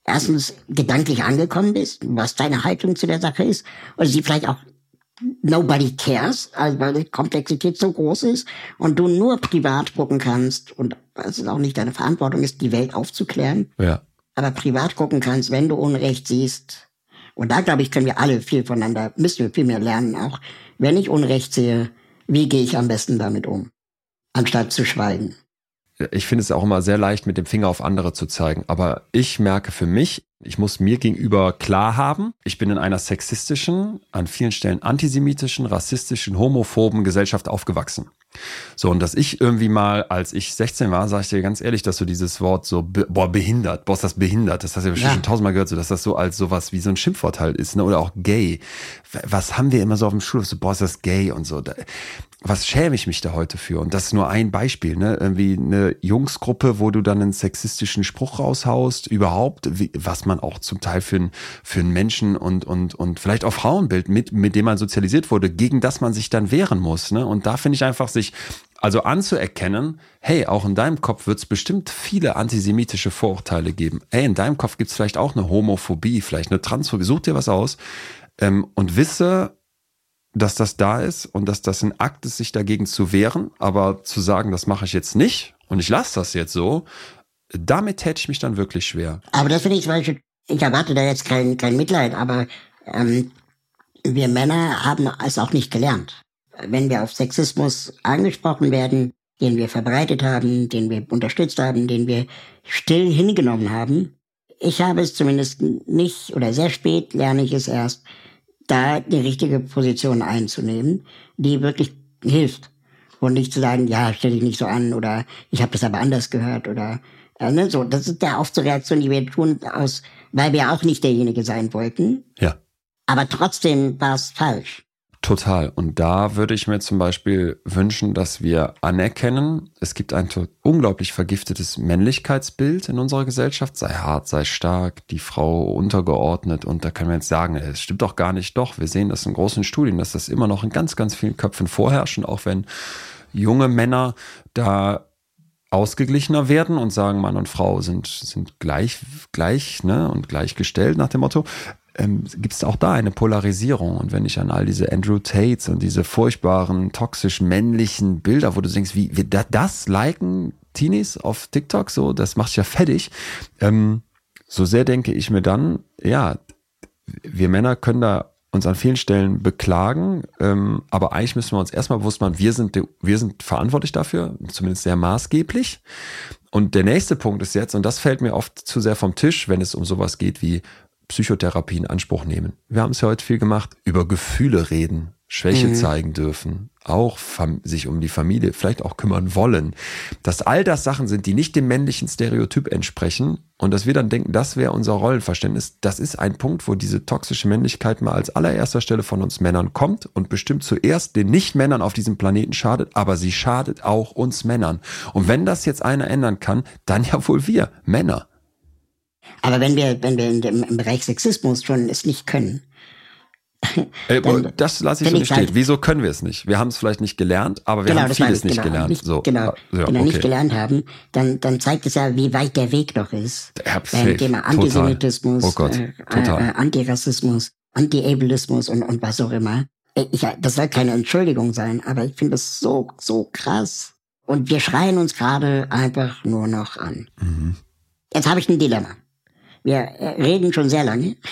erstens gedanklich angekommen bist, was deine Haltung zu der Sache ist, oder sie vielleicht auch nobody cares, also weil die Komplexität so groß ist und du nur privat gucken kannst und es auch nicht deine Verantwortung ist, die Welt aufzuklären Ja. Aber privat gucken kannst, wenn du Unrecht siehst. Und da, glaube ich, können wir alle viel voneinander, müssen wir viel mehr lernen auch. Wenn ich Unrecht sehe, wie gehe ich am besten damit um? Anstatt zu schweigen. ich finde es auch immer sehr leicht, mit dem Finger auf andere zu zeigen. Aber ich merke für mich, ich muss mir gegenüber klar haben, ich bin in einer sexistischen, an vielen Stellen antisemitischen, rassistischen, homophoben Gesellschaft aufgewachsen. So, und dass ich irgendwie mal, als ich 16 war, sage ich dir ganz ehrlich, dass so dieses Wort so, be boah, behindert, boah, ist das behindert, das hast du ja bestimmt Ja. schon tausendmal gehört, so, dass das so als sowas wie so ein Schimpfwort halt ist, ne? oder auch gay. Was haben wir immer so auf dem Schulhof, so, boah, ist das gay und so. Da, was schäme ich mich da heute für? Und das ist nur ein Beispiel, ne? Irgendwie eine Jungsgruppe, wo du dann einen sexistischen Spruch raushaust, überhaupt, wie, was man auch zum Teil für, einen für einen Menschen und, und, und vielleicht auch Frauenbild, mit, mit dem man sozialisiert wurde, gegen das man sich dann wehren muss, ne? Und da finde ich einfach, sich also anzuerkennen, hey, auch in deinem Kopf wird es bestimmt viele antisemitische Vorurteile geben. Hey, in deinem Kopf gibt es vielleicht auch eine Homophobie, vielleicht eine Transphobie, such dir was aus ähm, und wisse, dass das da ist und dass das ein Akt ist, sich dagegen zu wehren, aber zu sagen, das mache ich jetzt nicht und ich lasse das jetzt so, damit täte ich mich dann wirklich schwer. Aber das finde ich zum Beispiel, ich erwarte da jetzt kein, kein Mitleid, aber ähm, wir Männer haben es auch nicht gelernt. Wenn wir auf Sexismus angesprochen werden, den wir verbreitet haben, den wir unterstützt haben, den wir still hingenommen haben, ich habe es zumindest nicht oder sehr spät lerne ich es erst, da die richtige Position einzunehmen, die wirklich hilft. Und nicht zu sagen, ja, stell dich nicht so an oder ich habe das aber anders gehört oder äh, ne, so. Das ist ja oft so Reaktion, die wir tun, aus, weil wir auch nicht derjenige sein wollten. Ja. Aber trotzdem war es falsch. Total. Und da würde ich mir zum Beispiel wünschen, dass wir anerkennen, es gibt ein unglaublich vergiftetes Männlichkeitsbild in unserer Gesellschaft, sei hart, sei stark, die Frau untergeordnet. Und da können wir jetzt sagen, es stimmt doch gar nicht. Doch, wir sehen das in großen Studien, dass das immer noch in ganz, ganz vielen Köpfen vorherrscht. Und auch wenn junge Männer da ausgeglichener werden und sagen, Mann und Frau sind, sind gleich, gleich ne, und gleichgestellt nach dem Motto, ähm, gibt es auch da eine Polarisierung. Und wenn ich an all diese Andrew Tates und diese furchtbaren, toxisch männlichen Bilder, wo du denkst, wie, wie da- das liken Teenies auf TikTok, so, das macht ja fertig. Ähm, so sehr denke ich mir dann, ja, wir Männer können da uns an vielen Stellen beklagen, ähm, aber eigentlich müssen wir uns erstmal bewusst machen, wir sind, wir sind verantwortlich dafür, zumindest sehr maßgeblich. Und der nächste Punkt ist jetzt, und das fällt mir oft zu sehr vom Tisch, wenn es um sowas geht wie Psychotherapie in Anspruch nehmen. Wir haben es ja heute viel gemacht, über Gefühle reden, Schwäche zeigen dürfen, auch sich um die Familie vielleicht auch kümmern wollen. Dass all das Sachen sind, die nicht dem männlichen Stereotyp entsprechen, und dass wir dann denken, das wäre unser Rollenverständnis, das ist ein Punkt, wo diese toxische Männlichkeit mal als allererster Stelle von uns Männern kommt und bestimmt zuerst den Nicht-Männern auf diesem Planeten schadet, aber sie schadet auch uns Männern. Und wenn das jetzt einer ändern kann, dann ja wohl wir, Männer. Aber wenn wir, wenn wir im Bereich Sexismus schon es nicht können, Ey, das lasse ich so nicht stehen. Halt, Wieso können wir es nicht? Wir haben es vielleicht nicht gelernt, aber wir genau, haben vieles nicht genau, gelernt. Nicht, so. Genau, ja, wenn wir okay. nicht gelernt haben, dann, dann zeigt es ja, wie weit der Weg noch ist. Ja, beim Thema Antisemitismus, oh Gott, äh, äh, Antirassismus, Anti-Ableismus und, und was auch immer. Ich, das soll keine Entschuldigung sein, aber ich finde es so, so krass. Und wir schreien uns gerade einfach nur noch an. Mhm. Jetzt habe ich ein Dilemma. Wir äh, reden schon sehr lange. [laughs]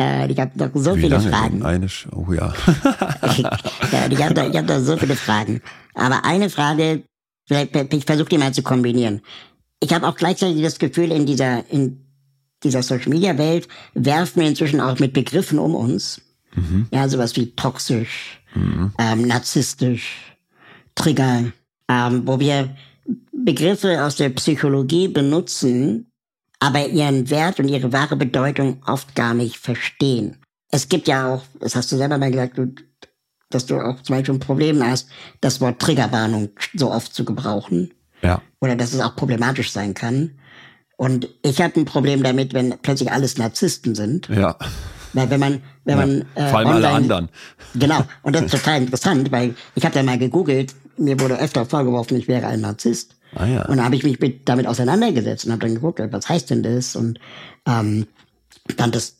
Äh, ich habe noch so Wie viele lange Fragen. Eine, oh ja. [laughs] ich habe hab da so viele Fragen. Aber eine Frage, vielleicht, ich versuche die mal zu kombinieren. Ich habe auch gleichzeitig das Gefühl, in dieser, in dieser Social Media Welt werfen wir inzwischen auch mit Begriffen um uns. Mhm. Ja, sowas wie toxisch, mhm. ähm, narzisstisch, Trigger, ähm, wo wir Begriffe aus der Psychologie benutzen, aber ihren Wert und ihre wahre Bedeutung oft gar nicht verstehen. Es gibt ja auch, das hast du selber mal gesagt, du, dass du auch zum Beispiel ein Problem hast, das Wort Triggerwarnung so oft zu gebrauchen. Ja. Oder dass es auch problematisch sein kann. Und ich habe ein Problem damit, wenn plötzlich alles Narzissten sind. Ja. Weil wenn man, wenn ja. man äh, vor allem online, alle anderen. Genau. Und das ist [laughs] total interessant, weil ich habe da mal gegoogelt. Mir wurde öfter vorgeworfen, ich wäre ein Narzisst. Ah, ja. Und da habe ich mich mit, damit auseinandergesetzt und habe dann geguckt, was heißt denn das? Und ähm, dann das,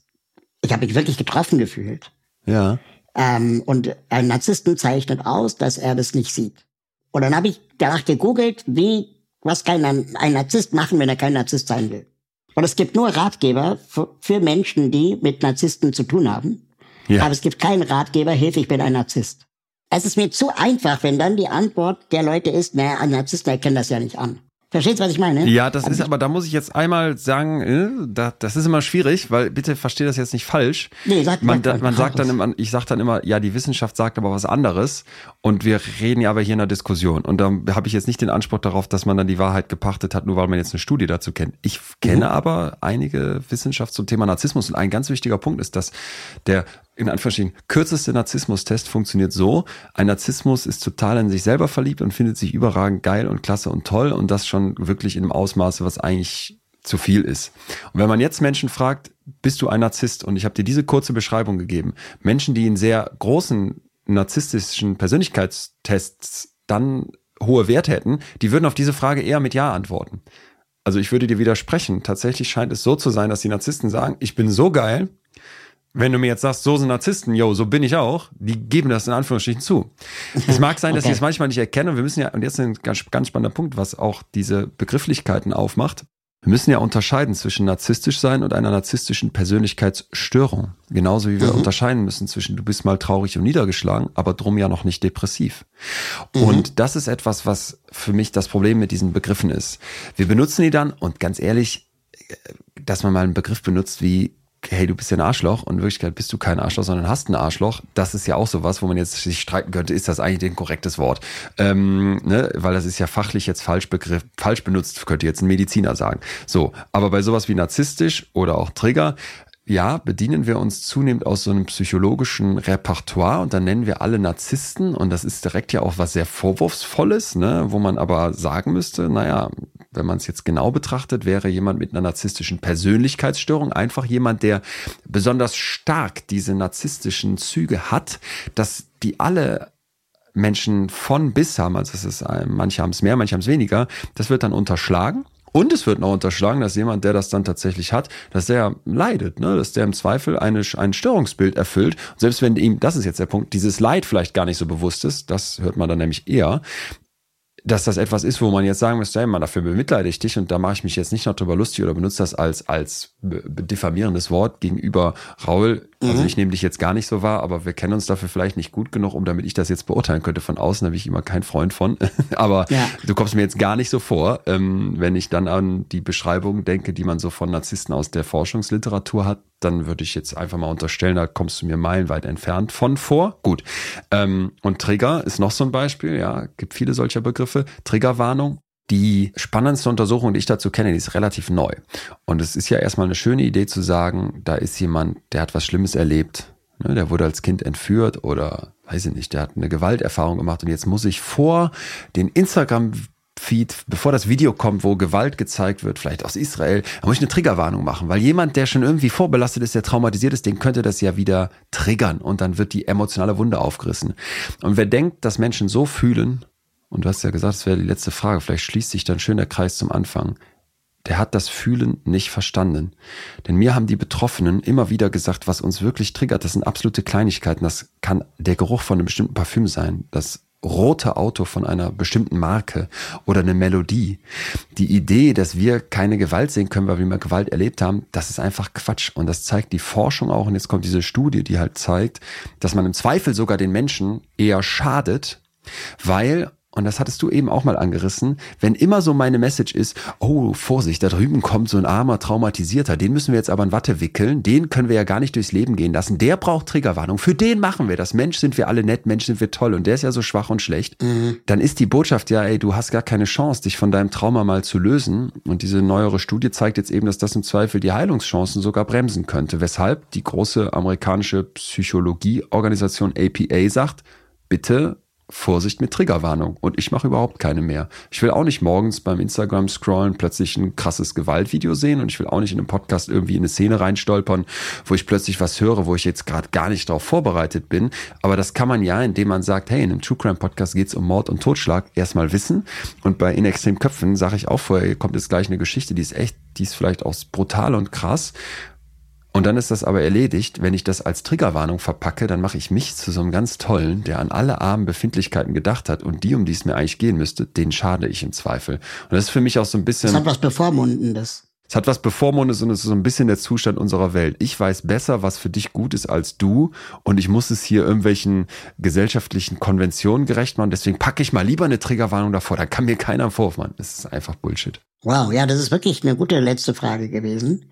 ich habe mich wirklich getroffen gefühlt. Ja. Ähm, und ein Narzissten zeichnet aus, dass er das nicht sieht. Und dann habe ich danach gegoogelt, wie, was kann ein, ein Narzisst machen, wenn er kein Narzisst sein will. Und es gibt nur Ratgeber für, Menschen, die mit Narzissten zu tun haben. Ja. Aber es gibt keinen Ratgeber, hilf, ich bin ein Narzisst. Es ist mir zu einfach, wenn dann die Antwort der Leute ist, naja, ein Narzissten erkennt das ja nicht an. Verstehst du, was ich meine? Ja, das ist, aber da muss ich jetzt einmal sagen, äh, da, das ist immer schwierig, weil bitte verstehe das jetzt nicht falsch. Nee, sag man, da, man sagt dann immer, ich sage dann immer, ja, die Wissenschaft sagt aber was anderes und wir reden ja aber hier in einer Diskussion und da habe ich jetzt nicht den Anspruch darauf, dass man dann die Wahrheit gepachtet hat, nur weil man jetzt eine Studie dazu kennt. Ich kenne mhm. aber einige Wissenschaft zum Thema Narzissmus und ein ganz wichtiger Punkt ist, dass der in Anführungsstrichen, kürzeste Narzissmus-Test funktioniert so. Ein Narzissmus ist total in sich selber verliebt und findet sich überragend geil und klasse und toll und das schon wirklich in einem Ausmaße, was eigentlich zu viel ist. Und wenn man jetzt Menschen fragt, bist du ein Narzisst? Und ich habe dir diese kurze Beschreibung gegeben. Menschen, die in sehr großen narzisstischen Persönlichkeitstests dann hohe Werte hätten, die würden auf diese Frage eher mit Ja antworten. Also ich würde dir widersprechen. Tatsächlich scheint es so zu sein, dass die Narzissten sagen, ich bin so geil, wenn du mir jetzt sagst, so sind Narzissten, yo, so bin ich auch, die geben das in Anführungsstrichen zu. Es mag sein, dass okay. ich es manchmal nicht erkenne und wir müssen ja, und jetzt ein ganz, ganz spannender Punkt, was auch diese Begrifflichkeiten aufmacht. Wir müssen ja unterscheiden zwischen narzisstisch sein und einer narzisstischen Persönlichkeitsstörung. Genauso wie wir mhm. unterscheiden müssen zwischen du bist mal traurig und niedergeschlagen, aber drum ja noch nicht depressiv. Mhm. Und das ist etwas, was für mich das Problem mit diesen Begriffen ist. Wir benutzen die dann und ganz ehrlich, äh, dass man mal einen Begriff benutzt wie hey, du bist ja ein Arschloch und in Wirklichkeit bist du kein Arschloch, sondern hast ein Arschloch. Das ist ja auch sowas, wo man jetzt sich streiten könnte, ist das eigentlich ein korrektes Wort? Ähm, ne? Weil das ist ja fachlich jetzt falsch begriff, falsch benutzt, könnte jetzt ein Mediziner sagen. So, aber bei sowas wie narzisstisch oder auch Trigger, ja, bedienen wir uns zunehmend aus so einem psychologischen Repertoire und dann nennen wir alle Narzissten. Und das ist direkt ja auch was sehr Vorwurfsvolles, ne, wo man aber sagen müsste, naja, wenn man es jetzt genau betrachtet, wäre jemand mit einer narzisstischen Persönlichkeitsstörung einfach jemand, der besonders stark diese narzisstischen Züge hat, dass die alle Menschen von bis haben, also es ist, manche haben es mehr, manche haben es weniger, das wird dann unterschlagen und es wird noch unterschlagen, dass jemand, der das dann tatsächlich hat, dass der leidet, ne? dass der im Zweifel eine, ein Störungsbild erfüllt. Und selbst wenn ihm, das ist jetzt der Punkt, dieses Leid vielleicht gar nicht so bewusst ist, das hört man dann nämlich eher, dass das etwas ist, wo man jetzt sagen müsste, hey, man, dafür bemitleide ich dich und da mache ich mich jetzt nicht noch drüber lustig oder benutze das als, als diffamierendes Wort gegenüber Raul. Also mhm. ich nehme dich jetzt gar nicht so wahr, aber wir kennen uns dafür vielleicht nicht gut genug, um damit ich das jetzt beurteilen könnte von außen, da bin ich immer kein Freund von. [laughs] aber ja. du kommst mir jetzt gar nicht so vor, ähm, wenn ich dann an die Beschreibung denke, die man so von Narzissten aus der Forschungsliteratur hat, dann würde ich jetzt einfach mal unterstellen, da kommst du mir meilenweit entfernt von vor. Gut. Ähm, und Trigger ist noch so ein Beispiel, ja, gibt viele solcher Begriffe. Triggerwarnung, Die spannendste Untersuchung, die ich dazu kenne, die ist relativ neu. Und es ist ja erstmal eine schöne Idee zu sagen, da ist jemand, der hat was Schlimmes erlebt. Ne, der wurde als Kind entführt oder weiß ich nicht, der hat eine Gewalterfahrung gemacht und jetzt muss ich vor den Instagram Feed, bevor das Video kommt, wo Gewalt gezeigt wird, vielleicht aus Israel, da muss ich eine Triggerwarnung machen, weil jemand, der schon irgendwie vorbelastet ist, der traumatisiert ist, den könnte das ja wieder triggern und dann wird die emotionale Wunde aufgerissen. Und wer denkt, dass Menschen so fühlen, und du hast ja gesagt, das wäre die letzte Frage, vielleicht schließt sich dann schön der Kreis zum Anfang, der hat das Fühlen nicht verstanden. Denn mir haben die Betroffenen immer wieder gesagt, was uns wirklich triggert, das sind absolute Kleinigkeiten. Das kann der Geruch von einem bestimmten Parfüm sein, das rote Auto von einer bestimmten Marke oder eine Melodie. Die Idee, dass wir keine Gewalt sehen können, weil wir mal Gewalt erlebt haben, das ist einfach Quatsch. Und das zeigt die Forschung auch. Und jetzt kommt diese Studie, die halt zeigt, dass man im Zweifel sogar den Menschen eher schadet, weil und das hattest du eben auch mal angerissen, wenn immer so meine Message ist, oh, Vorsicht, da drüben kommt so ein armer Traumatisierter, den müssen wir jetzt aber in Watte wickeln, den können wir ja gar nicht durchs Leben gehen lassen, der braucht Triggerwarnung, für den machen wir das. Mensch, sind wir alle nett, Mensch, sind wir toll und der ist ja so schwach und schlecht. Mhm. Dann ist die Botschaft ja, ey, du hast gar keine Chance, dich von deinem Trauma mal zu lösen. Und diese neuere Studie zeigt jetzt eben, dass das im Zweifel die Heilungschancen sogar bremsen könnte. Weshalb die große amerikanische Psychologieorganisation APA sagt, bitte Vorsicht mit Triggerwarnung. Und ich mache überhaupt keine mehr. Ich will auch nicht morgens beim Instagram scrollen plötzlich ein krasses Gewaltvideo sehen und ich will auch nicht in einem Podcast irgendwie in eine Szene reinstolpern, wo ich plötzlich was höre, wo ich jetzt gerade gar nicht darauf vorbereitet bin. Aber das kann man ja, indem man sagt, hey, in einem True Crime Podcast geht es um Mord und Totschlag, erstmal wissen. Und bei In Extrem Köpfen sage ich auch vorher, hier kommt jetzt gleich eine Geschichte, die ist echt, die ist vielleicht auch brutal und krass. Und dann ist das aber erledigt. Wenn ich das als Triggerwarnung verpacke, dann mache ich mich zu so einem ganz tollen, der an alle armen Befindlichkeiten gedacht hat und die, um die es mir eigentlich gehen müsste, den schade ich im Zweifel. Und das ist für mich auch so ein bisschen. Es hat was Bevormundendes. Es hat was Bevormundendes und es ist so ein bisschen der Zustand unserer Welt. Ich weiß besser, was für dich gut ist als du und ich muss es hier irgendwelchen gesellschaftlichen Konventionen gerecht machen. Deswegen packe ich mal lieber eine Triggerwarnung davor. Da kann mir keiner einen Vorwurf machen. Das ist einfach Bullshit. Wow, ja, das ist wirklich eine gute letzte Frage gewesen.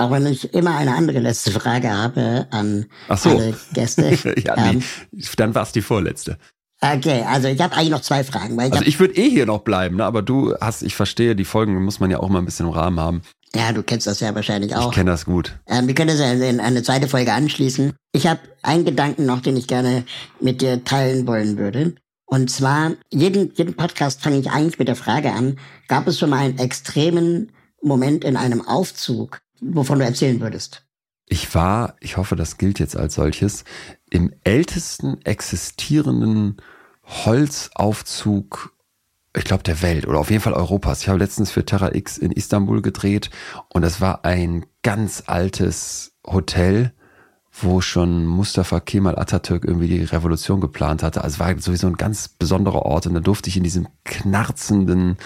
Auch wenn ich immer eine andere letzte Frage habe an so. alle Gäste. [laughs] ja, ähm, nee, dann war es die vorletzte. Okay, also ich habe eigentlich noch zwei Fragen. Weil ich also ich würde eh hier noch bleiben, ne? aber du hast, ich verstehe, die Folgen muss man ja auch mal ein bisschen im Rahmen haben. Ja, du kennst das ja wahrscheinlich auch. Ich kenne das gut. Ähm, wir können das ja in eine zweite Folge anschließen. Ich habe einen Gedanken noch, den ich gerne mit dir teilen wollen würde. Und zwar, jeden, jeden Podcast fange ich eigentlich mit der Frage an, gab es schon mal einen extremen Moment in einem Aufzug, wovon du erzählen würdest. Ich war, ich hoffe, das gilt jetzt als solches, im ältesten existierenden Holzaufzug, ich glaube, der Welt oder auf jeden Fall Europas. Ich habe letztens für Terra X in Istanbul gedreht und es war ein ganz altes Hotel, wo schon Mustafa Kemal Atatürk irgendwie die Revolution geplant hatte. Also es war sowieso ein ganz besonderer Ort und da durfte ich in diesem knarzenden,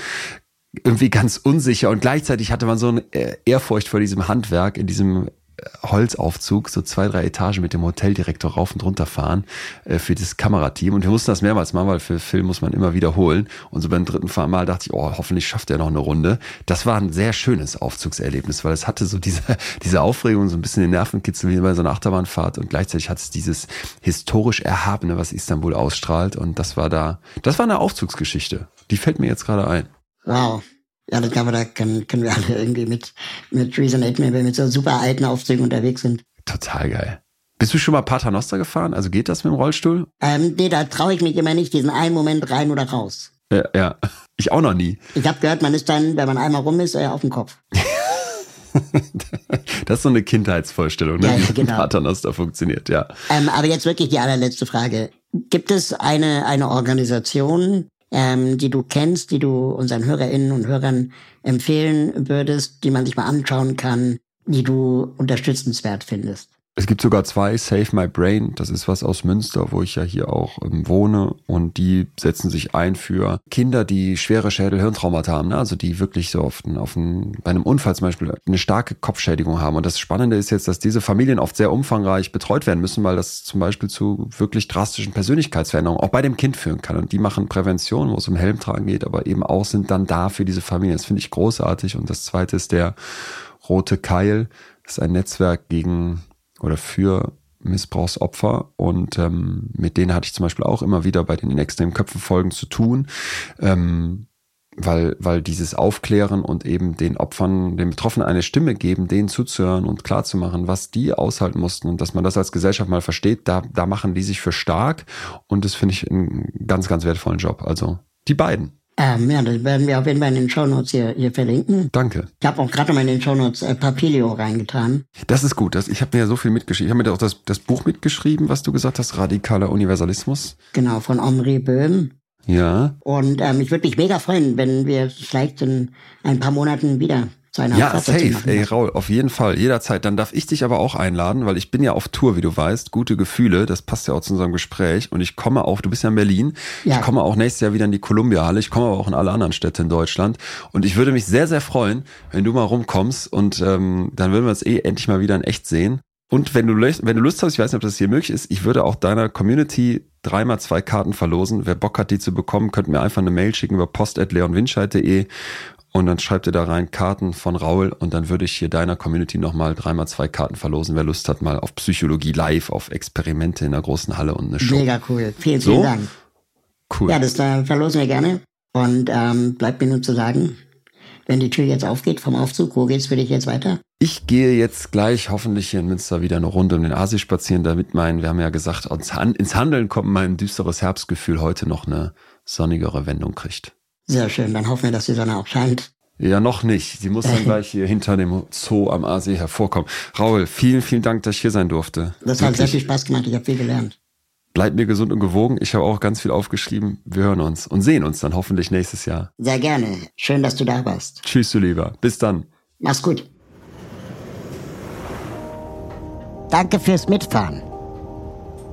irgendwie ganz unsicher und gleichzeitig hatte man so eine äh, Ehrfurcht vor diesem Handwerk in diesem äh, Holzaufzug, so zwei, drei Etagen mit dem Hoteldirektor rauf und runter fahren äh, für das Kamerateam. Und wir mussten das mehrmals machen, weil für Film muss man immer wiederholen. Und so beim dritten Mal dachte ich, oh, hoffentlich schafft er noch eine Runde. Das war ein sehr schönes Aufzugserlebnis, weil es hatte so diese, [laughs] diese Aufregung, so ein bisschen den Nervenkitzel wie bei so einer Achterbahnfahrt und gleichzeitig hat es dieses historisch Erhabene, was Istanbul ausstrahlt. Und das war da, das war eine Aufzugsgeschichte. Die fällt mir jetzt gerade ein. Wow. Ja, das kann man, da können, können wir alle irgendwie mit, mit Resonate, wenn wir mit so super alten Aufzügen unterwegs sind. Total geil. Bist du schon mal Paternoster gefahren? Also geht das mit dem Rollstuhl? Ähm, nee, da traue ich mich immer nicht, diesen einen Moment rein oder raus. Ja, ja. ich auch noch nie. Ich habe gehört, man ist dann, wenn man einmal rum ist, äh, auf dem Kopf. [laughs] das ist so eine Kindheitsvorstellung, ne? ja, wie genau. Paternoster funktioniert, ja. Ähm, aber jetzt wirklich die allerletzte Frage. Gibt es eine, eine Organisation, ähm, die du kennst, die du unseren Hörerinnen und Hörern empfehlen würdest, die man sich mal anschauen kann, die du unterstützenswert findest? Es gibt sogar zwei, Save My Brain, das ist was aus Münster, wo ich ja hier auch ähm, wohne und die setzen sich ein für Kinder, die schwere Schädel-Hirntraumata haben, ne? also die wirklich so auf, auf ein, bei einem Unfall zum Beispiel eine starke Kopfschädigung haben. Und das Spannende ist jetzt, dass diese Familien oft sehr umfangreich betreut werden müssen, weil das zum Beispiel zu wirklich drastischen Persönlichkeitsveränderungen auch bei dem Kind führen kann. Und die machen Prävention, wo es um Helmtragen geht, aber eben auch sind dann da für diese Familien. Das finde ich großartig. Und das zweite ist der Rote Keil. Das ist ein Netzwerk gegen oder für Missbrauchsopfer und ähm, mit denen hatte ich zum Beispiel auch immer wieder bei den in extremen Köpfen zu tun. Ähm, weil, weil dieses Aufklären und eben den Opfern, den Betroffenen eine Stimme geben, denen zuzuhören und klarzumachen, was die aushalten mussten und dass man das als Gesellschaft mal versteht, da, da machen die sich für stark und das finde ich einen ganz, ganz wertvollen Job. Also die beiden. Ähm, ja, das werden wir auf jeden Fall in den Shownotes hier, hier verlinken. Danke. Ich habe auch gerade mal in den Shownotes äh, Papilio reingetan. Das ist gut. Das, ich habe mir ja so viel mitgeschrieben. Ich habe mir auch das, das Buch mitgeschrieben, was du gesagt hast, Radikaler Universalismus. Genau, von Henri Böhm. Ja. Und ähm, ich würde mich mega freuen, wenn wir vielleicht in ein paar Monaten wieder zu einer Ja, safe, ey, Raul, auf jeden Fall, jederzeit. Dann darf ich dich aber auch einladen, weil ich bin ja auf Tour, wie du weißt. Gute Gefühle, das passt ja auch zu unserem Gespräch. Und ich komme auch, du bist ja in Berlin, Ja. ich komme auch nächstes Jahr wieder in die Columbia-Halle, ich komme aber auch in alle anderen Städte in Deutschland. Und ich würde mich sehr, sehr freuen, wenn du mal rumkommst und ähm, dann würden wir uns eh endlich mal wieder in echt sehen. Und wenn du, Lust- wenn du Lust hast, ich weiß nicht, ob das hier möglich ist, ich würde auch deiner Community dreimal zwei Karten verlosen. Wer Bock hat, die zu bekommen, könnt mir einfach eine Mail schicken über post.leonwinscheid.de und dann schreibt ihr da rein Karten von Raul und dann würde ich hier deiner Community nochmal dreimal zwei Karten verlosen, wer Lust hat, mal auf Psychologie live, auf Experimente in der großen Halle und eine Show. Mega cool. Vielen, vielen So? Dank. Cool. Ja, das äh, verlosen wir gerne. Und ähm, bleibt mir nur zu sagen, wenn die Tür jetzt aufgeht vom Aufzug, wo geht's für dich jetzt weiter? Ich gehe jetzt gleich hoffentlich hier in Münster wieder eine Runde um den Asi spazieren, damit mein, wir haben ja gesagt, ins Handeln kommt mein düsteres Herbstgefühl heute noch eine sonnigere Wendung kriegt. Sehr schön. Dann hoffen wir, dass die Sonne auch scheint. Ja, noch nicht. Sie muss dann [laughs] gleich hier hinter dem Zoo am Aasee hervorkommen. Raul, vielen, vielen Dank, dass ich hier sein durfte. Das hat sehr viel Spaß gemacht. Ich habe viel gelernt. Bleibt mir gesund und gewogen. Ich habe auch ganz viel aufgeschrieben. Wir hören uns und sehen uns dann hoffentlich nächstes Jahr. Sehr gerne. Schön, dass du da warst. Tschüss, du Lieber. Bis dann. Mach's gut. Danke fürs Mitfahren.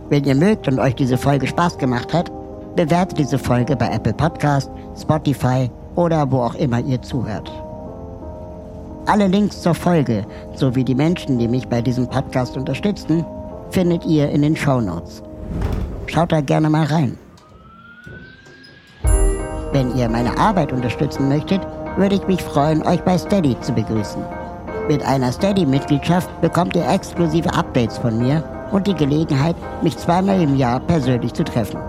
Wenn ihr mögt und euch diese Folge Spaß gemacht hat, bewertet diese Folge bei Apple Podcast, Spotify oder wo auch immer ihr zuhört. Alle Links zur Folge sowie die Menschen, die mich bei diesem Podcast unterstützen, findet ihr in den Show Notes. Schaut da gerne mal rein. Wenn ihr meine Arbeit unterstützen möchtet, würde ich mich freuen, euch bei Steady zu begrüßen. Mit einer Steady-Mitgliedschaft bekommt ihr exklusive Updates von mir und die Gelegenheit, mich zweimal im Jahr persönlich zu treffen.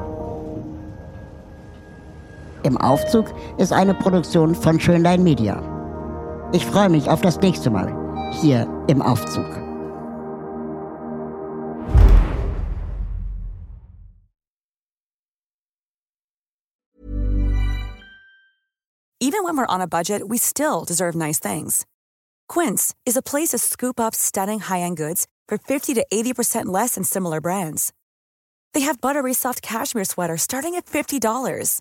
Im Aufzug ist eine Produktion von Schönlein Media. Ich freue mich auf das nächste Mal hier im Aufzug. Even when we're on a budget, we still deserve nice things. Quince is a place to scoop up stunning high-end goods for 50 to 80% less than similar brands. They have buttery soft cashmere sweaters starting at $50,